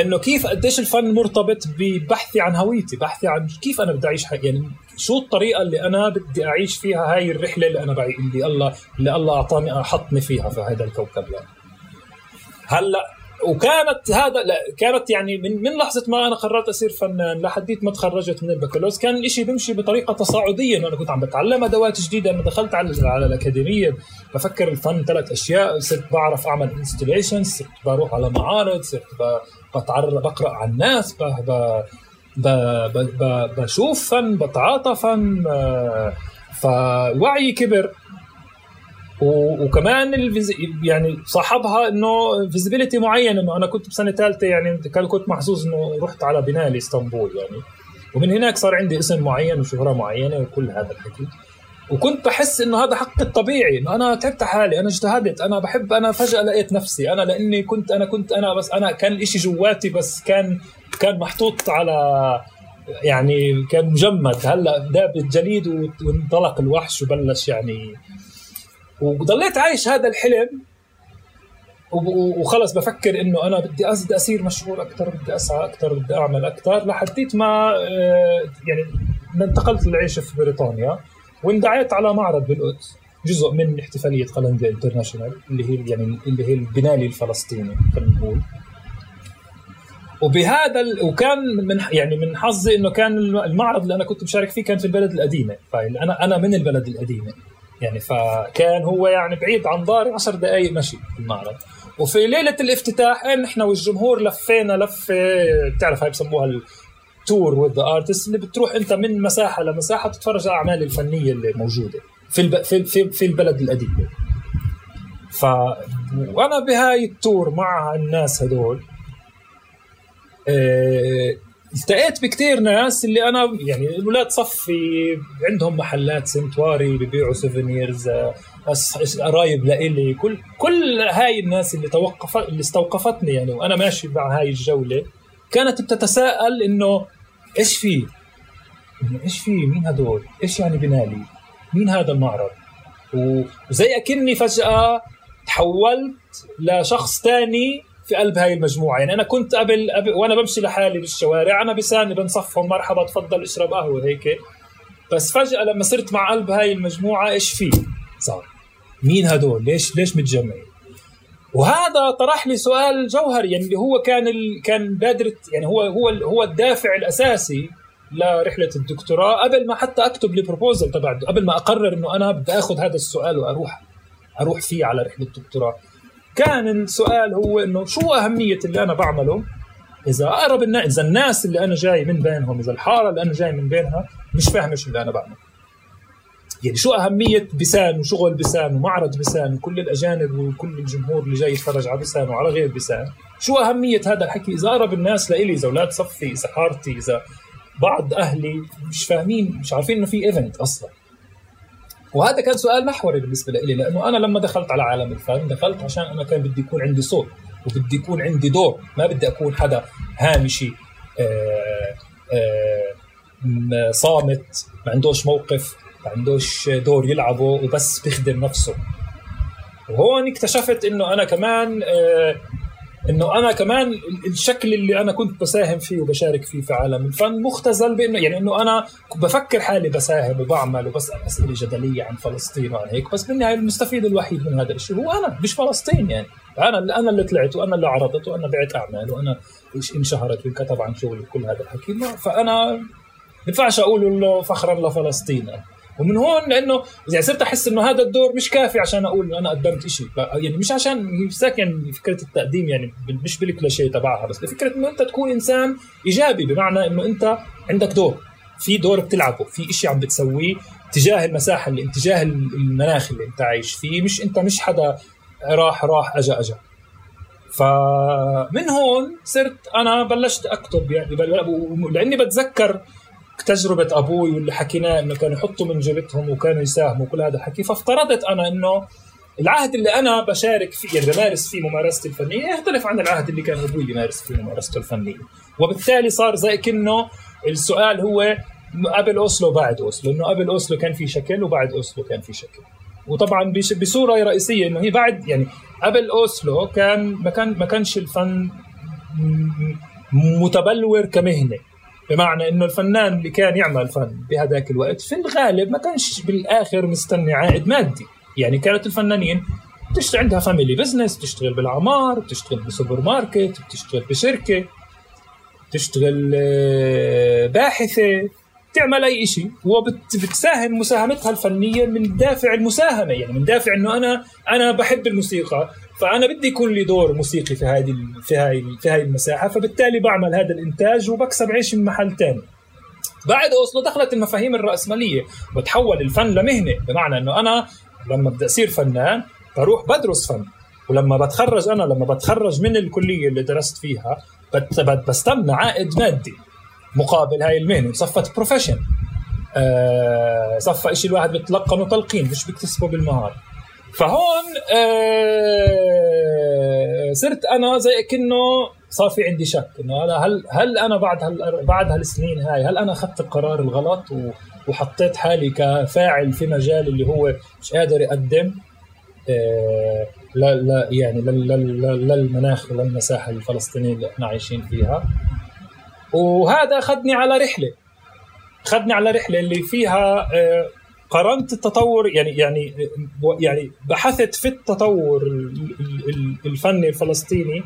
إنه كيف قديش الفن مرتبط ببحثي عن هويتي بحثي عن كيف أنا بدي أعيش يعني شو الطريقة اللي أنا بدي أعيش فيها هاي الرحلة اللي أنا بعي اللي الله اللي الله أعطاني حطني فيها في هذا الكوكب يعني. هلا وكانت هذا لا كانت يعني من من لحظة ما أنا قررت اصير فنان لحديت ما تخرجت من البكالوريوس. كان الشيء بيمشي بطريقة تصاعدية إنه أنا كنت عم بتعلم أدوات جديدة. أنا دخلت على على الأكاديمية بفكر الفن ثلاث أشياء. صرت بعرف أعمل installations صرت بروح على معارض صرت بتعرف بقرأ عن الناس ب ب ب ب بشوف فن بتعاطى فن فوعي كبر. وكمان. يعني صاحبها إنه فيزيبيليتي معينه إنه أنا كنت بسنة ثالثه يعني كنت محظوظ إنه رحت على بنالي اسطنبول يعني. ومن هناك صار عندي اسم معين وشهرة معينة وكل هذا الحكي. وكنت بحس إنه هذا حقي الطبيعي إنه أنا تعبت حالي أنا اجتهدت أنا بحب أنا فجأة لقيت نفسي. أنا لأني كنت أنا كنت أنا بس أنا كان الإشي جواتي بس كان كان محطوط على يعني كان مجمد. هلأ داب الجليد وانطلق الوحش وبلش يعني وضليت عايش هذا الحلم وخلص بفكر إنه أنا بدي بدي أصير مشهور أكثر بدي أسعى أكثر بدي أعمل أكثر لحديت ما آه، يعني انتقلت للعيش في بريطانيا واندعيت على معرض بالقدس جزء من احتفالية قلنديا انترناشونال اللي هي يعني اللي هي البنالي الفلسطيني خلينا نقول. وبهذا ال... وكان من يعني من حظي إنه كان المعرض اللي أنا كنت مشارك فيه كان في البلد القديمة فانا أنا من البلد القديمة. يعني فكان هو يعني بعيد عن داري 10 دقائق مشي المعرض وفي ليلة الافتتاح نحن والجمهور لفينا لفة بتعرف هاي بسموها ال tour with artist اللي بتروح أنت من مساحة لمساحة تتفرج على الأعمال الفنية اللي موجودة في الب... في في, في البلد القديم ف وأنا بهاي ال tour مع الناس هدول إيه... التقيت بكثير ناس اللي أنا يعني الاولاد صفي عندهم محلات سنتواري ببيعوا souvenirs قرايب لإلي كل كل هاي الناس اللي توقف اللي استوقفتني يعني وأنا ماشي مع هاي الجولة كانت بتتساءل إنه إيش في؟ إنه إيش في؟ مين هدول؟ إيش يعني بنالي؟ مين هذا المعرض؟ وزي أكني فجأة تحولت لشخص ثاني في قلب هاي المجموعة. يعني أنا كنت قبل, قبل وأنا بمشي لحالي بالشوارع أنا بساني بنصفهم مرحبا تفضل اشرب قهوة هيك. بس فجأة لما صرت مع قلب هاي المجموعة إيش في؟ صار. مين هدول؟ ليش ليش متجمعين؟ وهذا طرح لي سؤال جوهري يعني اللي هو كان ال... كان بادرة يعني هو هو هو الدافع الأساسي لرحلة الدكتوراه قبل ما حتى أكتب لي بروبوزل تبع قبل ما أقرر إنه أنا بدي آخذ هذا السؤال وأروح أروح فيه على رحلة الدكتوراه. كان السؤال هو إنه شو أهمية اللي أنا بعمله؟ إذا أقرب الناس إذا الناس اللي أنا جاي من بينهم إذا الحارة اللي أنا جاي من بينها مش فاهمه شو اللي أنا بعمله. يعني شو أهمية بسان وشغل بسان ومعرض بسان وكل الأجانب وكل الجمهور اللي جاي يتفرج على بسان وعلى غير بسان شو أهمية هذا الحكي؟ إذا قرب الناس لإلي إذا أولاد صفي إذا حارتي إذا بعض أهلي مش فاهمين مش عارفين إنه في إيفنت أصلا. وهذا كان سؤال محوري بالنسبة لي لأنه أنا لما دخلت على عالم الفن دخلت عشان أنا كان بدي يكون عندي صوت وبدي يكون عندي دور. ما بدي أكون حدا هامشي آآ آآ صامت ما عندوش موقف ما عندوش دور يلعبه وبس بيخدم نفسه. وهون اكتشفت إنه أنا كمان آه إنه أنا كمان الشكل اللي أنا كنت بساهم فيه وبشارك فيه في عالم الفن مختزل بانه يعني إنه أنا بفكر حالي بساهم وبعمل وبسأل أسئلة جدلية عن فلسطين وعن هيك بس بالنهاية المستفيد الوحيد من هذا الشيء هو أنا مش فلسطين يعني. أنا اللي أنا اللي طلعت وأنا اللي عرضت وأنا بعت أعمال وأنا انشهرت وانكتب عن شغلي وكل هذا الحكي. فأنا ما ينفعش أقول له فخرا لفلسطين. ومن هون لأنه يعني صرت أحس إنه هذا الدور مش كافي عشان أقول انه أنا قدمت شيء يعني مش عشان هي يعني فكرة التقديم يعني مش بالكلاشيه تبعها بس فكرة إنه أنت تكون إنسان إيجابي بمعنى إنه أنت عندك دور. في دور بتلعبه في شيء عم بتسويه تجاه المساحة اللي تجاه المناخ اللي أنت عايش فيه. مش أنت مش حدا راح راح أجا أجا. فمن هون صرت أنا بلشت أكتب يعني لأني بتذكر تجربة أبوي واللي حكيناه إنه كانوا يحطوا من جيبتهم وكانوا يساهموا وكل هذا الحكي فافترضت أنا إنه العهد اللي أنا بشارك فيه يعني بمارس فيه ممارستي الفنية يختلف عن العهد اللي كان أبوي يمارس فيه ممارسته الفنية. وبالتالي صار زي كأنه السؤال هو قبل أوسلو بعد أوسلو إنه قبل أوسلو كان في شكل وبعد أوسلو كان في شكل. وطبعا بصورة رئيسية إنه هي بعد يعني قبل أوسلو كان ما كان ما كانش الفن متبلور كمهنة. بمعنى إنه الفنان اللي كان يعمل فن بهذاك الوقت في الغالب ما كانش بالآخر مستني عائد مادي. يعني كانت الفنانين بتشتغل عندها family business بتشتغل بالعمار بتشتغل بسوبر ماركت بتشتغل بشركه بتشتغل باحثة تعمل أي شيء وبتساهم مساهمتها الفنية من دافع المساهمة. يعني من دافع إنه أنا أنا بحب الموسيقى فأنا بدي يكون لي دور موسيقي في هذه في هاي في هاي المساحة فبالتالي بعمل هذا الإنتاج وبكسب عيش من محل ثاني بعد اوسلو دخلت المفاهيم الرأسمالية وتحول الفن لمهنة بمعنى إنه أنا لما بدي أصير فنان بروح بدرس فن ولما بتخرج أنا لما بتخرج من الكلية اللي درست فيها بستنى عائد مادي مقابل هاي المهنة صفت profession صفى شيء الواحد بتلقنه تلقين مش بيكتسبه بالمهارة. فهون آه صرت أنا زي كأنه صار في عندي شك إنه أنا هل هل أنا بعد هال بعد هالسنين هاي هل أنا أخذت القرار الغلط وحطيت حالي كفاعل في مجال اللي هو مش قادر يقدم؟ آه لا لا يعني للمناخ وللمساحه الفلسطينية اللي إحنا عايشين فيها. وهذا أخذني على رحلة. أخذني على رحلة اللي فيها آه قارنت التطور يعني يعني يعني بحثت في التطور الفني الفلسطيني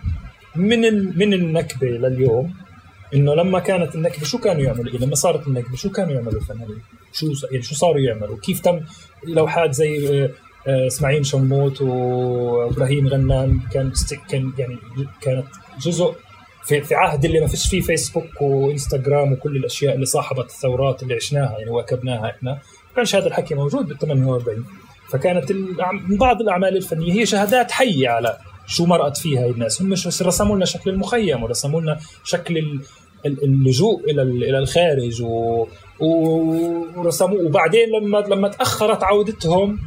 من من النكبة لليوم. إنه لما كانت النكبة شو كانوا يعملوا؟ لما صارت النكبة شو كانوا يعملوا الفنانين؟ شو يعني شو صاروا يعملوا؟ كيف تم لوحات زي إسماعيل شموت وإبراهيم غنام؟ كان كان يعني كانت جزء في في عهد اللي ما فيش فيه فيسبوك وإنستغرام وكل الأشياء اللي صاحبت الثورات اللي عشناها يعني واكبناها إحنا. كانش هذا الحكي موجود بال 48 فكانت من بعض الأعمال الفنية هي شهادات حية على شو مرقت فيها الناس. هم رسموا لنا شكل المخيم ورسموا لنا شكل اللجوء إلى إلى الخارج و ورسموا وبعدين لما لما تأخرت عودتهم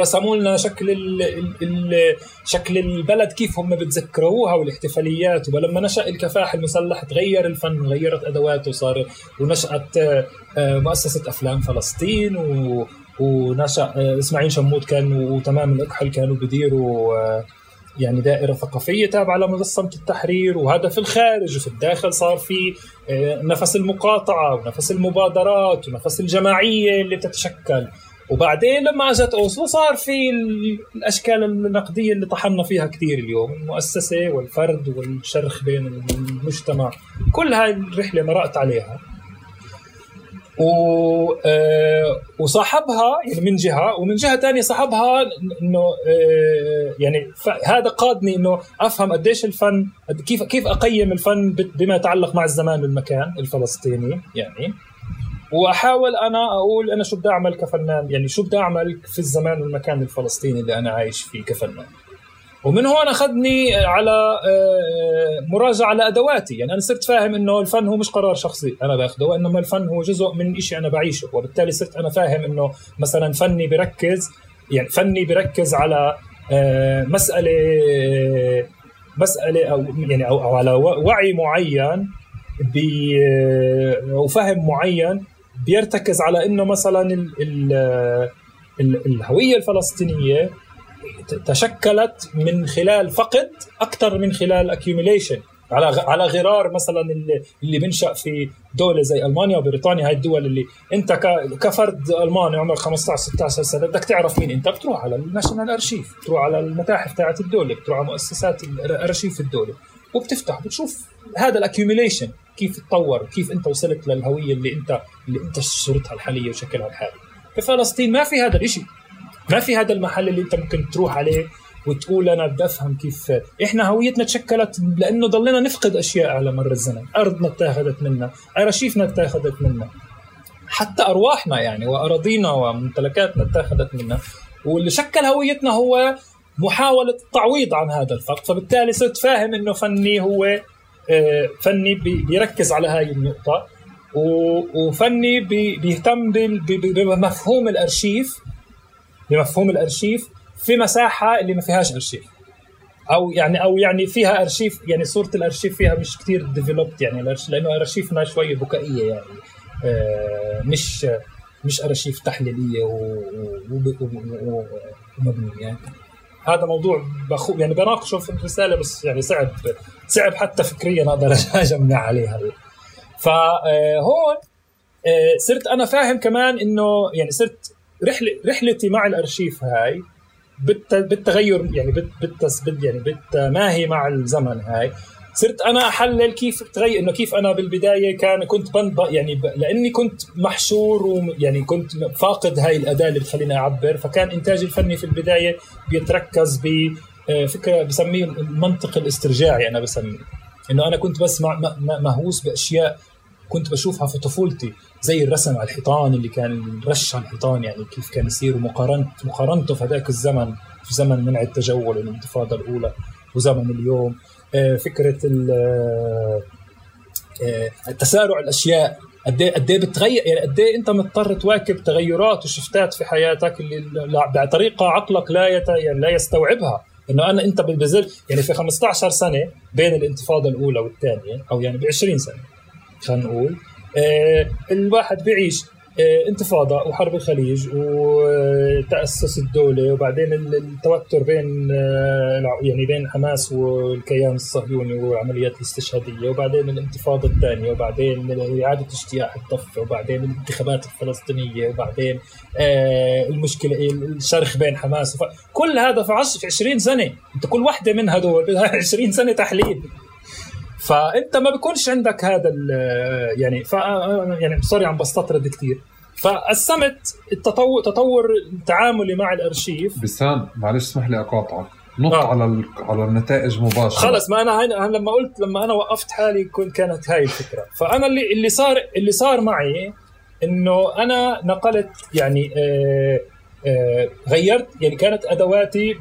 رسموا لنا شكل ال ال شكل البلد كيف هم بتذكروها والاحتفاليات ولما نشأ الكفاح المسلح تغير الفن غيرت أدواته صار ونشأت مؤسسة أفلام فلسطين و ونشأ إسماعيل شموت كان وتمام الإكحل كانوا بديروا يعني دائرة ثقافية تابعة لمنظمه التحرير وهذا في الخارج وفي الداخل صار في آه، نفس المقاطعة ونفس المبادرات ونفس الجماعية اللي بتتشكل. وبعدين لما اجت أوسلو صار في الأشكال النقدية اللي طحنا فيها كثير اليوم المؤسسة والفرد والشرخ بين المجتمع. كل هاي الرحلة مرقت عليها. و آه، وصاحبها يعني من جهة ومن جهة ثانية صاحبها إنه آه، يعني هذا قادني إنه أفهم قديش الفن كيف كيف أقيم الفن بما يتعلق مع الزمان والمكان الفلسطيني يعني. وأحاول أنا أقول أنا شو بدي أعمل كفنان؟ يعني شو بدي أعمل في الزمان والمكان الفلسطيني اللي أنا عايش فيه كفنان؟ ومن هون أخذني على آه، مراجعة لادواتي يعني أنا صرت فاهم إنه الفن هو مش قرار شخصي. أنا باخذه وانما الفن هو جزء من شيء أنا بعيشه. وبالتالي صرت أنا فاهم إنه مثلا فني بركز يعني فني بركز على آه، مسألة مسألة أو يعني أو على وعي معين وفهم معين بيرتكز على إنه مثلا ال ال الهوية الفلسطينية تشكلت من خلال فقد أكثر من خلال accumulation على على غرار مثلا اللي, بنشأ في دولة زي ألمانيا وبريطانيا. هاي الدول اللي أنت كفرد ألماني عمرك 15 16 سنه بدك تعرف مين أنت. بتروح على ال national archive بتروح على المتاحف تاعت الدولة بتروح على مؤسسات أرشيف الدولة. وبتفتح بتشوف هذا ال accumulation كيف تطور كيف أنت وصلت للهوية اللي أنت اللي أنت صورتها الحالية وشكلها الحالي. في فلسطين ما في هذا الشيء ما في هذا المحل اللي أنت ممكن تروح عليه وتقول أنا بدي أفهم كيف. إحنا هويتنا تشكلت لأنه ضلينا نفقد أشياء على مر الزمن. أرضنا اتاخذت منا ارشيفنا اتاخذت منا حتى أرواحنا يعني وأراضينا وممتلكاتنا اتاخذت منا واللي شكل هويتنا هو محاولة التعويض عن هذا الفقد فبالتالي صرت فاهم انه فني هو آه، فني بيركز على هاي النقطة وفني بيهتم بمفهوم الارشيف بمفهوم الارشيف في مساحه اللي ما فيهاش ارشيف أو يعني أو يعني فيها ارشيف يعني صوره الارشيف فيها مش كثير developed يعني لأنه ارشيفنا شوي بكائيه يعني آه، مش مش ارشيف تحليليه ومبنيه يعني هذا موضوع بخو يعني بناقشه في الرسالة بس يعني صعب صعب حتى فكريا أقدر اجمع عليها فهون صرت أنا فاهم كمان إنه يعني صرت رحله رحلتي مع الأرشيف هاي بالتغير يعني بت يعني بالتماهي مع الزمن هاي. صرت أنا أحلل كيف تغير إنه كيف أنا بالبداية كان كنت بنب يعني ب... لأني كنت محشور ويعني كنت فاقد هاي الأداة اللي بتخليني أعبر فكان إنتاجي الفني في البداية بيتركز بفكره بسميه المنطق الاسترجاعي أنا بسميه. إنه أنا كنت بس مهووس بأشياء كنت بشوفها في طفولتي زي الرسم على الحيطان اللي كان رش على الحيطان يعني كيف كان يصير ومقارنت مقارنته في هذاك الزمن في زمن منع التجول الانتفاضه الأولى وزمن اليوم. آه، فكرة آه، تسارع الأشياء. قد إيه قد إيه بتغير؟ يعني قد إيه أنت مضطر تواكب تغيرات وشفتات في حياتك اللي بطريقة عقلك لا يت... يعني لا يستوعبها. إنه أنا أنت بزل يعني في 15 سنة بين الانتفاضة الأولى والثانية أو يعني ب 20 سنة خلينا نقول آه الواحد بيعيش آه، انتفاضة وحرب الخليج وتأسس الدولة وبعدين التوتر بين آه، يعني بين حماس والكيان الصهيوني والعمليات الاستشهادية وبعدين الانتفاضة الثانية وبعدين إعادة اجتياح الضفة وبعدين الانتخابات الفلسطينية وبعدين آه، المشكلة الشرخ بين حماس كل هذا في 20 سنة. أنت كل واحدة من هدول بدها 20 سنة تحليل. فأنت ما بيكونش عندك هذا يعني ف يعني سوري عم بستطرد كثير فقسمت التطور تطور التعاملي مع الأرشيف. بسام معلش اسمح لي أقاطعك. نط آه. على على النتائج مباشرة. خلص ما أنا هاي لما قلت لما أنا وقفت حالي كانت هاي الفكرة. فأنا اللي اللي صار اللي صار معي إنه أنا نقلت يعني آه آه غيرت يعني كانت أدواتي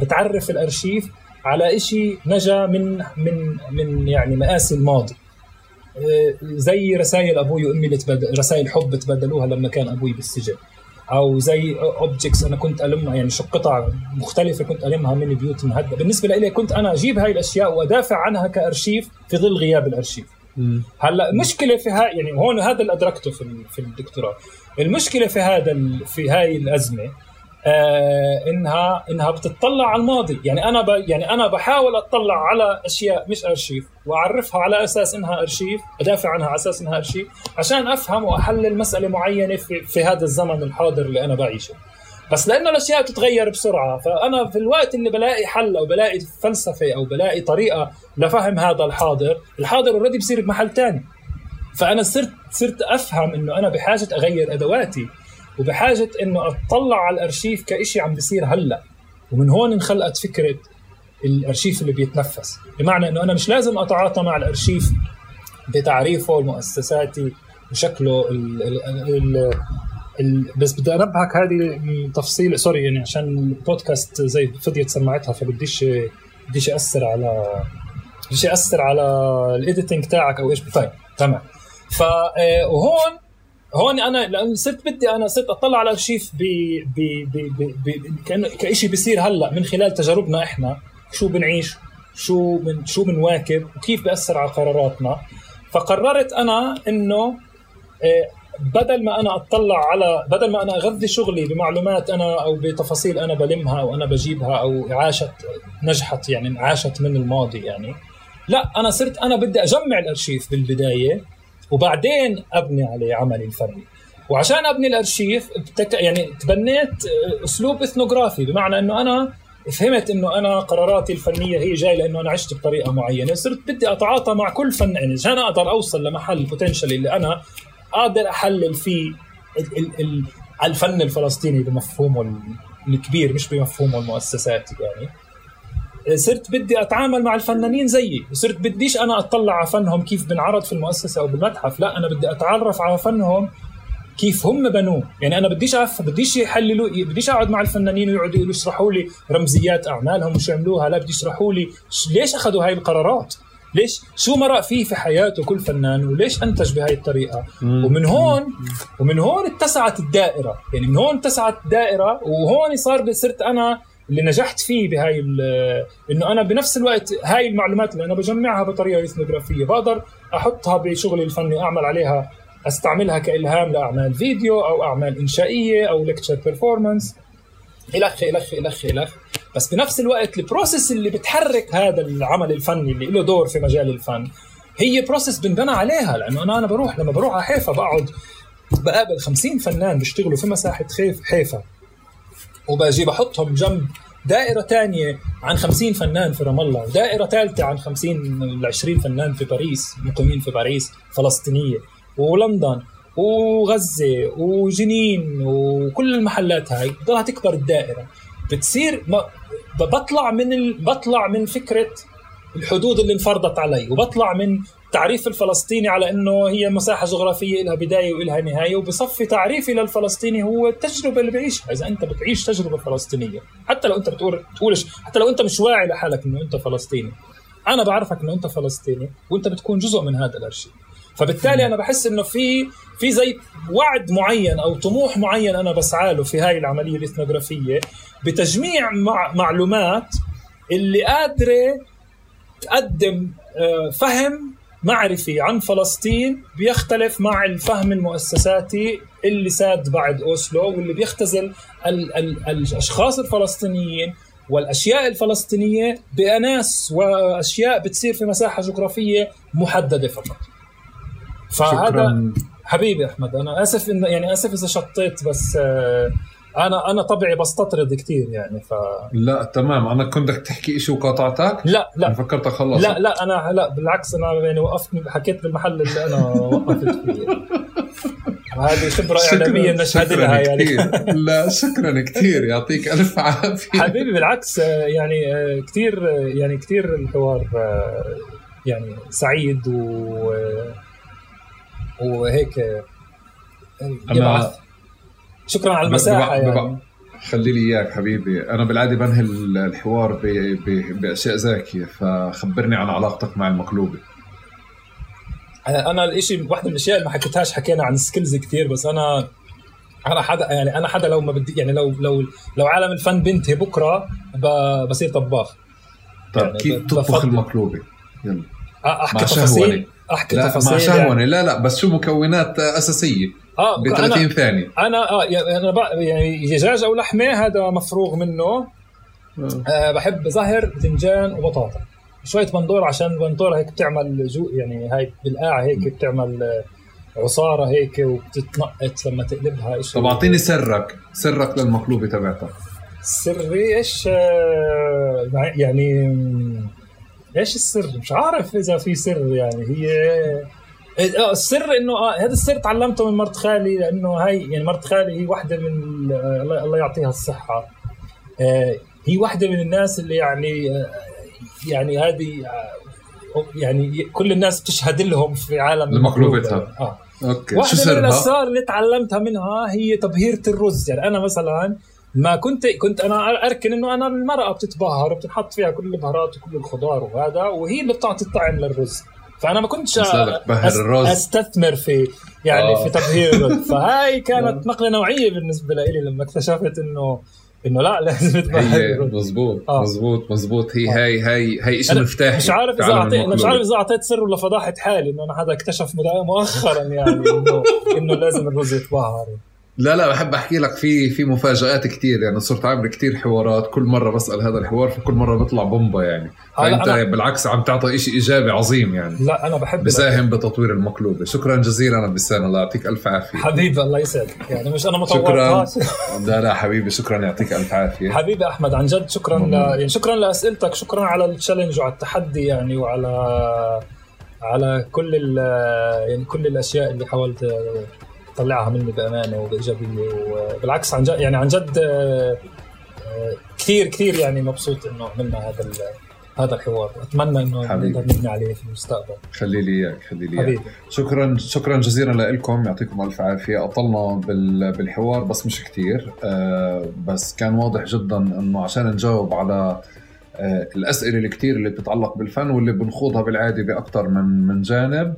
بتعرف الأرشيف على شيء نجا من من من يعني مآسي الماضي. آه، زي رسائل أبوي وأمي اللي تبدل رسائل حب تبادلوها لما كان أبوي بالسجن. أو زي objects أنا كنت ألمها يعني شو قطع مختلفة كنت ألمها من بيوت مهددة. بالنسبة لي كنت أنا أجيب هاي الأشياء وأدافع عنها كأرشيف في ظل غياب الأرشيف. هلأ المشكلة في هاي يعني هون هذا اللي ادركته في في الدكتوراه. المشكلة في هذا في هاي الأزمة آه انها إنها بتطلع على الماضي. يعني أنا ب يعني أنا بحاول أطلع على أشياء مش أرشيف وأعرفها على أساس إنها أرشيف أدافع عنها على أساس إنها أرشيف عشان أفهم وأحلل مسألة معينة في, في هذا الزمن الحاضر اللي أنا بعيشه. بس لأنه الأشياء بتتغير بسرعة فأنا في الوقت اللي بلاقي حل أو بلاقي فلسفة أو بلاقي طريقة لفهم هذا الحاضر الحاضر already بصير بمحل ثاني فأنا صرت صرت أفهم إنه أنا بحاجة أغير أدواتي. وبحاجة إنه أطلع على الأرشيف كإشي عم بيصير هلأ. ومن هون انخلقت فكرة الأرشيف اللي بيتنفس. بمعنى إنه أنا مش لازم أتعاطى مع الأرشيف بتعريفه المؤسساتي بشكله ال ال ال ال بس بدي أنبهك هذه تفصيل sorry يعني عشان البودكاست زي فضيت سمعتها فبديش بديش أثر على بديش أثر على ال editing تاعك أو إيش. طيب تمام. ف آه، وهون هون أنا لأن صرت بدي أنا صرت أطلع على الارشيف ب ب ب ب كشيء بيصير هلأ من خلال تجاربنا إحنا شو بنعيش شو من شو بنواكب وكيف بيأثر على قراراتنا. فقررت أنا إنه آه، بدل ما أنا أطلع على بدل ما أنا أغذي شغلي بمعلومات أنا أو بتفاصيل أنا بلمها أو أنا بجيبها أو عاشت نجحت يعني عاشت من الماضي يعني لأ أنا صرت أنا بدي أجمع الأرشيف بالبداية وبعدين أبني عليه عملي الفني. وعشان أبني الأرشيف يعني تبنيت أسلوب إثنوغرافي. بمعنى إنه أنا فهمت إنه أنا قراراتي الفنية هي جاي لإنه أنا عشت بطريقة معينة. صرت بدي أتعاطى مع كل فن يعني عشان أقدر أوصل لمحل بوتنشل اللي أنا أقدر أحلل فيه الفن الفلسطيني بمفهومه الكبير مش بمفهومه المؤسساتي يعني. صرت بدي أتعامل مع الفنانين زيي. صرت بديش أنا أطلع على فنهم كيف بنعرض في المؤسسة أو بالمتحف. لا أنا بدي أتعرف على فنهم كيف هم بنوه. يعني أنا بديش اعرف بديش يحللوا بديش أقعد مع الفنانين ويقعدوا يشرحوا لي رمزيات أعمالهم وشو عملوها. لا بدي يشرحوا لي ليش أخذوا هاي القرارات؟ ليش شو مرق فيه في حياته كل فنان؟ وليش أنتج بهاي الطريقة؟ ومن هون ومن هون اتسعت الدائرة. يعني من هون اتسعت الدائرة وهون صار صرت أنا اللي نجحت فيه بهاي إنه أنا بنفس الوقت هاي المعلومات اللي أنا بجمعها بطريقة إثنوغرافية بقدر أحطها بشغلي الفني أعمل عليها أستعملها كإلهام لأعمال فيديو أو أعمال إنشائية أو lecture performance الخ الخ الخ الخ بس بنفس الوقت ال process اللي بتحرك هذا العمل الفني اللي له دور في مجال الفن هي process بنبنى عليها. لأنه أنا أنا بروح لما بروح على حيفا بقعد بقابل 50 فنان بيشتغلوا في مساحة حيفا. وبجي بحطهم جنب دائرة ثانية عن 50 فنان في رام الله ودائرة ثالثة عن 50 ل 20 فنان في باريس مقيمين في باريس فلسطينية ولندن وغزة وجنين وكل المحلات هاي. بضلها تكبر الدائرة. بتصير بطلع من ال... بطلع من فكرة الحدود اللي انفرضت علي وبطلع من تعريف الفلسطيني على إنه هي مساحة جغرافية لها بداية ولها نهاية وبصفي تعريفي للفلسطيني هو التجربة اللي بعيشها. إذا أنت بتعيش تجربة فلسطينية حتى لو أنت بتقول تقولش حتى لو أنت مش واعي لحالك إنه أنت فلسطيني. أنا بعرفك إنه أنت فلسطيني وأنت بتكون جزء من هذا الأرشيف. فبالتالي أنا بحس إنه في في زي وعد معين أو طموح معين أنا بسعى له في هاي العملية الإثنوغرافية بتجميع مع معلومات اللي قادرة تقدم آه، فهم معرفي عن فلسطين بيختلف مع الفهم المؤسساتي اللي ساد بعد أوسلو واللي بيختزل ال ال الأشخاص الفلسطينيين والأشياء الفلسطينية بأناس وأشياء بتصير في مساحة جغرافية محددة فقط. فهذا شكراً. حبيبي أحمد أنا آسف إن يعني آسف إذا شطيت بس آه أنا أنا طبعي بستطرد كثير يعني ف لا تمام. أنا كنت بدك تحكي شيء وقاطعتك؟ لا لا. فكرت أخلص. لا لا أنا لا بالعكس أنا يعني وقفت حكيت بالمحل اللي أنا وقفت فيه. هذه خبرة إعلامية نشهد لها يعني. لا شكرا كثير يعطيك ألف عافية. حبيبي بالعكس يعني كثير يعني كثير الحوار يعني سعيد و وهيك. يبعث شكرا على المساحة يعني. خلي لي إياك حبيبي. أنا بالعادة بنهي الحوار ب... ب... بأشياء زاكيه فخبرني عن علاقتك مع المقلوبة. أنا الإشي واحدة من الأشياء اللي ما حكيتهاش حكينا عن سكيلز كثير بس أنا أنا حدا يعني أنا حدا لو ما بدي يعني لو لو لو عالم الفن بنتهي بكرة بصير طباخ. طيب يعني كيف تطبخ المقلوبة؟ يلا أحكي تفاصيل أحكي لا تفاصيل مع شهوه يعني. لا لا بس شو مكونات أساسية؟ آه ب 30 ثانية. أنا آه يعني أنا يعني دجاج أو لحمة هذا مفروغ منه. آه. بحب زهر باذنجان وبطاطا. شوية بندور عشان بندوره هيك بتعمل جو يعني هاي بالقاع هيك بتعمل عصارة هيك وبتتنقط لما تقلبها. إيش طب أعطيني سرك سرك للمقلوبة تبعتك سري إيش آه، يعني إيش السر؟ مش عارف إذا في سر يعني هي آه، السر إنه آه هذا السر تعلمته من مرت خالي لأنه هاي يعني مرت خالي هي واحدة من الله الله يعطيها الصحة. آه هي واحدة من الناس اللي يعني آه يعني هذه آه يعني كل الناس بتشهد لهم في عالم المقلوبتها آه. أوكي واحدة شو من الأسرار اللي تعلمتها منها هي تبهيرة الرز. يعني أنا مثلا ما كنت كنت أنا أركن إنه أنا المرأة بتتبهر وبتنحط فيها كل البهارات وكل الخضار وهذا وهي اللي بتعطي الطعم للرز. فأنا ما كنتش. أستثمر في يعني آه. في الرز فهاي كانت نقلة نوعية بالنسبة لي لما اكتشفت انه إنه لا لازم تبهر مزبوط آه. مزبوط مزبوط هي آه. هي هي هي شيء مفتاحي مش عارف إذا اعطيت مش عارف إذا أعطيت سر ولا فضحت حالي إنه أنا هذا اكتشف مؤخرا يعني انه إنه لازم الرز يتبهر لا لا بحب أحكي لك في في مفاجآت كثير يعني صرت عامل كثير حوارات. كل مرة بسأل هذا الحوار فكل مرة بيطلع بومبا يعني. فانت أنا... بالعكس عم تعطي شيء إيجابي عظيم يعني. لا أنا بحب بساهم بتطوير المقلوبة. شكرا جزيلا أنا بسان. الله يعطيك ألف عافية. حبيبي الله يسعدك. يعني مش أنا مطور شكرا. لا لا حبيبي شكرا. يعطيك ألف عافية. حبيبي أحمد عن جد شكرا ل... يعني شكرا لأسئلتك. شكرا على التشالنج وعلى التحدي يعني وعلى على كل ال... يعني كل الأشياء اللي حاولت طلعها مني بأمانة وبإيجابية وبالعكس عن جد يعني عن جد آه، آه، كثير كثير يعني مبسوط إنه عملنا هذا هذا الحوار. أتمنى إنه نقدر نبني عليه في المستقبل. خلي لي إياك خلي لي إياك. شكرا شكرا جزيلا لكم يعطيكم ألف عافية. أطلنا بالحوار بس مش كثير آه، بس كان واضح جدا إنه عشان نجاوب على الأسئلة الكثير اللي بتتعلق بالفن واللي بنخوضها بالعادة باكثر من من جانب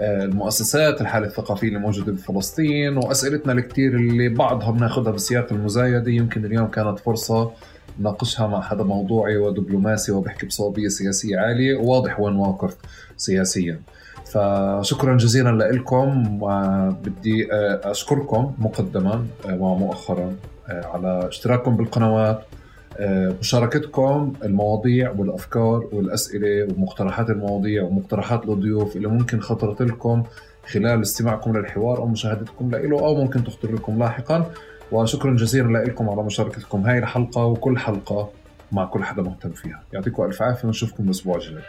المؤسسات الحالة الثقافية اللي موجودة بفلسطين وأسئلتنا الكتير اللي بعضها بناخذها بسياق المزايدة. يمكن اليوم كانت فرصة ناقشها مع حدا موضوعي ودبلوماسي وبحكي بصوابية سياسية عالية وواضح وين واقف سياسيا. فشكرا جزيلا لكم وبدي أشكركم مقدما ومؤخرا على اشتراككم بالقنوات. مشاركتكم المواضيع والأفكار والأسئلة ومقترحات المواضيع ومقترحات الضيوف اللي ممكن خطرت لكم خلال استماعكم للحوار أو مشاهدتكم له أو ممكن تخطر لكم لاحقا. وشكرا جزيلا لكم على مشاركتكم هاي الحلقة وكل حلقة مع كل حدا مهتم فيها. يعطيكم ألف عافية ونشوفكم الأسبوع الجاي.